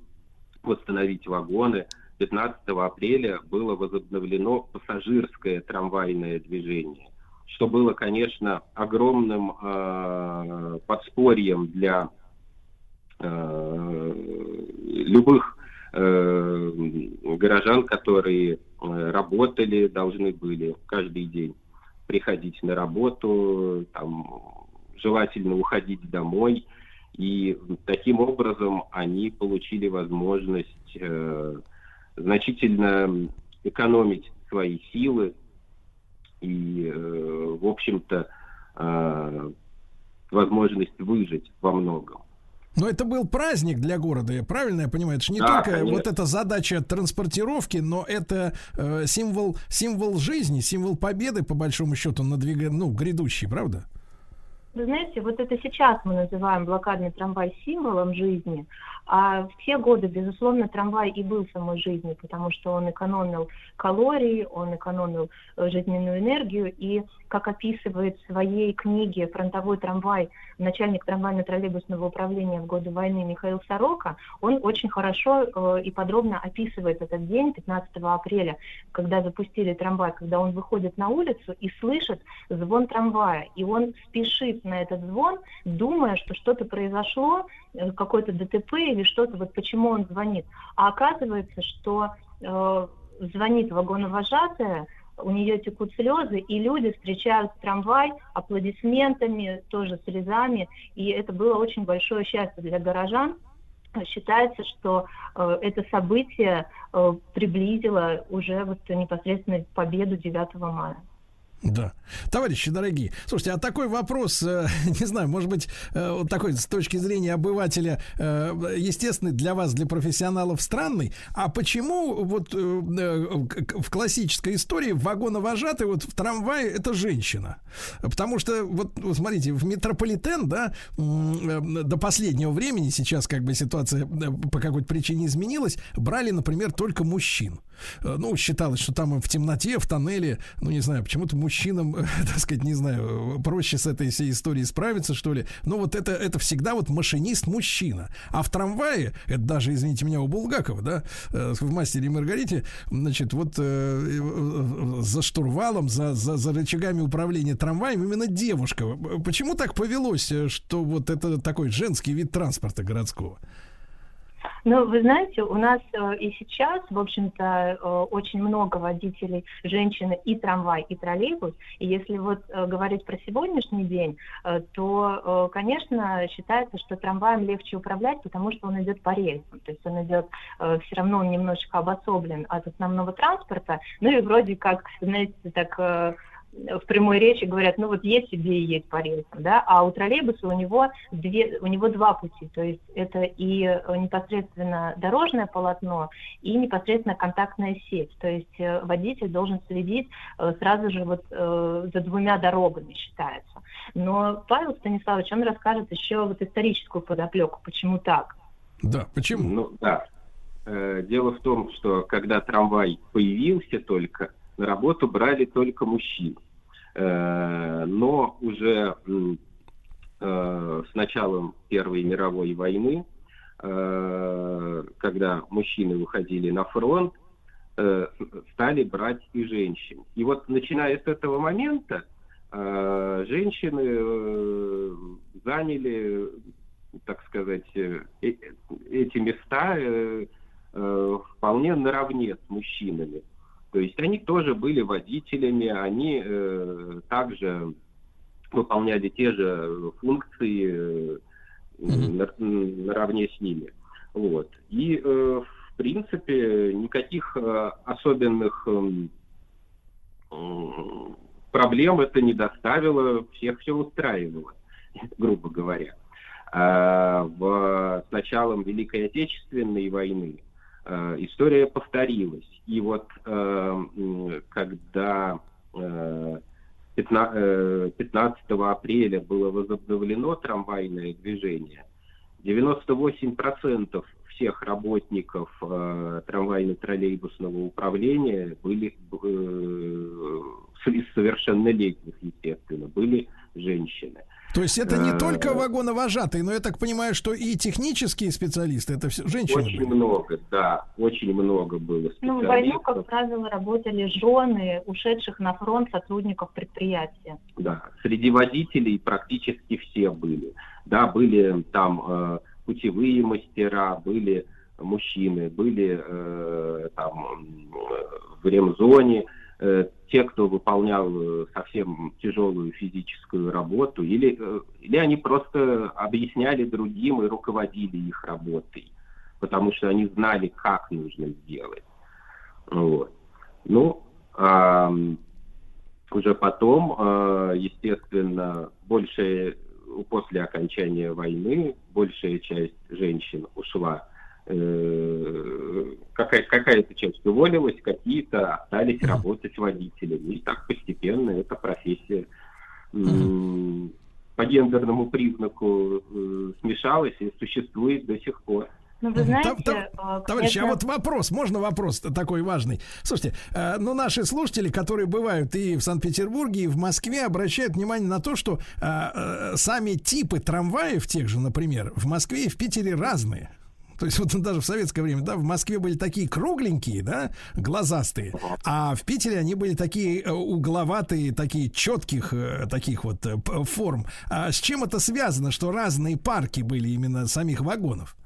восстановить вагоны. 15 апреля было возобновлено пассажирское трамвайное движение, что было, конечно, огромным э, подспорьем для э, любых э, горожан, которые э, работали, должны были каждый день приходить на работу, там, желательно уходить домой. И таким образом они получили возможность э, значительно экономить свои силы и, э, в общем-то, э, возможность выжить во многом.
Но это был праздник для города, я правильно я понимаю? Это же не
Да,
только
конечно.
вот эта задача транспортировки, но это э, символ, символ жизни, символ победы, по большому счету, надвига, ну, грядущий, правда?
Вы знаете, вот это сейчас мы называем блокадный трамвай символом жизни, а в те годы, безусловно, трамвай и был самой жизнью, потому что он экономил калории, он экономил э, жизненную энергию, и, как описывает в своей книге «Фронтовой трамвай» начальник трамвайно-троллейбусного управления в годы войны Михаил Сорока, он очень хорошо э, и подробно описывает этот день, 15 апреля, когда запустили трамвай, когда он выходит на улицу и слышит звон трамвая, и он спешит на этот звон, думая, что что-то произошло, э, какое-то ДТП или что-то, вот почему он звонит. А оказывается, что э, звонит вагоновожатая, у нее текут слезы, и люди встречают трамвай аплодисментами, тоже слезами, и это было очень большое счастье для горожан. Считается, что э, это событие э, приблизило уже вот непосредственно победу 9 мая.
Да. Товарищи дорогие, слушайте, а такой вопрос, э, не знаю, может быть, э, вот такой с точки зрения обывателя, э, естественный для вас, для профессионалов странный. А почему вот в классической истории вагоновожатый вот в трамвае это женщина? Потому что, вот, смотрите, в метрополитен, да, до последнего времени, сейчас как бы ситуация по какой-то причине изменилась, брали, например, только мужчин. Ну, считалось, что там в темноте, в тоннеле, ну, не знаю, почему-то мужчинам, э, так сказать, не знаю, проще с этой всей историей справиться, что ли. Но вот это, это всегда вот машинист мужчина. А в трамвае, это даже, извините меня, у Булгакова, да, э, в «Мастере и Маргарите», значит, вот э, э, за штурвалом, за, за, за рычагами управления трамваем именно девушка. Почему так повелось, э, что вот это такой женский вид транспорта городского?
Ну, вы знаете, у нас э, и сейчас, в общем-то, э, очень много водителей женщины и трамвай, и троллейбус. И если вот э, говорить про сегодняшний день, то, конечно, считается, что трамваем легче управлять, потому что он идет по рельсам. То есть он идет, все равно он немножечко обособлен от основного транспорта. Ну и вроде как, знаете, так в прямой речи говорят, ну вот есть себе и есть по рельсам, да, а у троллейбуса у него, две, у него два пути, то есть это и э, непосредственно дорожное полотно, и непосредственно контактная сеть, то есть э, водитель должен следить э, сразу же вот за двумя дорогами, считается. Но Павел Станиславович, он расскажет еще вот историческую подоплеку, почему так.
Да, почему?
Ну, да. Дело в том, что когда трамвай появился только, на работу брали только мужчин. Э, Но уже э, с началом Первой мировой войны, э, когда мужчины уходили на фронт, стали брать и женщин. И вот начиная с этого момента женщины заняли, так сказать, эти места вполне наравне с мужчинами. То есть они тоже были водителями, они э, также выполняли те же функции э, на- наравне с ними. Вот. И, э, в принципе, никаких э, особенных м, проблем это не доставило, всех все устраивало, грубо говоря. А в, с началом Великой Отечественной войны э, история повторилась. И вот э, когда э, 15, э, 15 апреля было возобновлено трамвайное движение, 98% всех работников э, трамвайно-троллейбусного управления были э, совершеннолетних, естественно, были женщины.
То есть это не
Э,
только вагоновожатые, но я так понимаю, что и технические специалисты, это все женщины.
Очень
были.
много, да, очень много было
Ну, в войну, как
специалистов.
правило, работали жены ушедших на фронт сотрудников предприятия.
Да, среди водителей практически все были. Да, были там э, путевые мастера, были мужчины, были э, там м, в ремзоне, э, те, кто выполнял э, совсем тяжелую физическую работу, или, э, или они просто объясняли другим и руководили их работой, потому что они знали, как нужно сделать. Вот. Ну, ам, уже потом, э, естественно, большая, после окончания войны, большая часть женщин ушла. Э, Какая, какая-то часть уволилась, какие-то остались работать водителями. И так постепенно эта профессия м, по гендерному признаку э, смешалась и существует до сих пор.
Ну, вы знаете,
там-
э,
Товарищи, а вот вопрос, можно вопрос такой важный? Слушайте, э, ну наши слушатели, которые бывают и в Санкт-Петербурге, и в Москве, обращают внимание на то, что э, э, сами типы трамваев тех же, например, в Москве и в Питере разные. То есть вот даже в советское время, да, в Москве были такие кругленькие, да, глазастые, а в Питере они были такие э, угловатые, такие четких, э, таких вот э, форм. А с чем это связано, что разные парки были именно самих вагонов?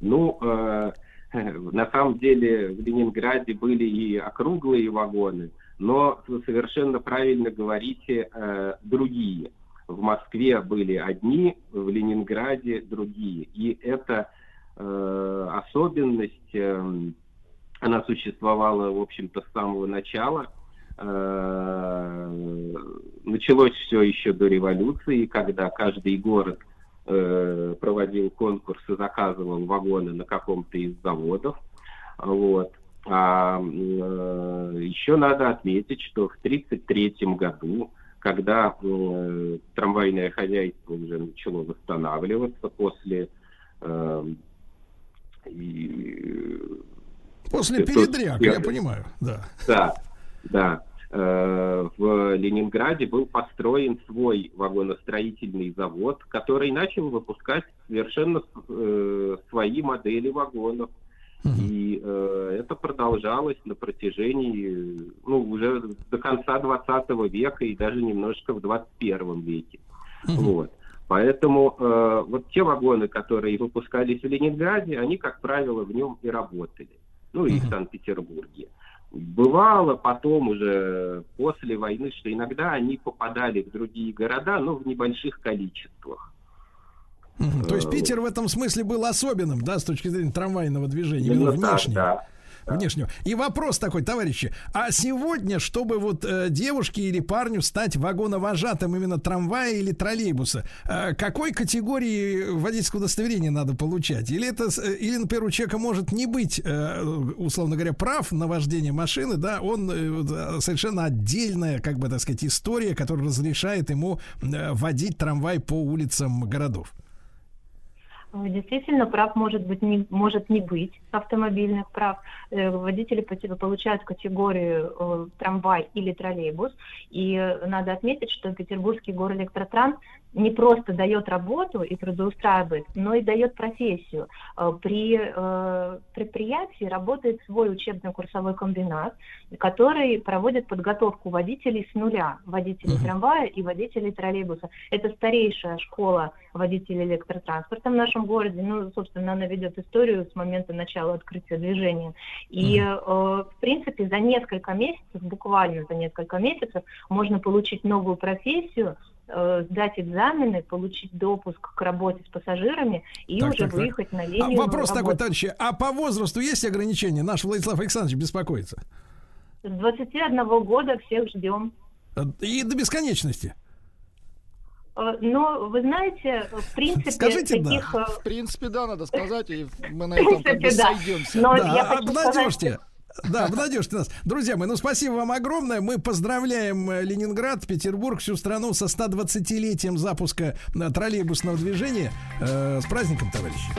Ну, э, на самом деле в Ленинграде были и округлые вагоны, но вы совершенно правильно говорите э, другие. В Москве были одни, в Ленинграде другие. И эта э, особенность, э, она существовала, в общем-то, с самого начала. Э, началось все еще до революции, когда каждый город э, проводил конкурс и заказывал вагоны на каком-то из заводов. Вот. А э, еще надо отметить, что в 1933 году, когда э, трамвайное хозяйство уже начало восстанавливаться после э, и,
После передряг, я
первый.
понимаю, да.
да, да. Э, В Ленинграде был построен свой вагоностроительный завод, который начал выпускать совершенно э, свои модели вагонов. И э, это продолжалось на протяжении, ну, уже до конца 20 века и даже немножко в 21 веке. Вот. Поэтому э, вот те вагоны, которые выпускались в Ленинграде, они, как правило, в нем и работали. Ну и в Санкт-Петербурге. Бывало потом уже после войны, что иногда они попадали в другие города, но в небольших количествах.
То есть
Э,
Питер в этом смысле был особенным, да, с точки зрения трамвайного движения,
Именно
именно
так,
внешнего.
да.
Внешнего. И вопрос такой, товарищи, а сегодня, чтобы вот э, девушке или парню стать вагоновожатым именно трамвая или троллейбуса, э, какой категории водительского удостоверения надо получать? Или это, э, или, например, у человека может не быть, э, условно говоря, прав на вождение машины, да, он э, э, совершенно отдельная, как бы так сказать, история, которая разрешает ему э, водить трамвай по улицам городов.
Э, Действительно, прав может быть не может не быть автомобильных прав. Э, Водители получают категорию э, трамвай или троллейбус. И надо отметить, что Петербургский горэлектротранс не просто дает работу и трудоустраивает, но и дает профессию. При предприятии работает свой учебно-курсовой комбинат, который проводит подготовку водителей с нуля, водителей трамвая и водителей троллейбуса. Это старейшая школа водителей электротранспорта в нашем городе. Ну, собственно, она ведет историю с момента начала открытия движения. И, э, в принципе, за несколько месяцев, буквально за несколько месяцев, можно получить новую профессию, э, сдать экзамены, получить допуск к работе с пассажирами и
Так,
уже
так, так.
выехать на
А
линию.
вопрос такой,
работать.
товарищи, а по возрасту есть ограничения? Наш Владислав Александрович беспокоится.
С 21 года всех ждем.
Э, И до бесконечности.
Э, Но вы знаете, в принципе,
Скажите «да».
таких... э,
В принципе, да, надо сказать, и мы на этом как бы
да.
сойдемся.
Но
да,
я хочу сказать,
обнадежьте. Да, обнадежьте нас. Друзья мои, ну спасибо вам огромное. Мы поздравляем э, Ленинград, Петербург, всю страну со 120-летием запуска э, троллейбусного движения. Э, с праздником, товарищи.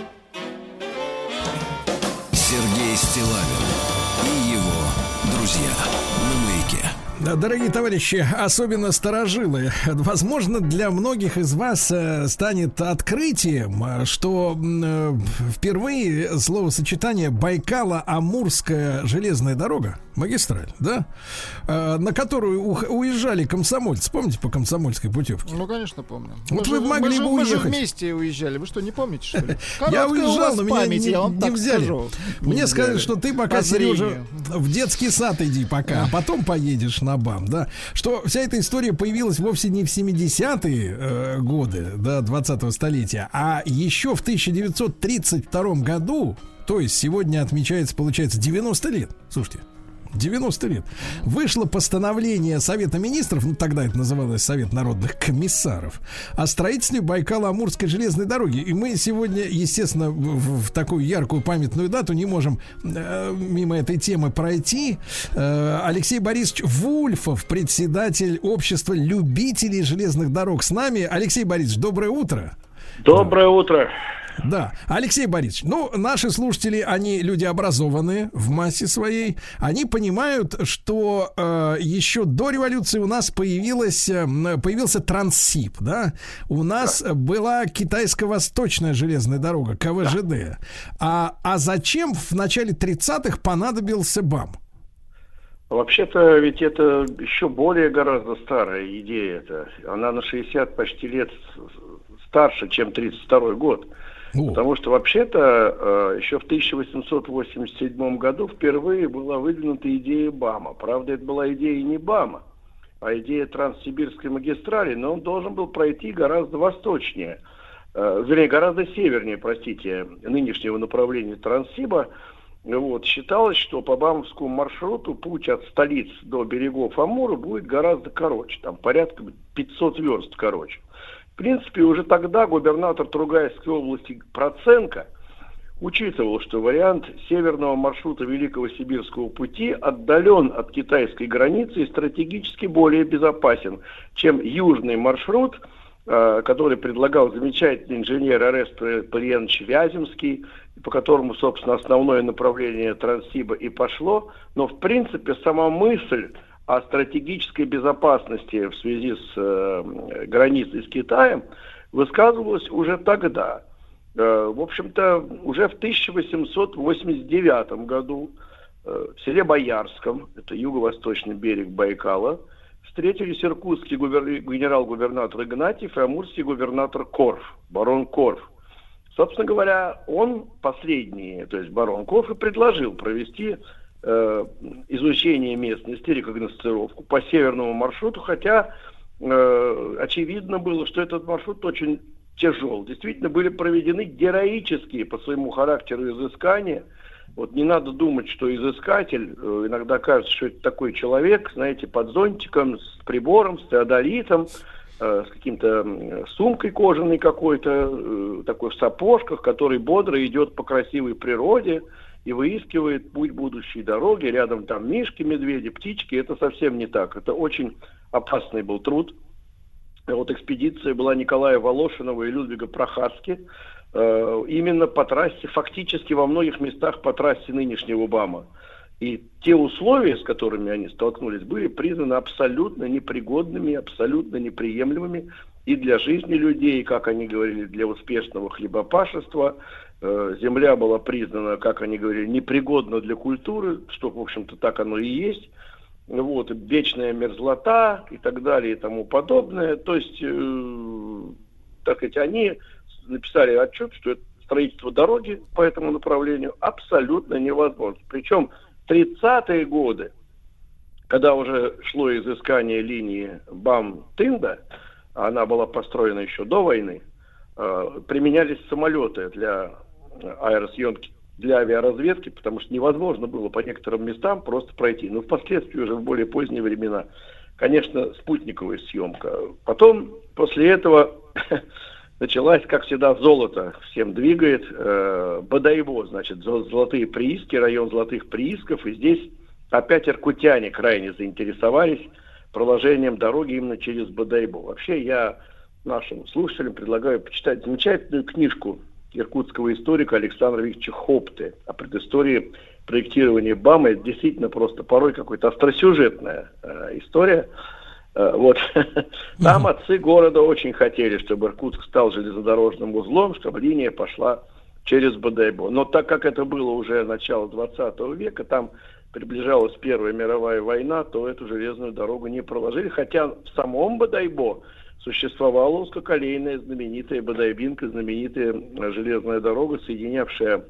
Сергей Стилавин
Дорогие товарищи, особенно старожилы, возможно, для многих из вас э, станет открытием, э, что э, впервые словосочетание Байкало-Амурская железная дорога, магистраль, да, э, на которую уезжали комсомольцы, помните, по комсомольской путевке?
Ну, конечно, помню.
Вот
мы
вы
же,
могли
мы же-
бы
мы же
уехать.
вместе уезжали. Вы что, не помните, что ли?
Я уезжал, но меня
память,
не,
я вам
не взяли.
скажу.
Мне
Не
сказали,
взяли.
что ты пока,
По
Сережа, в детский сад иди пока, а потом поедешь на БАМ, да. Что вся эта история появилась вовсе не в 70-е э, годы, да, 20-го столетия, а еще в 1932 году, то есть сегодня отмечается, получается, 90 лет. Слушайте, 90 лет. Вышло постановление Совета Министров, ну тогда это называлось Совет народных комиссаров, о строительстве Байкало-Амурской железной дороги. И мы сегодня, естественно, в, в такую яркую памятную дату не можем э, мимо этой темы пройти. Э, Алексей Борисович Вульфов, председатель общества любителей железных дорог с нами. Алексей Борисович, доброе утро.
Доброе утро.
Да, Алексей Борисович, ну, наши слушатели, они люди образованные в массе своей, они понимают, что э, еще до революции у нас появилась, э, появился Транссиб, да, у нас да. была китайско-восточная железная дорога, КВЖД, да. а, а зачем в начале 30-х понадобился БАМ?
Вообще-то ведь это еще более гораздо старая идея. Это. Она на 60 почти лет старше, чем 32 год. Потому что вообще-то э, еще в 1887 году впервые была выдвинута идея БАМа. Правда, это была идея не БАМа, а идея Транссибирской магистрали, но он должен был пройти гораздо восточнее, э, вернее, гораздо севернее, простите, нынешнего направления Транссиба. Вот. Считалось, что по БАМовскому маршруту путь от столиц до берегов Амура будет гораздо короче, там порядка 500 верст короче. В принципе, уже тогда губернатор Тругайской области Проценко учитывал, что вариант северного маршрута Великого Сибирского пути отдален от китайской границы и стратегически более безопасен, чем южный маршрут, э, который предлагал замечательный инженер Арест Пальянович Вяземский, по которому, собственно, основное направление Транссиба и пошло. Но, в принципе, сама мысль о стратегической безопасности в связи с э, границей с Китаем высказывалась уже тогда. Э, в общем-то, уже в 1889 году э, в селе Боярском, это юго-восточный берег Байкала, встретились иркутский губер... генерал-губернатор Игнатьев и амурский губернатор Корф, барон Корф. Собственно говоря, он последний, то есть барон Корф, и предложил провести изучение местности, рекогносцировку по северному маршруту, хотя э, очевидно было, что этот маршрут очень тяжел. Действительно, были проведены героические по своему характеру изыскания. Вот не надо думать, что изыскатель, э, иногда кажется, что это такой человек, знаете, под зонтиком, с прибором, с теодолитом, э, с каким-то сумкой кожаной какой-то, э, такой в сапожках, который бодро идет по красивой природе, и выискивает путь будущей дороги. Рядом там мишки, медведи, птички. Это совсем не так. Это очень опасный был труд. Вот экспедиция была Николая Волошинова и Людвига Прохаски. Э, именно по трассе, фактически во многих местах по трассе нынешнего БАМа. И те условия, с которыми они столкнулись, были признаны абсолютно непригодными, абсолютно неприемлемыми и для жизни людей, как они говорили, для успешного хлебопашества, земля была признана, как они говорили, непригодна для культуры, что, в общем-то, так оно и есть. Вот, вечная мерзлота и так далее и тому подобное. То есть, э, так сказать, они написали отчет, что строительство дороги по этому направлению абсолютно невозможно. Причем 30-е годы, когда уже шло изыскание линии Бам-Тында, она была построена еще до войны, э, применялись самолеты для аэросъемки для авиаразведки, потому что невозможно было по некоторым местам просто пройти. Но впоследствии уже в более поздние времена, конечно, спутниковая съемка. Потом, после этого, началась, как всегда, золото всем двигает. Э, Бадайбо, значит, золотые прииски, район золотых приисков. И здесь опять иркутяне крайне заинтересовались проложением дороги именно через Бадайбо. Вообще я нашим слушателям предлагаю почитать замечательную книжку иркутского историка Александра Викторовича Хопты о предыстории проектирования БАМа. Это действительно просто порой какая-то остросюжетная э, история. Э, вот. Там отцы города очень хотели, чтобы Иркутск стал железнодорожным узлом, чтобы линия пошла через Бадайбо. Но так как это было уже начало 20 века, там приближалась Первая мировая война, то эту железную дорогу не проложили. Хотя в самом Бадайбо существовала узкоколейная знаменитая Бадайбинка, знаменитая железная дорога, соединявшая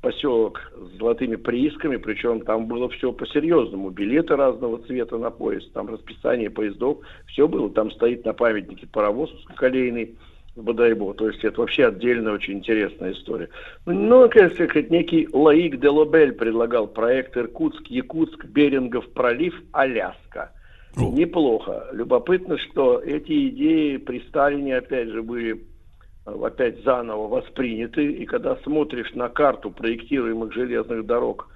поселок с золотыми приисками, причем там было все по-серьезному. Билеты разного цвета на поезд, там расписание поездов, все было. Там стоит на памятнике паровоз узкоколейный, Бодайбо. То есть это вообще отдельная очень интересная история. Ну, конечно, сказать, некий Лаик де Лобель предлагал проект Иркутск, Якутск, Берингов пролив, Аляска. Неплохо. Любопытно, что эти идеи при Сталине, опять же, были э, опять заново восприняты. И когда смотришь на карту проектируемых железных дорог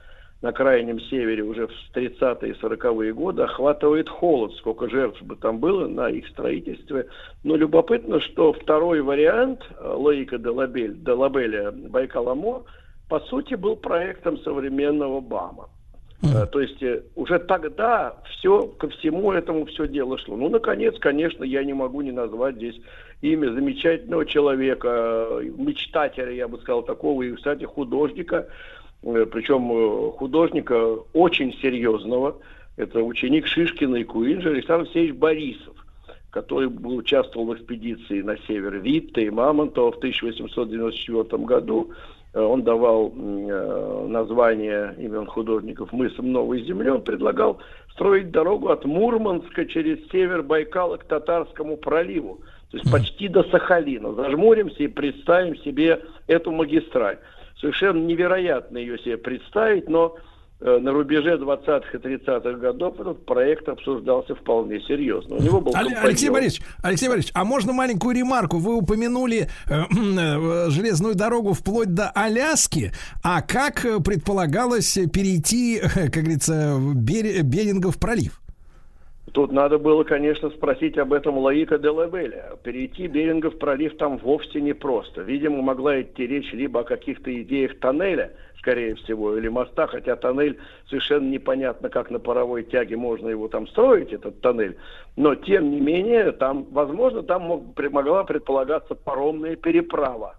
на крайнем севере уже в 30-е и 40-е годы, охватывает холод, сколько жертв бы там было на их строительстве. Но любопытно, что второй вариант э, Лейка де, Лабель, де Лабеля Байкал-Амур, по сути, был проектом современного БАМа. Э, То есть э, уже тогда все ко всему этому все дело шло. Ну, наконец, конечно, я не могу не назвать здесь имя замечательного человека, мечтателя, я бы сказал, такого, и, кстати, художника, э, причем художника очень серьезного. Это ученик Шишкина и Куинджи Александр Алексеевич Борисов который участвовал в экспедиции на север Витта и Мамонтова в 1894 году. Э, Он давал э, название имен художников мысом Новой Земли. Он предлагал строить дорогу от Мурманска через север Байкала к Татарскому проливу. То есть почти до Сахалина. Зажмуримся и представим себе эту магистраль. Совершенно невероятно ее себе представить, но на рубеже 20-х и 30-х годов этот проект обсуждался вполне серьезно. У него был.
Алексей Борисович, Алексей Борисович, а можно маленькую ремарку? Вы упомянули э, э, железную дорогу вплоть до Аляски, а как э, предполагалось э, перейти, э, как говорится, Бер- Берингов пролив?
Тут надо было, конечно, спросить об этом Лаика де Лабеля. Перейти Берингов пролив там вовсе не просто. Видимо, могла идти речь либо о каких-то идеях тоннеля, скорее всего, или моста, хотя тоннель совершенно непонятно, как на паровой тяге можно его там строить, этот тоннель. Но, тем не менее, там, возможно, там мог- могла предполагаться паромная переправа.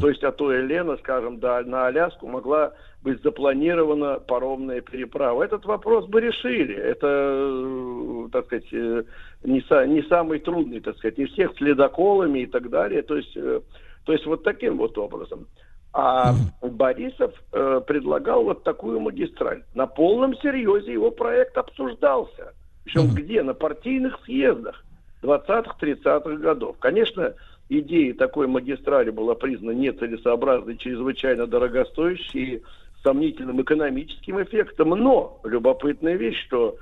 То есть от Уэлена, скажем, до, на Аляску могла быть запланирована паромная переправа. Этот вопрос бы решили. Это, э, так сказать, э, не, не самый трудный, так сказать, и всех с ледоколами и так далее. То есть, э, то есть вот таким вот образом. А Борисов э, предлагал вот такую магистраль. На полном серьезе его проект обсуждался. Причем где? На партийных съездах 20-х, 30-х годов. Конечно, идея такой магистрали была признана нецелесообразной, чрезвычайно дорогостоящей и сомнительным экономическим эффектом. Но любопытная вещь, что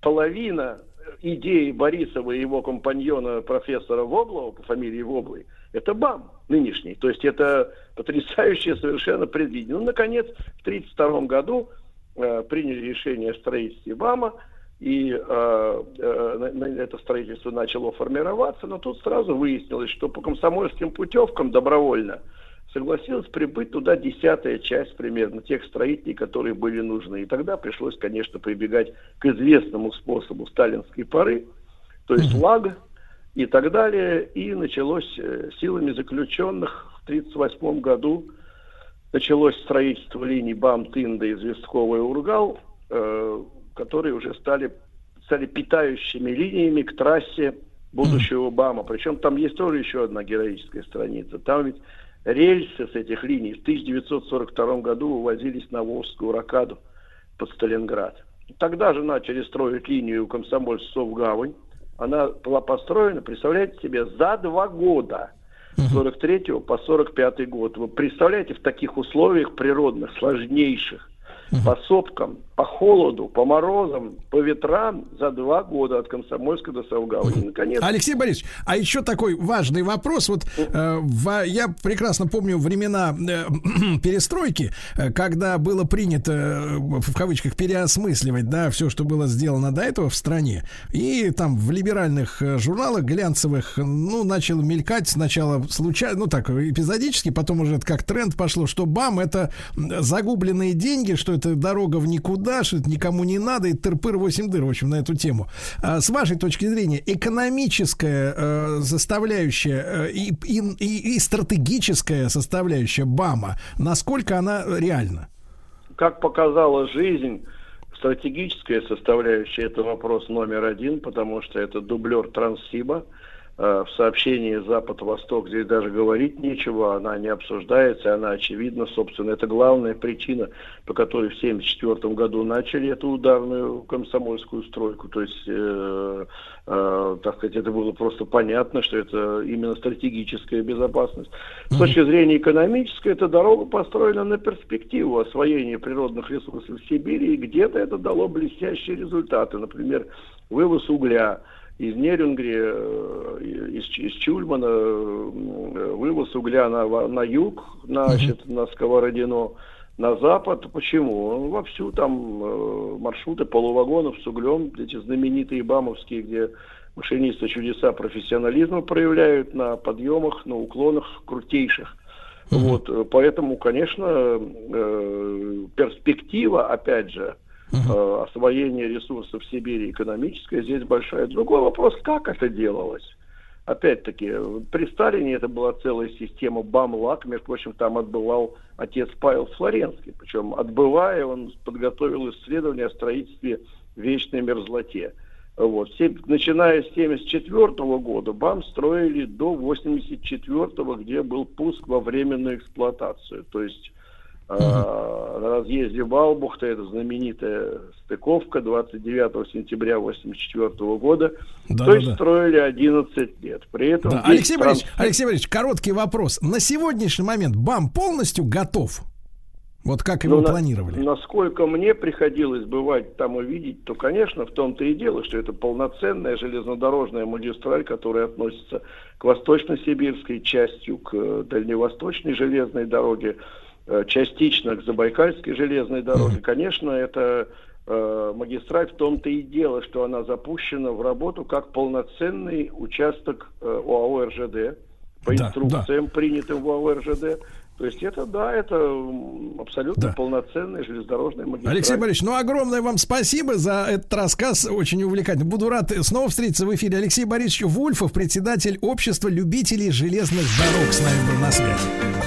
половина идеи Борисова и его компаньона профессора Воблова по фамилии Воблый это БАМ нынешний. То есть это потрясающее совершенно предвидение. Ну, наконец, в 1932 году э, приняли решение о строительстве БАМа, и э, э, это строительство начало формироваться, но тут сразу выяснилось, что по комсомольским путевкам добровольно согласилась прибыть туда десятая часть примерно тех строителей, которые были нужны. И тогда пришлось, конечно, прибегать к известному способу сталинской поры, то есть лаг и так далее. И началось э, силами заключенных в 1938 году началось строительство линий БАМ-Тында, Известковый Ургал, э, которые уже стали, стали питающими линиями к трассе будущего БАМа. Причем там есть тоже еще одна героическая страница. Там ведь рельсы с этих линий в 1942 году вывозились на Волжскую ракаду под Сталинград. Тогда же начали строить линию комсомольцев Гавань. Она была построена, представляете себе, за два года. С 43 по 45 год. Вы представляете, в таких условиях природных, сложнейших, по сопкам, по холоду, по морозам, по ветрам за два года от Комсомольска до Савгавани. Наконец,
Алексей Борисович, а еще такой важный вопрос. Вот э, в- я прекрасно помню времена э, перестройки, э, когда было принято, э, в кавычках, переосмысливать, да, все, что было сделано до этого в стране. И там в либеральных э, журналах глянцевых, ну, начал мелькать сначала случайно, ну, так, эпизодически, потом уже это как тренд пошло, что БАМ это загубленные деньги, что это дорога в никуда, что это никому не надо, и тырпыр 8 дыр, в общем, на эту тему. А с вашей точки зрения, экономическая э, составляющая э, и, и, и- и стратегическая составляющая БАМа, насколько она реальна?
как показала жизнь, стратегическая составляющая это вопрос номер один, потому что это дублер Транссиба. Э, в сообщении Запад-Восток здесь даже говорить нечего, она не обсуждается, она очевидна, собственно, это главная причина, по которой в 1974 году начали эту ударную комсомольскую стройку, то есть, э, э, так сказать, это было просто понятно, что это именно стратегическая безопасность. С точки зрения экономической, эта дорога построена на перспективу освоения природных ресурсов в Сибири, и где-то это дало блестящие результаты, например, вывоз угля, из Нерюнгри, э, из, из Чульмана, э, вывоз угля на, на юг, значит, на Сковородино, на запад. Почему? Вовсю там э, маршруты полувагонов с углем, эти знаменитые бамовские, где машинисты чудеса профессионализма проявляют на подъемах, на уклонах крутейших. Вот, э, поэтому, конечно, э, перспектива, опять же, э, освоения ресурсов Сибири экономическая здесь большая. Другой вопрос, как это делалось? Опять-таки, при Сталине это была целая система БАМЛАК, между прочим, там отбывал отец Павел Флоренский, причем отбывая, он подготовил исследование о строительстве вечной мерзлоте. Вот. Все- начиная с 1974 года БАМ строили до 1984, где был пуск во временную эксплуатацию. То есть э, на разъезде Балбухта, это знаменитая стыковка 29 сентября 1984 года,
Да,
то
да,
есть
да.
строили 11 лет. При этом
Да, Алексей Борисович,
транспорт-
Алексей Борисович, короткий вопрос. На сегодняшний момент БАМ полностью готов? Вот как его
Ну, на-
планировали?
насколько мне приходилось бывать там и видеть, то, конечно, в том-то и дело, что это полноценная железнодорожная магистраль, которая относится к восточно-сибирской частью, к э, дальневосточной железной дороге, э, частично к Забайкальской железной дороге. Конечно, это э, магистраль в том-то и дело, что она запущена в работу как полноценный участок э, ОАО РЖД по
Да,
инструкциям, принятым в ОАО РЖД. То есть это, да, это абсолютно
Да.
полноценная железнодорожная магистраль.
Алексей Борисович, ну огромное вам спасибо за этот рассказ, очень увлекательный. Буду рад снова встретиться в эфире. Алексей Борисович Вульфов, председатель общества любителей железных дорог, с нами был на связи.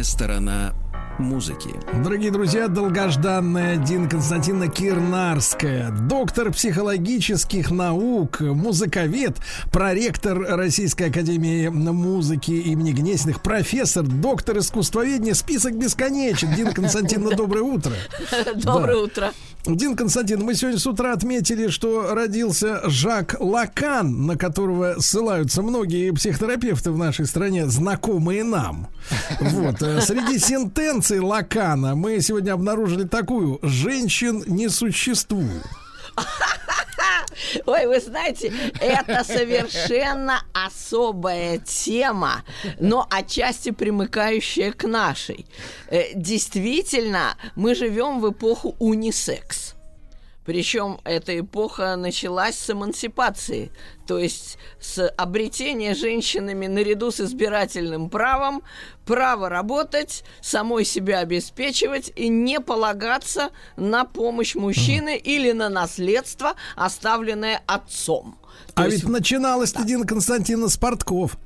Обратная сторона музыки.
Дорогие друзья, долгожданная Дина Константиновна Кирнарская, доктор психологических наук, музыковед, проректор Российской Академии музыки имени Гнесиных, профессор, доктор искусствоведения, список бесконечен. Дина Константиновна, доброе утро.
Доброе
Да.
утро.
Дин Константин, мы сегодня с утра отметили, что родился Жак Лакан, на которого ссылаются многие психотерапевты в нашей стране, знакомые нам. Вот. э, Среди сентенций Лакана мы сегодня обнаружили такую «Женщин не существует».
Ой, вы знаете, это совершенно особая тема, но отчасти примыкающая к нашей. Э, Действительно, мы живем в эпоху унисекс. Причем эта эпоха началась с эмансипации, то есть с обретения женщинами наряду с избирательным правом право работать, самой себя обеспечивать и не полагаться на помощь мужчины или на наследство, оставленное отцом. То
А
есть
ведь начиналось-то, Дина Константиновна, с портков.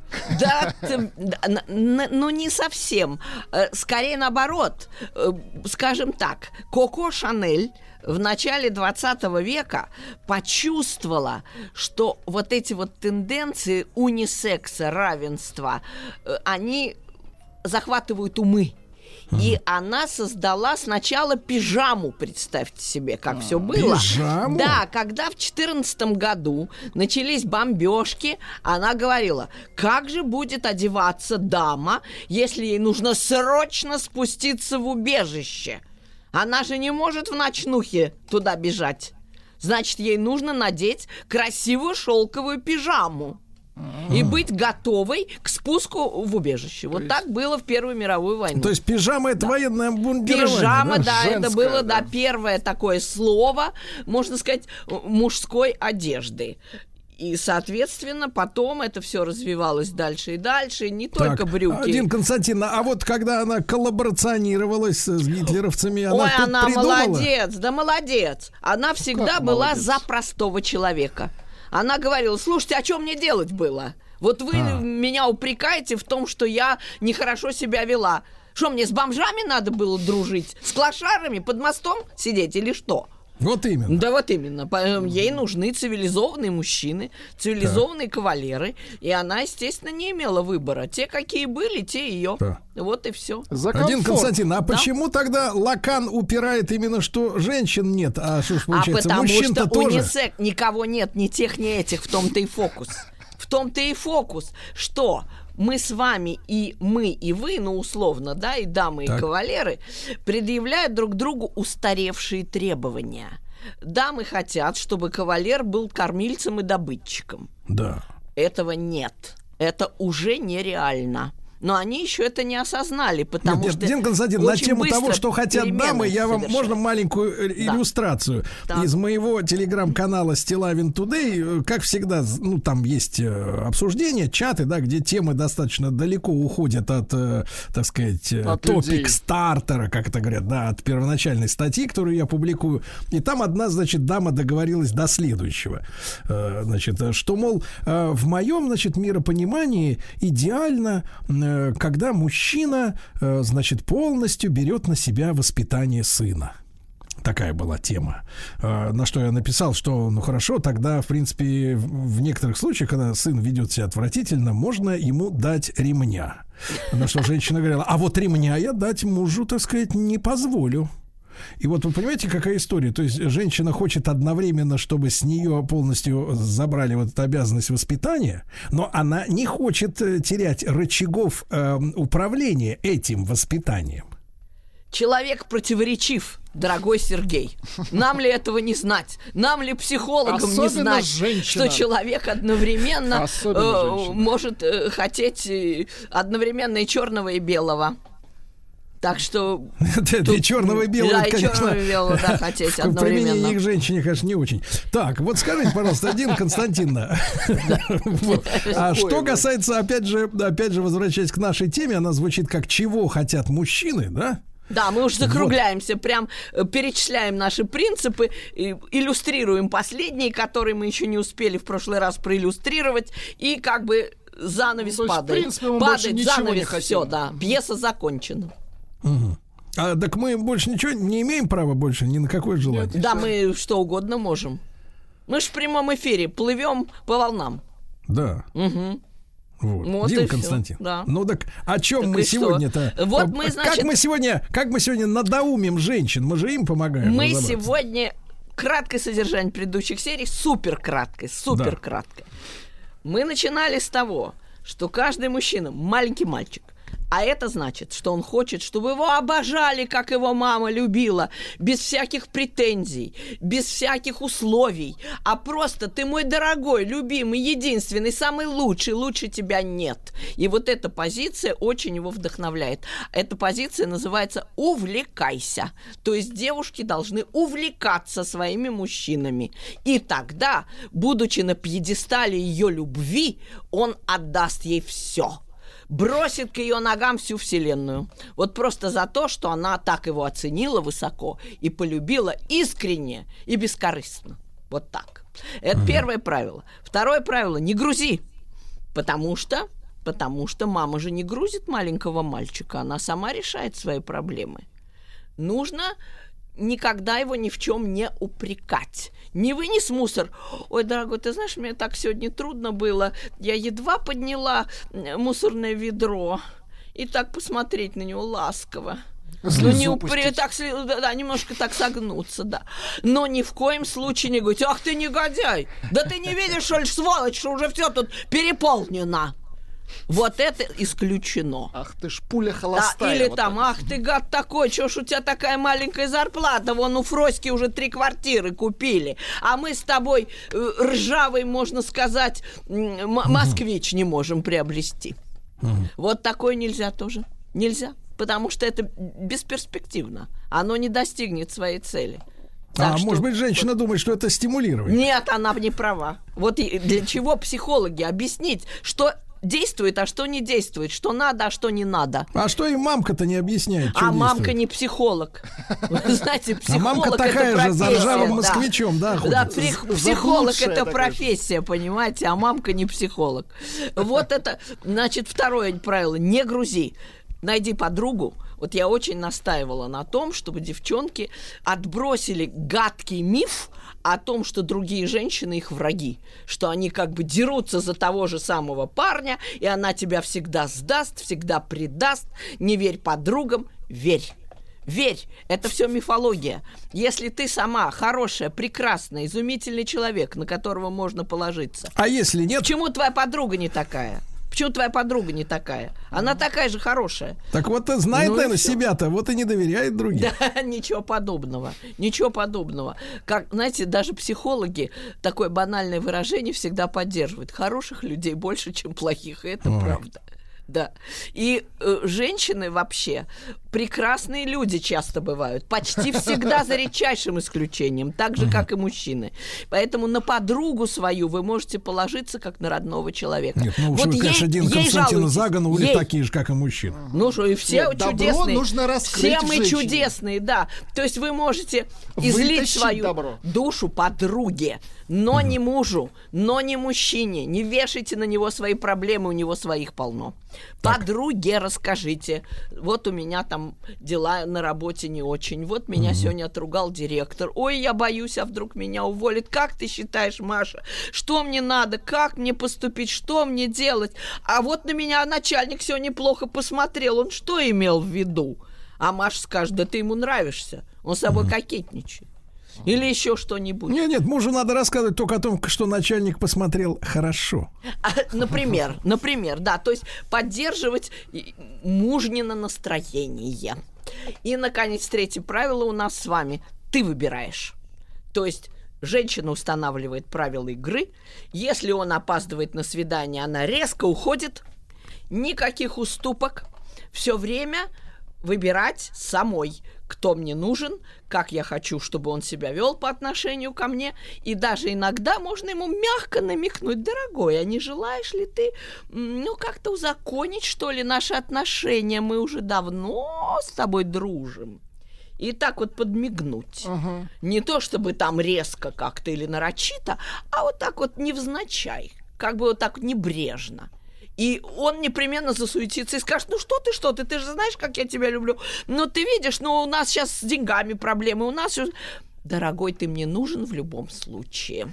да, ты- да, н- н- ну не совсем. Э, Скорее наоборот. Э, Скажем так, Коко Шанель в начале 20 века почувствовала, что вот эти вот тенденции унисекса, равенства, э, они захватывают умы. И она создала сначала пижаму, представьте себе, как все было.
пижаму?
Да, когда в 2014 году начались бомбежки, она говорила, как же будет одеваться дама, если ей нужно срочно спуститься в убежище? Она же не может в ночнухе туда бежать. Значит, ей нужно надеть красивую шелковую пижаму. И быть готовой к спуску в убежище. Вот так было в Первую мировую войну.
То есть пижама это военное обмундирование.
Пижама,
да?
да, это
Женское,
было, да,
да.
первое такое слово, можно сказать, мужской одежды. И, соответственно, потом это все развивалось дальше и дальше, не только
Так,
брюки.
Дин Константин, а вот когда она коллаборационировалась с гитлеровцами, она
Ой, она
придумала?
молодец, да молодец. Она всегда
Как
была
молодец?
за простого человека. Она говорила, слушайте, а что мне делать было? Вот вы
А.
меня упрекаете в том, что я нехорошо себя вела. Что, мне с бомжами надо было дружить? С клошарами под мостом сидеть или что?
Вот именно.
Да вот именно. По- Ей нужны цивилизованные мужчины, цивилизованные кавалеры. И она, естественно, не имела выбора. Те, какие были, те ее.
Да.
Вот и все.
За
Один
комфорт.
Константин, а почему тогда Лакан упирает именно, что женщин нет? А что ж
А
получается,
потому
мужчин-то
что
тоже?
унисек никого нет, ни тех, ни этих, в том-то и фокус. В том-то и фокус, что мы с вами и мы, и вы, ну, условно, да, и дамы,
Так.
и кавалеры, предъявляют друг другу устаревшие требования. Дамы хотят, чтобы кавалер был кормильцем и добытчиком.
Да.
Этого нет. Это уже нереально. Но они еще это не осознали, потому
Нет, нет,
что
Дин Константин, на тему того, что хотят дамы, я вам можно маленькую э,
Да.
иллюстрацию
Так.
из моего телеграм-канала Стилавин Today. э, Как всегда, ну там есть э, обсуждения, чаты, да, где темы достаточно далеко уходят от, так сказать,
От людей.
топик стартера, как это говорят, да, от первоначальной статьи, которую я публикую. И там одна, значит, дама договорилась до следующего. Значит, что, мол, в моем, значит, миропонимании идеально, когда мужчина, э, значит, полностью берет на себя воспитание сына. Такая была тема. Э, На что я написал, что, ну хорошо, тогда, в принципе, в некоторых случаях, когда сын ведет себя отвратительно, можно ему дать ремня. На что женщина говорила, а вот ремня я дать мужу, так сказать, не позволю. И вот вы понимаете, какая история? То есть женщина хочет одновременно, чтобы с нее полностью забрали вот эту обязанность воспитания, но она не хочет э, терять рычагов э, управления этим воспитанием.
Человек противоречив, дорогой Сергей. Нам ли этого не знать? Нам ли психологам не
Особенно
знать,
женщина.
что человек одновременно э, может э, хотеть э, одновременно и черного, и белого? Так что
Для черного и белого,
да, и
конечно.
черного и белого, да, хотеть
в применении
одновременно.
их женщине, конечно, не очень. Так, вот скажите, пожалуйста, один Константиновна. Вот. А что касается, опять же, опять же, возвращаясь к нашей теме, она звучит как «Чего хотят мужчины», да?
Да, мы уже закругляемся, прям э, перечисляем наши принципы, и иллюстрируем последние, которые мы еще не успели в прошлый раз проиллюстрировать, и как бы занавес
Ну, есть, в
падает.
принципе, мы
падает занавес,
хотим.
все, да, пьеса закончена.
Мгм. А так мы больше ничего не имеем права больше ни на какое желание.
Да, мы что угодно можем. Мы ж в прямом эфире плывем по волнам.
Да.
Мгм.
Вот.
Вот
Дим Константин.
да.
Ну так о чем
Так
мы сегодня-то?
Вот мы,
Как
значит-
мы сегодня, как мы сегодня надоумим женщин? Мы же им помогаем.
Мы сегодня краткое содержание предыдущих серий, супер краткое, супер краткое. Мы начинали с того, что каждый мужчина маленький мальчик. А это значит, что он хочет, чтобы его обожали, как его мама любила, без всяких претензий, без всяких условий, а просто ты мой дорогой, любимый, единственный, самый лучший, лучше тебя нет. И вот эта позиция очень его вдохновляет. Эта позиция называется «увлекайся». То есть девушки должны увлекаться своими мужчинами. И тогда, будучи на пьедестале ее любви, он отдаст ей все бросит к ее ногам всю вселенную. Вот просто за то, что она так его оценила высоко и полюбила искренне и бескорыстно. Вот так. Это первое правило. Второе правило – не грузи. Потому что, потому что мама же не грузит маленького мальчика, она сама решает свои проблемы. Нужно никогда его ни в чем не упрекать. Не вынес мусор. Ой, дорогой, ты знаешь, мне так сегодня трудно было. Я едва подняла мусорное ведро. И так посмотреть на него ласково. Ну, не упре... так, да, немножко так согнуться, да. Но ни в коем случае не говорить, ах ты негодяй, да ты не видишь, что ли, сволочь, что уже все тут переполнено. Вот это исключено.
Ах ты ж пуля
Да,
холостая.
или
вот
там,
так.
ах ты гад такой, чё ж у тебя такая маленькая зарплата, вон у Фроськи уже три квартиры купили, а мы с тобой э, ржавый, можно сказать, москвич не можем приобрести. Вот такое нельзя тоже. Нельзя, потому что это бесперспективно. Оно не достигнет своей цели.
А
Так что-
может быть, женщина думает, что это стимулирование.
нет, она не права. Вот и для чего психологи объяснить, что действует, а что не действует, что надо, а что не надо.
А что и мамка-то не объясняет,
А мамка
действует?
не психолог. Знаете,
А
психолог
мамка
это
такая же, за ржавым москвичом, да?
Да, психолог это профессия, понимаете, а мамка не психолог. Вот это, значит, второе правило, не грузи. Найди подругу. Вот я очень настаивала на том, чтобы девчонки отбросили гадкий миф о том, что другие женщины их враги, что они как бы дерутся за того же самого парня, и она тебя всегда сдаст, всегда предаст. Не верь подругам, верь. Верь, это все мифология. Если ты сама хорошая, прекрасная, изумительный человек, на которого можно положиться,
А если нет,
почему твоя подруга не такая? Почему твоя подруга не такая? Она такая же хорошая.
так вот знает,
Ну
наверное, себя-то, вот и не доверяет другим.
Да, ничего подобного. Ничего подобного. Как, знаете, даже психологи такое банальное выражение всегда поддерживают. Хороших людей больше, чем плохих, и это
Ой.
правда. Да. И э, женщины вообще прекрасные люди часто бывают. Почти всегда за редчайшим исключением. Так же, как и мужчины. Поэтому на подругу свою вы можете положиться, как на родного человека.
Нет, ну уж
Вот
вы,
ей-
конечно, Дин
ей
Константина загонули
Ей.
такие же, как и мужчины.
Ну что, и все
Нет, добро
чудесные.
нужно раскрыть
Все мы
женщине.
чудесные, да. То есть вы можете излить
Вытащить
свою
добро.
душу подруге, но не мужу, но не мужчине. Не вешайте на него свои проблемы, у него своих полно. Подруге расскажите. Вот у меня там дела на работе не очень. Вот меня сегодня отругал директор. Ой, я боюсь, а вдруг меня уволят. Как ты считаешь, Маша? Что мне надо? Как мне поступить? Что мне делать? А вот на меня начальник сегодня плохо посмотрел. Он что имел в виду? А Маша скажет, да ты ему нравишься. Он с собой кокетничает. Или еще что-нибудь.
Нет, нет, мужу надо рассказывать только о том, что начальник посмотрел хорошо.
А, Например, например, да, то есть поддерживать мужнино настроение. И, наконец, третье правило у нас с вами. Ты выбираешь. То есть женщина устанавливает правила игры. Если он опаздывает на свидание, она резко уходит. Никаких уступок. Все время выбирать самой, кто мне нужен, как я хочу, чтобы он себя вел по отношению ко мне. И даже иногда можно ему мягко намекнуть, дорогой, а не желаешь ли ты, ну, как-то узаконить, что ли, наши отношения? Мы уже давно с тобой дружим. И так вот подмигнуть.
Ага.
Не то чтобы там резко как-то или нарочито, а вот так вот невзначай, как бы вот так небрежно. И он непременно засуетится и скажет, ну что ты, что ты, ты же знаешь, как я тебя люблю. Ну ты видишь, ну у нас сейчас с деньгами проблемы, у нас... Дорогой, ты мне нужен в любом случае.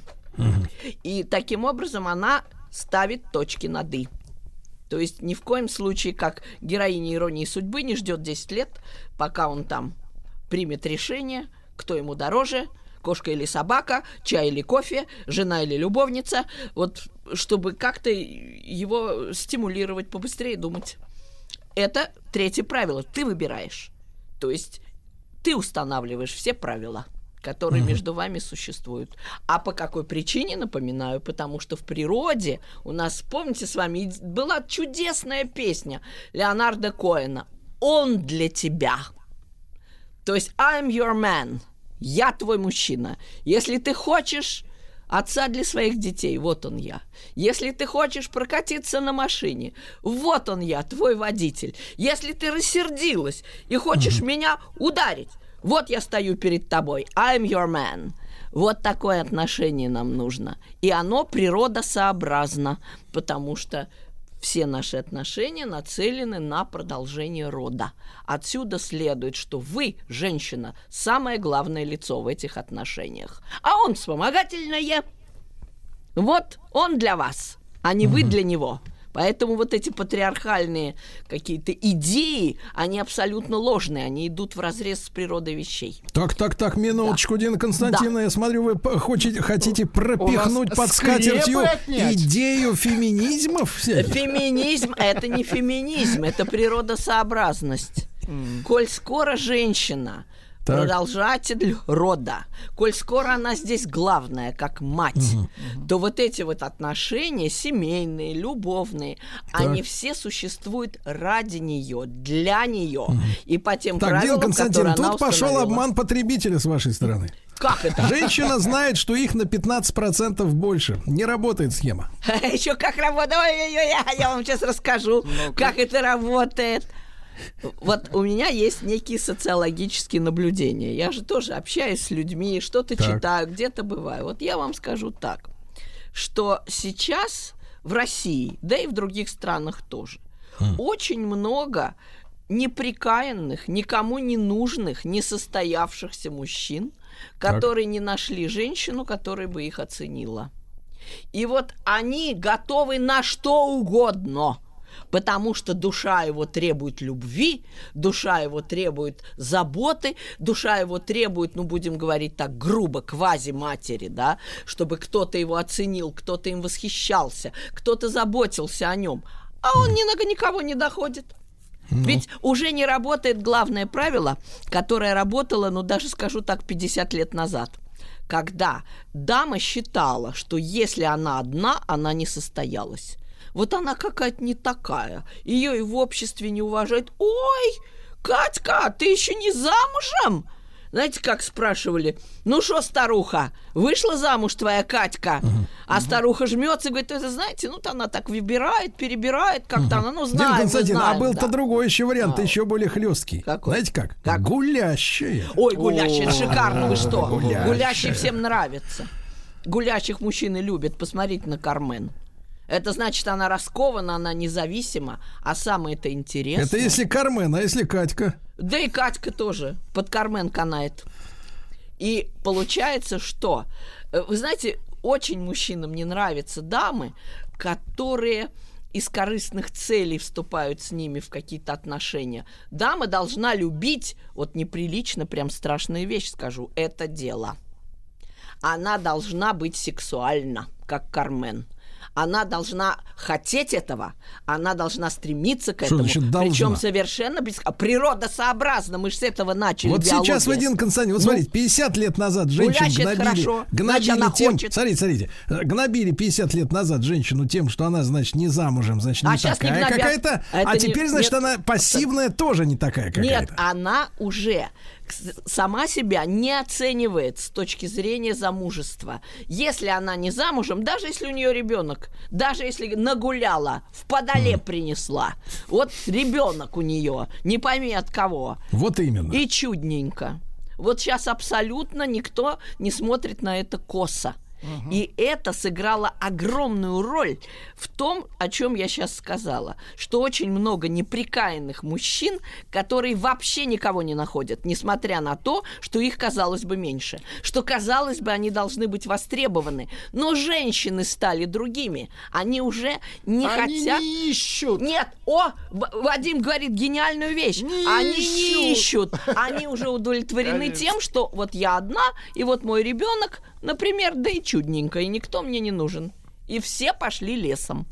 И таким образом она ставит точки над «и». То есть ни в коем случае, как героиня иронии судьбы, не ждет 10 лет, пока он там примет решение, кто ему дороже, кошка или собака, чай или кофе, жена или любовница, вот чтобы как-то его стимулировать побыстрее думать. Это третье правило. Ты выбираешь. То есть ты устанавливаешь все правила, которые между вами существуют. А по какой причине, напоминаю, потому что в природе у нас, помните с вами, была чудесная песня Леонардо Коэна «Он для тебя». То есть I'm your man, я твой мужчина. Если ты хочешь отца для своих детей, вот он я. Если ты хочешь прокатиться на машине, вот он я, твой водитель. Если ты рассердилась и хочешь меня ударить, вот я стою перед тобой, I'm your man. Вот такое отношение нам нужно. И оно природосообразно, потому что все наши отношения нацелены на продолжение рода. Отсюда следует, что вы, женщина, самое главное лицо в этих отношениях. А он вспомогательное. Вот он для вас, а не вы для него. Поэтому вот эти патриархальные какие-то идеи, они абсолютно ложные, они идут в разрез с природой вещей.
Так, так, так, минуточку, Дина Константиновна, я смотрю, вы хотите, хотите пропихнуть под скатертью идею феминизмов всяких?
Феминизм – это не феминизм, это природосообразность. Коль скоро женщина
Так.
продолжатель рода, коль скоро она здесь главная, как мать, то вот эти вот отношения семейные, любовные, они все существуют ради нее, для нее и по тем
Так,
правилам,
Константин,
которые она
тут пошел
установила.
обман потребителя с вашей стороны.
Как это?
Женщина знает, что их на 15% больше. Не работает схема.
Еще как работает. Я вам сейчас расскажу, как это работает. Вот у меня есть некие социологические наблюдения. Я же тоже общаюсь с людьми, что-то
Так.
читаю, где-то бываю. Вот я вам скажу так, что сейчас в России, да и в других странах тоже, очень много неприкаянных, никому не нужных, несостоявшихся мужчин, которые не нашли женщину, которая бы их оценила. И вот они готовы на что угодно. Потому что душа его требует любви, душа его требует заботы, душа его требует, ну, будем говорить так грубо, квази-матери, да, чтобы кто-то его оценил, кто-то им восхищался, кто-то заботился о нем. А он ни на никого не доходит. Ведь уже не работает главное правило, которое работало, ну, даже скажу так, 50 лет назад. Когда дама считала, что если она одна, она не состоялась. Вот она какая-то не такая. Ее и в обществе не уважают. Ой, Катька, ты еще не замужем? Знаете, как спрашивали? Ну что, старуха, вышла замуж твоя Катька? А старуха жмется и говорит, это знаете, ну она так выбирает, перебирает как-то, она, ну знаем, мы
Константин, а
знаем,
был-то
да.
другой еще вариант,
А.
еще более хлесткий.
Какой?
Знаете как?
Как?
Гулящая.
Ой, гулящий, это шикарно, вы что?
Гулящая.
Гулящий всем нравится. Гулящих мужчины любят, посмотрите на Кармен. Это значит, она раскована, она независима, а самое это интересное...
Это если Кармен, а если Катька?
Да и Катька тоже под Кармен канает. И получается, что... э, Вы знаете, очень мужчинам не нравятся дамы, которые из корыстных целей вступают с ними в какие-то отношения. Дама должна любить, вот неприлично, прям страшная вещь скажу, это дело. Она должна быть сексуальна, как Кармен. Она должна хотеть этого, она должна стремиться к
Что
этому.
значит должна?
Причем совершенно без... а, природосообразно. Мы же с этого начали.
Вот сейчас,
биология.
Вадим Константин, вот
Ну,
смотрите, 50 лет назад женщин гнобили,
хорошо,
гнобили тем,
хочет.
смотрите, смотрите, э, гнобили 50 лет назад женщину тем, что она, значит, не замужем, значит,
А
не
не
такая какая-то,
А
а
не-
теперь, значит,
нет.
она пассивная тоже не такая какая-то.
Нет, она уже сама себя не оценивает с точки зрения замужества. Если она не замужем, даже если у нее ребенок, даже если нагуляла, в подоле принесла, вот ребенок у нее, не пойми от кого,
Вот именно.
и чудненько. Вот сейчас абсолютно никто не смотрит на это косо. И это сыграло огромную роль в том, о чем я сейчас сказала, что очень много неприкаянных мужчин, которые вообще никого не находят, несмотря на то, что их казалось бы меньше, что казалось бы они должны быть востребованы, но женщины стали другими, они уже не
Они
хотят.
не ищут.
Нет, о, Вадим говорит гениальную вещь.
Не
они не ищут, они уже удовлетворены
Конечно.
тем, что вот я одна, и вот мой ребенок, например, да и чудненько, и никто мне не нужен. И все пошли лесом.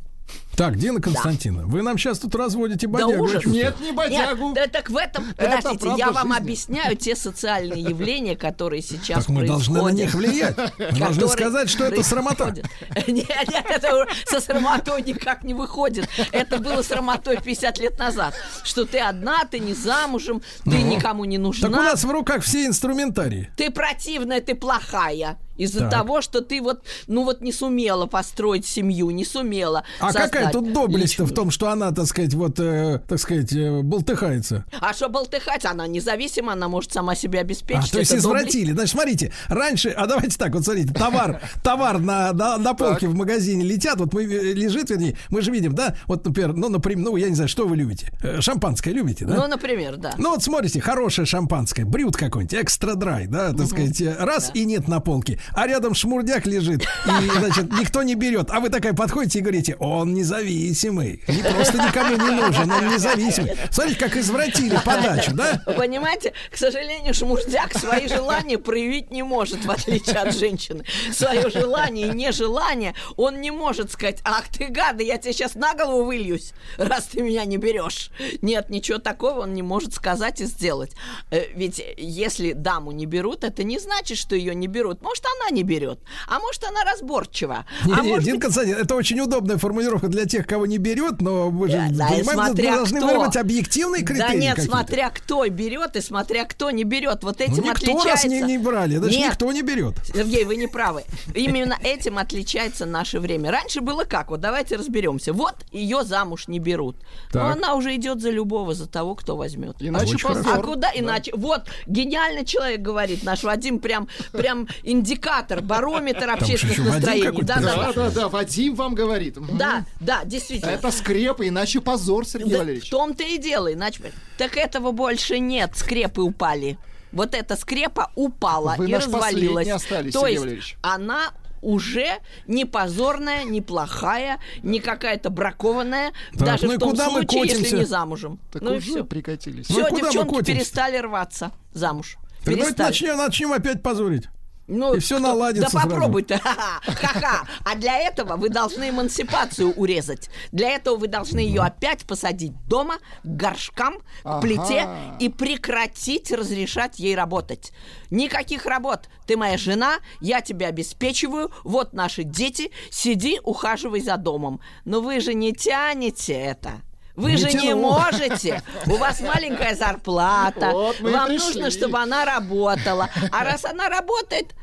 Так, Дина Константиновна, вы нам сейчас тут разводите
Да
бодягу.
ужас.
я чувствую.
Нет, не бодягу.
Нет, да, так в этом,
Это
подождите,
правда
я вам
жизни.
объясняю те социальные явления, которые сейчас
Так мы должны на них влиять. Мы должны сказать, что это срамота.
Нет, нет, это со срамотой никак не выходит. Это было срамотой 50 лет назад. Что ты одна, ты не замужем, ты никому не
Ну. Так у
нужна.
нас в руках все инструментарии.
Ты противная, ты плохая. Из-за того, что ты вот, ну вот не сумела построить семью, не сумела.
А
создать
какая тут доблесть-то в том, что она, так сказать, вот, э, так сказать, э, болтыхается?
А что болтыхать? Она независима, она может сама себя
А,
обеспечить.
то есть
доблесть.
извратили. Значит, смотрите, раньше, а давайте так, вот смотрите, товар, товар на, на, на полке в магазине летят, вот мы э, лежит, вернее, мы же видим, да, вот, например, ну, например, ну, я не знаю, что вы любите? Шампанское любите, да?
Ну, например, да.
Ну вот смотрите, хорошее шампанское, брют какой-нибудь, экстра драй, да, так сказать, э, раз и нет на полке, а рядом шмурдяк лежит, и, значит, никто не берет, а вы такая подходите и говорите, он независимый, не просто никому не нужен, он независимый. Смотрите, как извратили подачу, да?
Вы понимаете, к сожалению, шмурдяк свои желания проявить не может, в отличие от женщины. Свое желание и нежелание он не может сказать, ах ты гада, я тебе сейчас на голову выльюсь, раз ты меня не берешь. Нет, ничего такого он не может сказать и сделать. Э, Ведь если даму не берут, это не значит, что ее не берут. Может, она не берет, а может, она разборчива.
Не,
а
не,
может
Дин Константин, это очень удобная формулировка для тех, кого не берет, но вы же
Да, да,
понимаете, мы
смотря
должны
кто.
вырвать объективные критерии.
Да нет,
какие-то.
смотря кто берет и смотря кто не берет. Вот
Ну,
этим
никто
отличается.
раз не, не брали, даже
Нет,
никто не берет.
Сергей, вы не правы. Именно этим отличается наше время. Раньше было как? Вот давайте разберемся. Вот ее замуж не берут. Но
Так.
она уже идет за любого, за того, кто возьмет.
Иначе позор.
А куда иначе? Вот гениальный человек говорит, наш Вадим прям, прям индикатор, барометр общественных настроений. Да, да,
Да, да, да, Вадим вам говорит.
Да, да, действительно.
Это скрепы, иначе позор, Сергей
Да,
Валерьевич.
в том-то и дело, иначе... Так этого больше нет, скрепы упали. Вот эта скрепа упала
Вы
и
наш
развалилась.
остались,
То
Сергей
есть
Валерьевич.
она уже не позорная, не плохая, не какая-то бракованная,
Так,
даже
ну
в том
куда мы
случае, если
котимся?
не замужем.
Так
ну и
уже
все.
прикатились.
Ну и
Все,
куда мы
девчонки
котимся?
перестали рваться замуж.
Так давайте
Перестали.
начнем, начнем опять позорить.
Ну,
И всё
кто-
наладится
Да
сразу.
попробуй ты. Ха-ха. Ха-ха. А для этого вы должны эмансипацию урезать. Для этого вы должны ее опять посадить дома, к горшкам, к
Ага.
плите и прекратить разрешать ей работать. Никаких работ. Ты моя жена, я тебя обеспечиваю, вот наши дети, сиди, ухаживай за домом. Но вы же не тянете это. Вы
Не
же не
тяну.
можете. У вас маленькая зарплата.
Вот
Вам нужно, чтобы она работала. А раз она работает,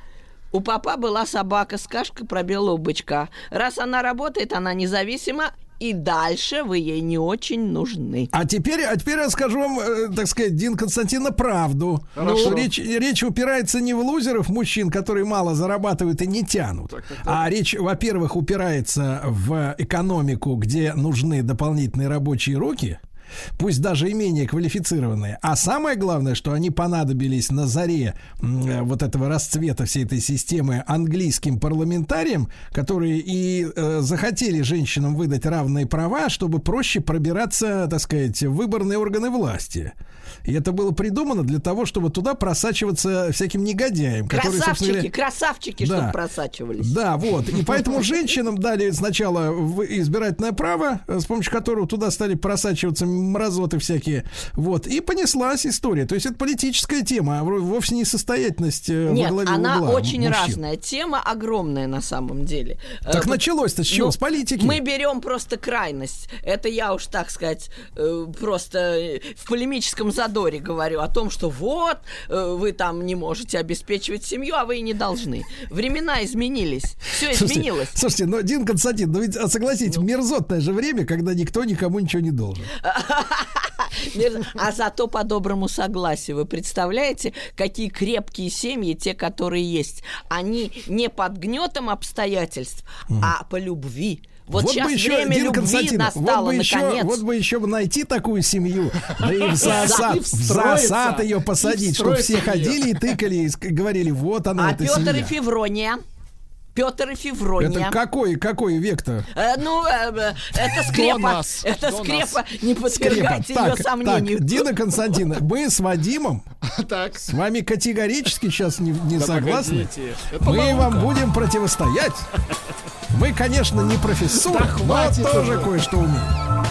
у папа была собака с кашкой про белого бычка. Раз она работает, она независима, и дальше вы ей не очень нужны.
А теперь, а теперь я скажу вам, э, так сказать, Дин Константина, правду.
Хорошо.
Что речь, речь упирается не в лузеров мужчин, которые мало зарабатывают и не тянут. А речь, во-первых, упирается в экономику, где нужны дополнительные рабочие руки. Пусть даже и менее квалифицированные. А самое главное, что они понадобились на заре э, вот этого расцвета всей этой системы английским парламентариям, которые и э, захотели женщинам выдать равные права, чтобы проще пробираться, так сказать, в выборные органы власти. И это было придумано для того, чтобы туда просачиваться всяким негодяям, которые, собственно
Красавчики,
говоря,
красавчики,
Да.
чтобы просачивались.
да, вот. И поэтому женщинам дали сначала избирательное право, э, с помощью которого туда стали просачиваться мразоты всякие. Вот. И понеслась история. То есть это политическая тема, а вовсе не состоятельность э, во
Нет,
главе
она
угла
очень
мужчин.
разная. Тема огромная на самом деле.
Так
Э,
началось-то с чего?
Ну,
с политики?
Мы берем просто крайность. Это я уж, так сказать, э, просто э, в полемическом задоре говорю о том, что вот, э, вы там не можете обеспечивать семью, а вы и не должны. Времена изменились. Все
Слушайте,
изменилось.
Слушайте, но, Дин Константин, ну ведь а, согласитесь, мерзотное же время, когда никто никому ничего не должен.
А зато по доброму согласию. Вы представляете, какие крепкие семьи, те, которые есть. Они не под гнетом обстоятельств, а по любви. Вот, сейчас
бы еще,
время любви настало,
вот бы еще,
наконец.
вот бы еще найти такую семью, да и в засад,
И
в засад ее
и
посадить, чтобы все ходили и тыкали, и говорили, вот она,
А
эта
Петр и
семья.
Феврония. Петр и Феврония.
Это какой, какой век-то?
Э, ну, э, э, это скрепа.
нас,
это
до
скрепа.
нас.
Не
Скрепа.
подвергайте ее
Так,
сомнению.
так, Дина Константиновна, мы с Вадимом
Так.
с вами категорически сейчас не, не согласны. Мы
наука.
вам будем противостоять. Мы, конечно, не профессура,
Да
но
хватит
тоже кое-что умеем.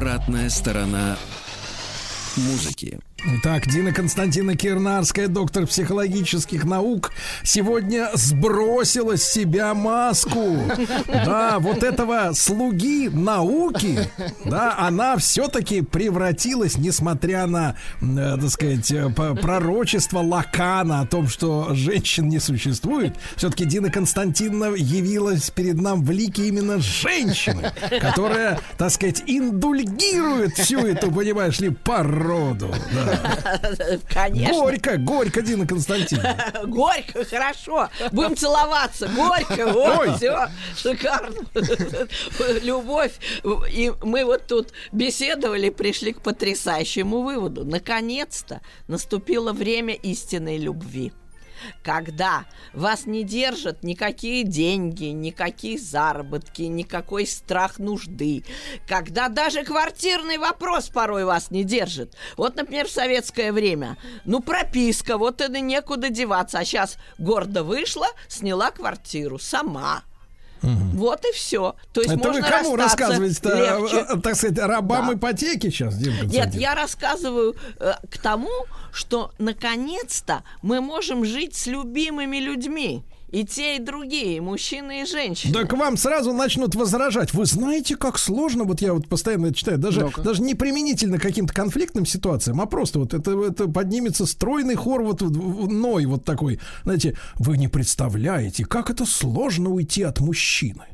Обратная сторона музыки.
Итак, Дина Константина Кирнарская, доктор психологических наук, сегодня сбросила с себя маску. Да, вот этого слуги науки, да, она все-таки превратилась, несмотря на, э, так сказать, э, пророчество Лакана о том, что женщин не существует, все-таки Дина Константиновна явилась перед нам в лике именно женщины, которая, так сказать, индульгирует всю эту, понимаешь ли, породу. Да.
Конечно.
Горько, горько, Дина Константиновна.
Горько, хорошо. Будем целоваться. Горько, вот, все, шикарно. Любовь. И мы вот тут беседовали, пришли к потрясающему выводу. Наконец-то наступило время истинной любви. Когда вас не держат никакие деньги, никакие заработки, никакой страх нужды, когда даже квартирный вопрос порой вас не держит. Вот, например, в советское время, ну, прописка, вот это некуда деваться, а сейчас гордо вышла, сняла квартиру сама. Вот и все. То есть
Это вы
можно
кому
расстаться
рассказываете-то,
легче.
э, э, так сказать, рабам
Да.
ипотеки сейчас, Дина
Нет, я рассказываю э, к тому, что наконец-то мы можем жить с любимыми людьми. И те, и другие, и мужчины, и женщины.
Да к вам сразу начнут возражать. Вы знаете, как сложно, вот я вот постоянно это читаю, даже,
Ну-ка.
даже не применительно к каким-то конфликтным ситуациям, а просто вот это, это поднимется стройный хор вот ной вот такой. Знаете, вы не представляете, как это сложно уйти от мужчины.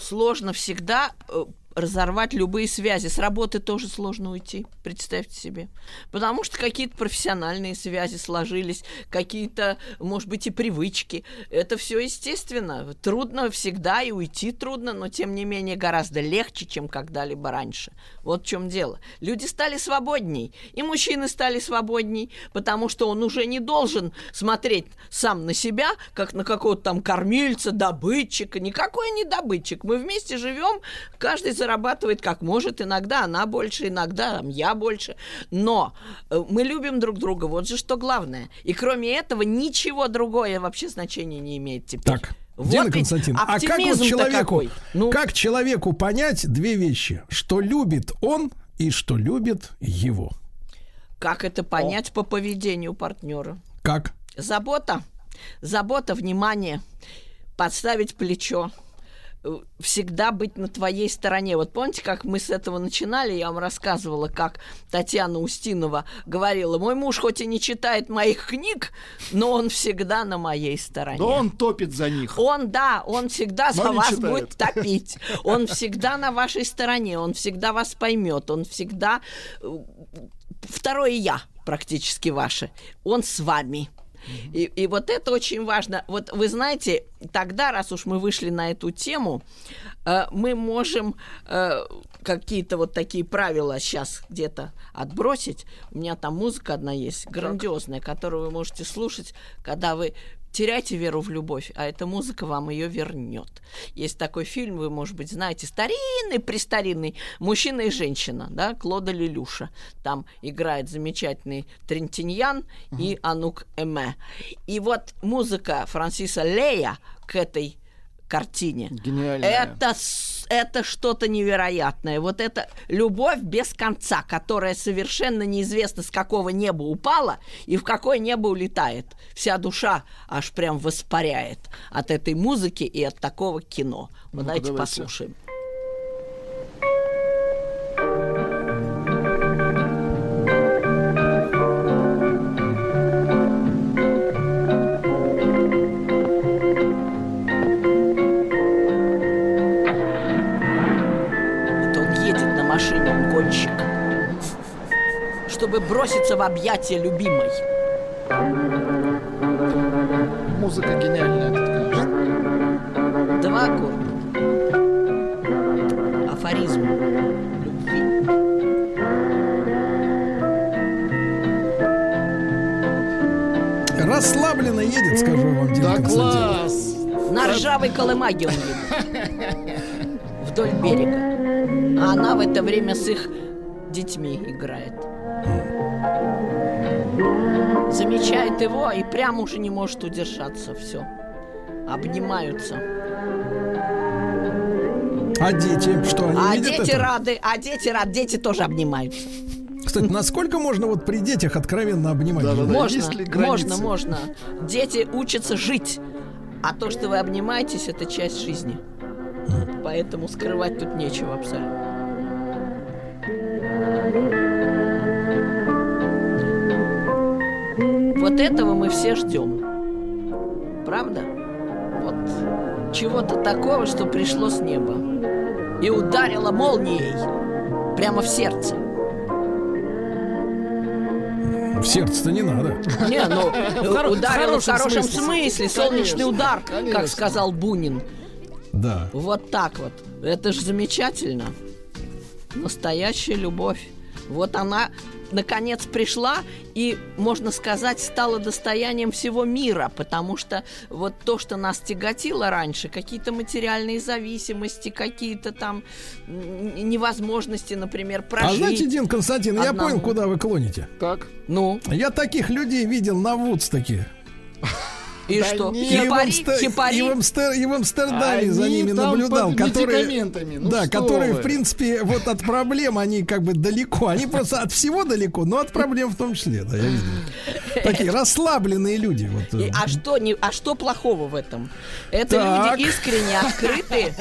Сложно всегда э, разорвать любые связи. С работы тоже сложно уйти, представьте себе. Потому что какие-то профессиональные связи сложились, какие-то, может быть, и привычки. Это все естественно. Трудно всегда и уйти трудно, но тем не менее гораздо легче, чем когда-либо раньше. Вот в чем дело. Люди стали свободней, и мужчины стали свободней, потому что он уже не должен смотреть сам на себя, как на какого-то там кормильца, добытчика. Никакой не добытчик. Мы вместе живем, каждый зарабатывает как может. Иногда она больше, иногда там, я больше. Но э, мы любим друг друга. Вот же что главное. И кроме этого ничего другое вообще значения не имеет теперь.
Так,
Вот
Дина
ведь
Константиновна, а как вот человеку,
какой. Ну,
как человеку понять две вещи, что любит он и что любит его?
как это понять по поведению партнера?
Как?
Забота, забота, внимание, подставить плечо, всегда быть на твоей стороне. Вот помните, как мы с этого начинали, я вам рассказывала, как Татьяна Устинова говорила, мой муж хоть и не читает моих книг, но он всегда на моей стороне.
Да он топит за них.
Он, да, он всегда
Но
за вас
читает.
будет топить. Он всегда на вашей стороне, он всегда вас поймет, он всегда э, второе я практически ваше. Он с вами. И, и вот это очень важно. Вот вы знаете, тогда, раз уж мы вышли на эту тему, э, мы можем э, какие-то вот такие правила сейчас где-то отбросить. У меня там музыка одна есть, грандиозная, которую вы можете слушать, когда вы теряете веру в любовь, а эта музыка вам ее вернет. Есть такой фильм, вы, может быть, знаете, старинный, престаринный «Мужчина и женщина», да, Клода Лелюша. Там играет замечательный Трентиньян и Анук Эме. И вот музыка Франсиса Лея к этой картине.
Гениальная.
Это, это что-то невероятное. Вот это любовь без конца, которая совершенно неизвестно с какого неба упала и в какое небо улетает. Вся душа аж прям воспаряет от этой музыки и от такого кино. Вот
Ну-ка,
давайте
давайте.
послушаем. Броситься в объятия любимой.
Музыка гениальная тут, конечно.
Два аккорда. Афоризм любви.
Расслабленно едет, скажу вам, Дин
Да класс!
На ржавой колымаге он едет. Вдоль берега. А она в это время с их детьми играет. Замечает его и прямо уже не может удержаться. Все. Обнимаются.
А дети, что они
а
видят
дети
это?
рады, а дети рады, дети тоже обнимаются.
Кстати, насколько можно вот при детях откровенно обнимать?
Да-да-да.
жену?
Можно,
есть ли границы?
можно, можно. Дети учатся жить. А то, что вы обнимаетесь, это часть жизни. Поэтому скрывать тут нечего абсолютно. Вот этого мы все ждем. Правда? Вот чего-то такого, что пришло с неба. И ударило молнией прямо в сердце.
В сердце-то не надо.
Не, ну, ударил
в хорошем смысле.
солнечный удар, как сказал Бунин.
Да.
Вот так вот. Это же замечательно. Настоящая любовь. Вот она, наконец, пришла и, можно сказать, стала достоянием всего мира, потому что вот то, что нас тяготило раньше, какие-то материальные зависимости, какие-то там невозможности, например,
А
прожить.
знаете, Дин Константин, я
одному.
понял, куда вы клоните.
Так.
Ну,
Я таких людей видел на Вудстоке.
и
Да
что?
нет.
И в,
Хипари?
Амстер-
Хипари?
и в Амстер- и в Амстердаме за
Они
ними
там
наблюдал, которые.
Ну
да, которые,
вы.
в принципе, вот от проблем они как бы далеко. Они просто от всего далеко, но от проблем в том числе, да, я видел. Такие расслабленные люди. Вот,
И-
э.
а что не, а что плохого в этом? Это
Так.
люди искренне открытые,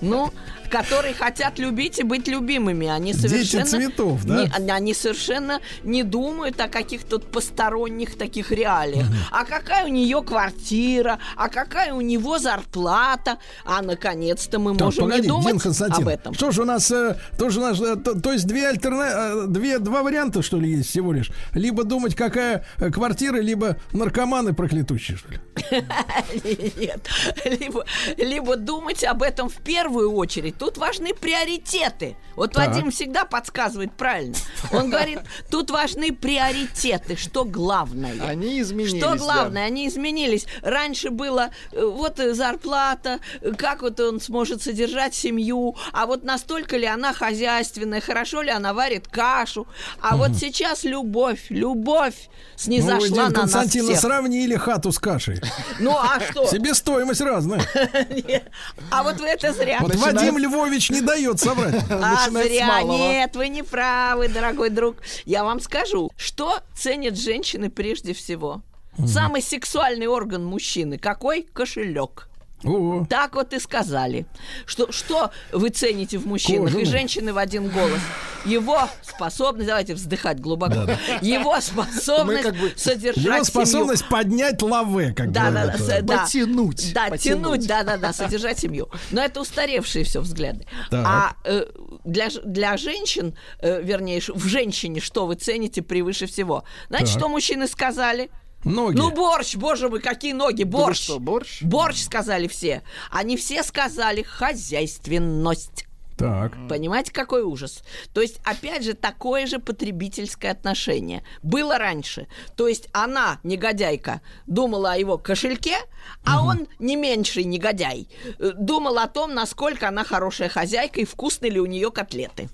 ну, которые хотят любить и быть любимыми. Они
Дети
совершенно
цветов, да?
не- они совершенно не думают о каких-то посторонних таких реалиях. А какая у нее квартира? А какая у него зарплата? А наконец-то мы
Так,
можем
погоди,
не думать
Дин
об этом.
Что ж у нас, э, тоже у нас, э, то, то есть две альтерна... э, две, два варианта, что ли, есть всего лишь? Либо думать, какая квартира, либо наркоманы проклятущие, что ли?
Нет. Либо, либо думать об этом в первую очередь. Тут важны приоритеты. Вот
Так.
Вадим всегда подсказывает правильно. Он говорит, тут важны приоритеты, что главное.
Они изменились.
Что
да.
главное, они изменились. Раньше было э, вот э, зарплата, э, как вот он сможет содержать семью, а вот настолько ли она хозяйственная, хорошо ли она варит кашу. А вот сейчас любовь, любовь
Ну,
снизошла
Дин
на нас всех.
сравнили хату с кашей.
Ну а что?
Себестоимость разная.
А вот вы это зря.
Вот Вадим Львович не дает соврать.
А зря. Нет, вы не правы, дорогой друг. Я вам скажу, что ценят женщины прежде всего. Самый сексуальный орган мужчины какой? Кошелек.
О,
Так вот и сказали. Что, что вы цените в мужчинах?
Кожаный.
И женщины в один голос. Его способность, давайте вздыхать глубоко, его способность
как бы-
содержать
его
семью.
способность поднять лаве, как
Да, да, да, да.
Потянуть,
Да,
потянуть.
тянуть, да, да, да, содержать семью. Но это устаревшие все взгляды.
Так.
А э, для, для женщин, э, вернее, в женщине, что вы цените превыше всего? Знаете,
Так.
что мужчины сказали?
Ноги.
Ну, борщ, боже мой, какие ноги,
Да вы
борщ.
что, борщ?
Борщ сказали все. Они все сказали хозяйственность.
Так.
Понимаете, какой ужас? То есть, опять же, такое же потребительское отношение. Было раньше. То есть, она, негодяйка, думала о его кошельке, а он, не меньший негодяй, э, думал о том, насколько она хорошая хозяйка и вкусны ли у нее котлеты.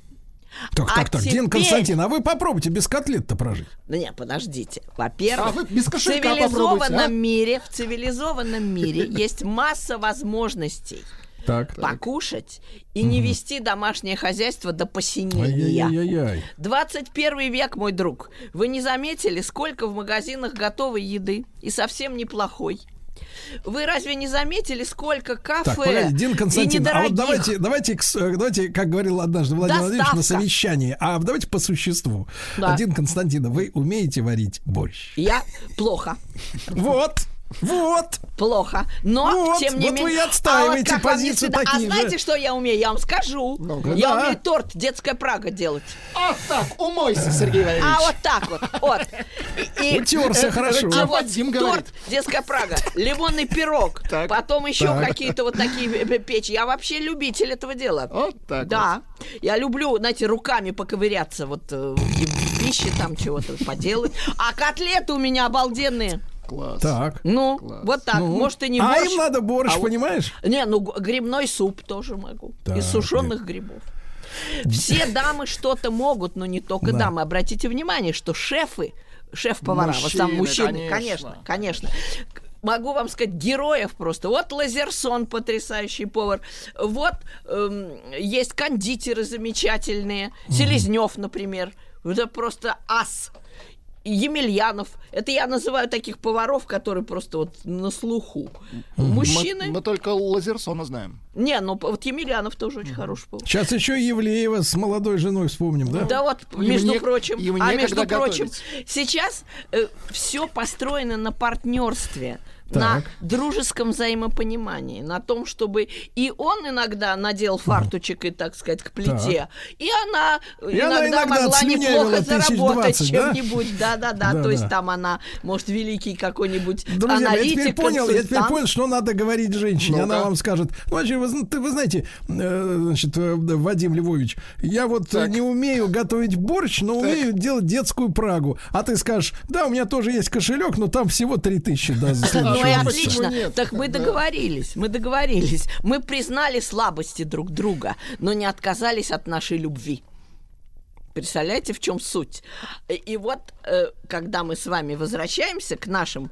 Так,
А
так, так, Дин
теперь-
Константин, а вы попробуйте без котлет-то прожить.
Ну, не, подождите. Во-первых,
А
в цивилизованном
а?
мире, в цивилизованном мире есть масса возможностей
Так.
покушать и не вести домашнее хозяйство до посинения.
Ай-яй-яй-яй.
21 век, мой друг. Вы не заметили, сколько в магазинах готовой еды и совсем неплохой? Вы разве не заметили, сколько кафе
Так, погоди, Дин
и
Константин, а вот
недорогих?
давайте, давайте, давайте, как говорил однажды Владимир Владимирович на
Доставка.
совещании, а давайте по существу.
Да.
Дин Константин, вы умеете варить борщ?
Я плохо.
Вот. Вот.
Плохо. Но,
Вот,
тем не
вот вы
менее...
и отстаиваете
а вот
позицию
стыдно? А
такие же.
знаете, что я умею? Я вам скажу.
Ну-ка.
я
Да.
умею торт «Детская Прага» делать.
А так, умойся, Сергей Валерьевич.
А вот так вот, вот. И-
Утерся
и-
хорошо.
А вот
говорит.
торт «Детская Прага», лимонный пирог, потом еще
Так.
какие-то вот такие э, печи. Я вообще любитель этого дела.
Вот так
Да. Я люблю, знаете, руками поковыряться вот э, в пище там чего-то поделать. А котлеты у меня обалденные.
Класс.
Так.
Ну, вот так.
Ну.
Может, и не
а
борщ.
им надо борщ,
а вот-
понимаешь?
Не, ну грибной суп тоже могу.
Так,
Из сушеных грибов. Все дамы что-то могут, но не только
Да.
дамы. Обратите внимание, что шефы, шеф-повара, в основном
Мужчины,
мужчины,
конечно.
конечно, конечно. Могу вам сказать, героев просто. Вот Лазерсон, потрясающий повар. Вот эм, есть кондитеры замечательные. Селезнев, например. Это просто ас. Емельянов. Это я называю таких поваров, которые просто вот на слуху. Мужчины.
Мы, мы только Лазерсона знаем.
Не, ну вот Емельянов тоже очень хороший повар.
Сейчас еще Евлеева с молодой женой вспомним, да?
Да вот,
И
между
мне-
прочим,
и мне
а между прочим,
готовить?
сейчас все построено на партнерстве.
Так.
На дружеском взаимопонимании, на том, чтобы и он иногда надел фартучек и, так сказать, к плите, и она
И она
иногда,
иногда
могла неплохо заработать
двадцать, да?
чем-нибудь. Да-да-да,
Да,
то есть
да.
там она, может, великий какой-нибудь
Друзья, мои, я
аналитик,
теперь понял, я теперь понял, что надо говорить женщине.
Ну-ка.
Она вам скажет, ну, вообще, вы, ты- вы знаете, э, значит, э, Вадим Львович, я вот
Так.
не умею готовить борщ, но умею делать детскую прагу. А ты скажешь, да, у меня тоже есть кошелек, но там всего 3000 да, за
Ну
следующего
и
месяца».
отлично.
Нет?
Так мы
Да.
договорились, мы договорились. Мы признали слабости друг друга, но не отказались от нашей любви. Представляете, в чем суть? И, вот, э, когда мы с вами возвращаемся к нашим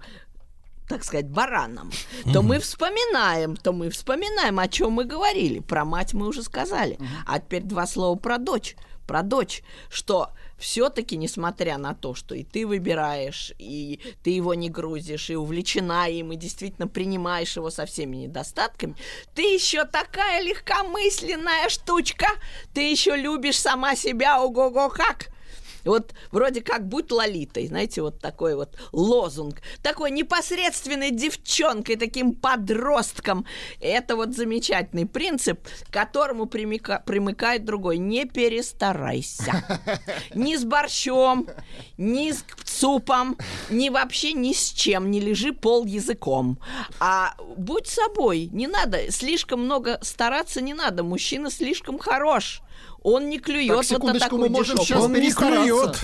так сказать, баранам, то мы вспоминаем, то мы вспоминаем, о чем мы говорили. Про мать мы уже сказали. А теперь два слова про дочь. Про дочь, что все-таки, несмотря на то, что и ты выбираешь, и ты его не грузишь, и увлечена им, и действительно принимаешь его со всеми недостатками, ты еще такая легкомысленная штучка, ты еще любишь сама себя, ого-го как. Вот вроде как будь лолитой, знаете, вот такой вот лозунг, такой непосредственной девчонкой, таким подростком. Это вот замечательный принцип, к которому примика- примыкает другой. Не перестарайся. Ни с борщом, ни с супом, ни вообще ни с чем. Не лежи пол языком. А будь собой. Не надо, слишком много стараться не надо. Мужчина слишком хорош. Он не клюет
Так,
вот на такую
мы можем
дешевку.
сейчас
Он не клюет.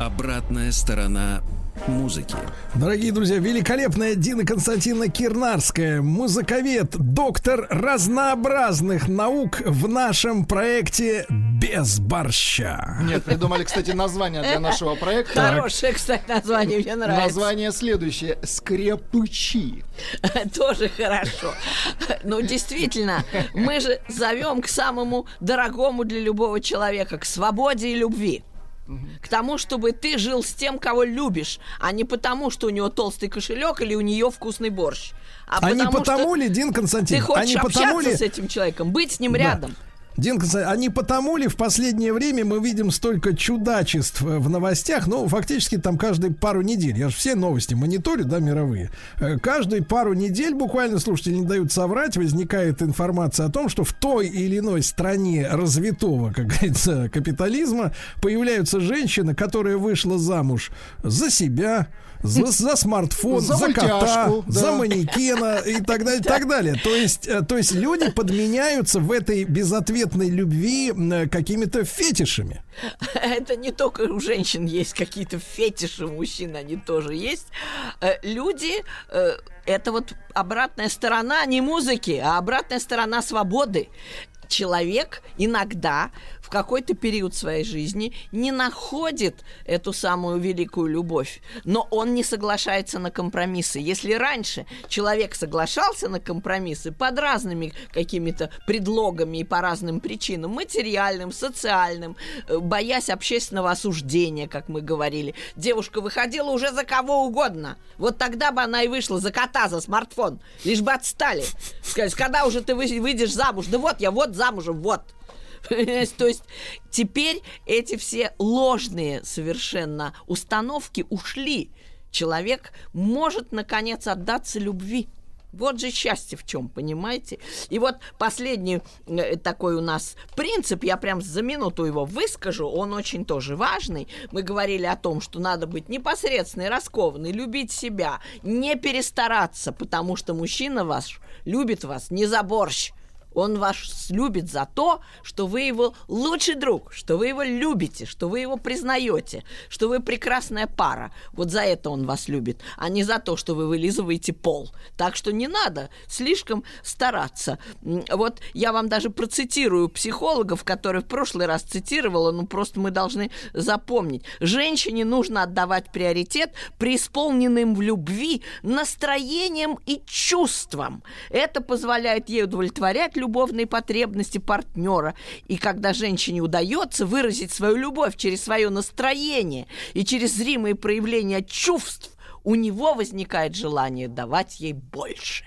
Обратная сторона музыки.
Дорогие друзья, великолепная Дина Константиновна Кирнарская, музыковед, доктор разнообразных наук в нашем проекте «Без борща».
Нет, придумали, кстати, название для нашего проекта.
Хорошее, кстати, название, мне нравится.
Название следующее. Скрепычи.
Тоже хорошо. Ну, действительно, мы же зовем к самому дорогому для любого человека, к свободе и любви. К тому, чтобы ты жил с тем, кого любишь, а не потому, что у него толстый кошелек или у нее вкусный борщ.
А не потому
что
ли, Дин
ты
Константинович, а
хочешь
не потому ли...
с этим человеком, быть с ним
Да.
рядом.
Дин а не потому ли в последнее время мы видим столько чудачеств э, в новостях, ну, фактически там каждые пару недель, я же все новости мониторю, да, мировые, Э, каждые пару недель буквально, слушатели не дают соврать, возникает информация о том, что в той или иной стране развитого, как говорится, капитализма появляются женщины, которая вышла замуж за себя, за, за смартфон,
За
за, кота,
мультяшку,
за
да.
манекена и так далее, так далее. То есть, э, то есть люди подменяются в этой безответной любви м, какими-то фетишами.
Это не только у женщин есть какие-то фетиши, у мужчин они тоже есть. Э, Люди, э, это вот обратная сторона не музыки, а обратная сторона свободы. Человек иногда в какой-то период своей жизни не находит эту самую великую любовь, но он не соглашается на компромиссы. Если раньше человек соглашался на компромиссы под разными какими-то предлогами и по разным причинам, материальным, социальным, э, боясь общественного осуждения, как мы говорили, девушка выходила уже за кого угодно. Вот тогда бы она и вышла за кота, за смартфон, лишь бы отстали. Сказать, когда уже ты вы- выйдешь замуж? Да вот я, вот замужем, вот. То есть теперь эти все ложные совершенно установки ушли. Человек может, наконец, отдаться любви. Вот же счастье в чем, понимаете? И вот последний э, такой у нас принцип, я прям за минуту его выскажу, он очень тоже важный. Мы говорили о том, что надо быть непосредственной, раскованной, любить себя, не перестараться, потому что мужчина ваш любит вас не за борщ, он вас любит за то, что вы его лучший друг, что вы его любите, что вы его признаете, что вы прекрасная пара. Вот за это он вас любит, а не за то, что вы вылизываете пол. Так что не надо слишком стараться. Вот я вам даже процитирую психологов, которые в прошлый раз цитировала, ну просто мы должны запомнить. Женщине нужно отдавать приоритет преисполненным в любви настроением и чувствам. Это позволяет ей удовлетворять любовные потребности партнера. И когда женщине удается выразить свою любовь через свое настроение и через зримые проявления чувств, у него возникает желание давать ей больше.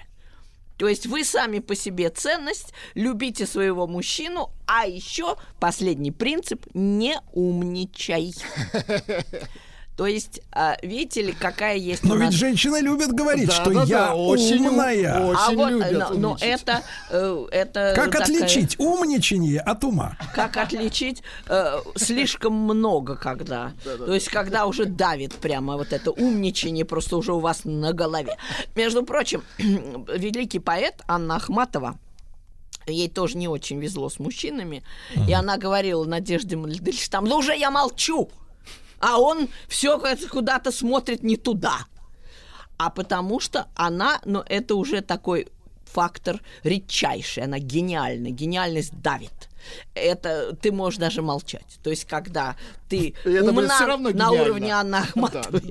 То есть вы сами по себе ценность, любите своего мужчину, а еще последний принцип – не умничай. То есть, а, видите ли, какая есть
Но
у
ведь
нас-
женщины любят говорить,
Да,
что
да,
я
да, очень у-
умная.
очень.
а вот,
любят
но, это, э, это
Как
такая-
отличить умничание от ума?
Как отличить э, слишком много, когда. То есть, когда уже давит прямо вот это умничание просто уже у вас на голове. Между прочим, великий поэт Анна Ахматова, ей тоже не очень везло с мужчинами, и она говорила Надежде Мальдельштам, ну уже я молчу, а он все куда-то смотрит не туда. А потому что она, ну, это уже такой фактор редчайший, она гениальна, гениальность давит. Это ты можешь даже молчать. То есть, когда ты
это
умна
всё равно
на уровне Анны Ахматовой,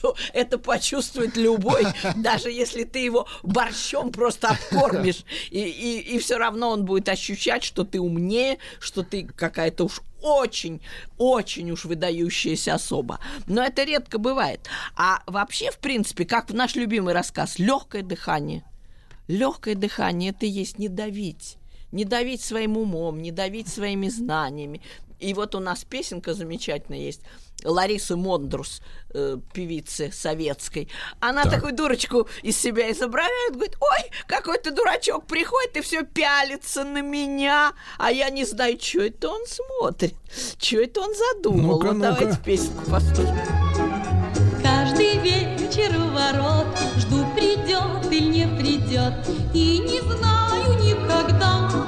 то это почувствует любой, даже если ты его борщом просто обкормишь, и, и, и все равно он будет ощущать, что ты умнее, что ты какая-то уж очень, очень уж выдающаяся особа. Но это редко бывает. А вообще, в принципе, как в наш любимый рассказ, легкое дыхание. Легкое дыхание это и есть не давить. Не давить своим умом, не давить своими знаниями. И вот у нас песенка замечательная есть. Ларисы Мондрус, э, певицы советской. Она такую дурочку из себя изображает, говорит, ой, какой-то дурачок приходит и все пялится на меня, а я не знаю, что это он смотрит, что это он задумал.
Ну-ка,
вот
ну-ка.
давайте песенку послушаем.
Каждый вечер у ворот Жду, придет или не придет И не знаю никогда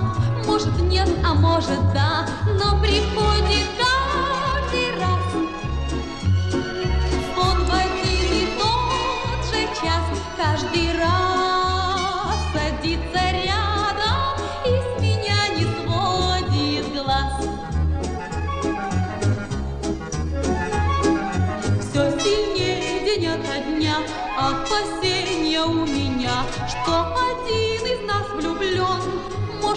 Может нет, а может да. Но приходит каждый раз Он в один и тот же час. Каждый раз садится рядом И с меня не сводит глаз. Все сильнее день ото дня Опасения у меня Что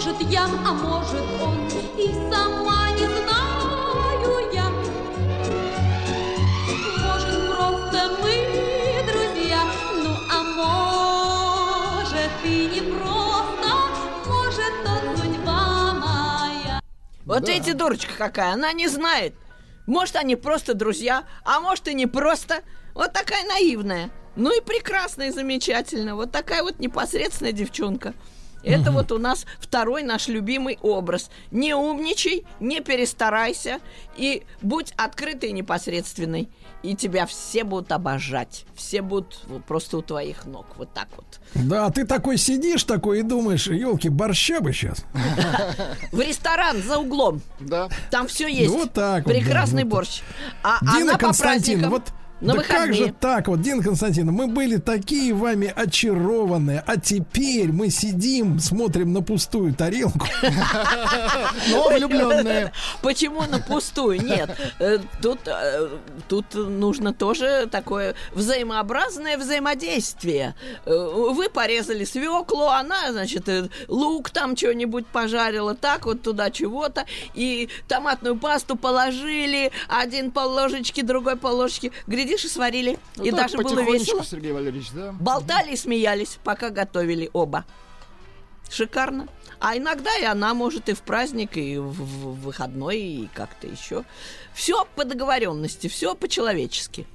Может я, а может он И сама не знаю я Может просто мы друзья Ну а может и не просто Может то судьба моя
Вот
Да.
эти дурочка какая, она не знает. Может, они просто друзья, а может и не просто. Вот такая наивная. Ну и прекрасная, и замечательная. Вот такая вот непосредственная девчонка. Это вот у нас второй наш любимый образ. Не умничай, не перестарайся и будь открытой и непосредственной. И тебя все будут обожать. Все будут вот просто у твоих ног. Вот так вот.
Да, ты такой сидишь такой и думаешь, елки, борща бы сейчас.
В ресторан за углом.
Да.
Там все есть.
Вот так
Прекрасный борщ. А
Дина Константин,
праздникам-
вот
На
да как же так вот, Дина Константиновна, мы были такие вами очарованные, а теперь мы сидим, смотрим на пустую тарелку.
Но влюбленные.
Почему на пустую? Нет, э, тут, э, тут нужно тоже такое взаимообразное взаимодействие. Э, Вы порезали свеклу, она, значит, лук там что-нибудь пожарила, так вот туда чего-то, и томатную пасту положили, один пол ложечки, другой пол ложечки, глядишь, и сварили.
Ну
и
так,
даже было весело.
Сергей Валерьевич, да?
Болтали и смеялись, пока готовили оба. Шикарно. А иногда и она может и в праздник, и в, в выходной, и как-то еще. Все по договоренности, все по-человечески.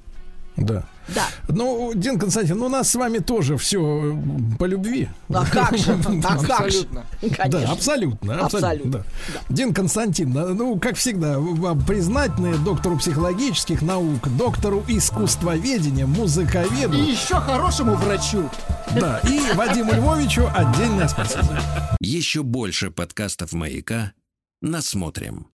Да.
Да.
Ну, Дин Константин, ну, у нас с вами тоже все по любви.
А как же? А как же?
Да, абсолютно, абсолютно. Дин Константин, ну, как всегда, вам признательны доктору психологических наук, доктору искусствоведения, музыковеду,
И еще хорошему врачу.
да, и Вадиму Львовичу отдельное спасибо.
Еще больше подкастов «Маяка» насмотрим.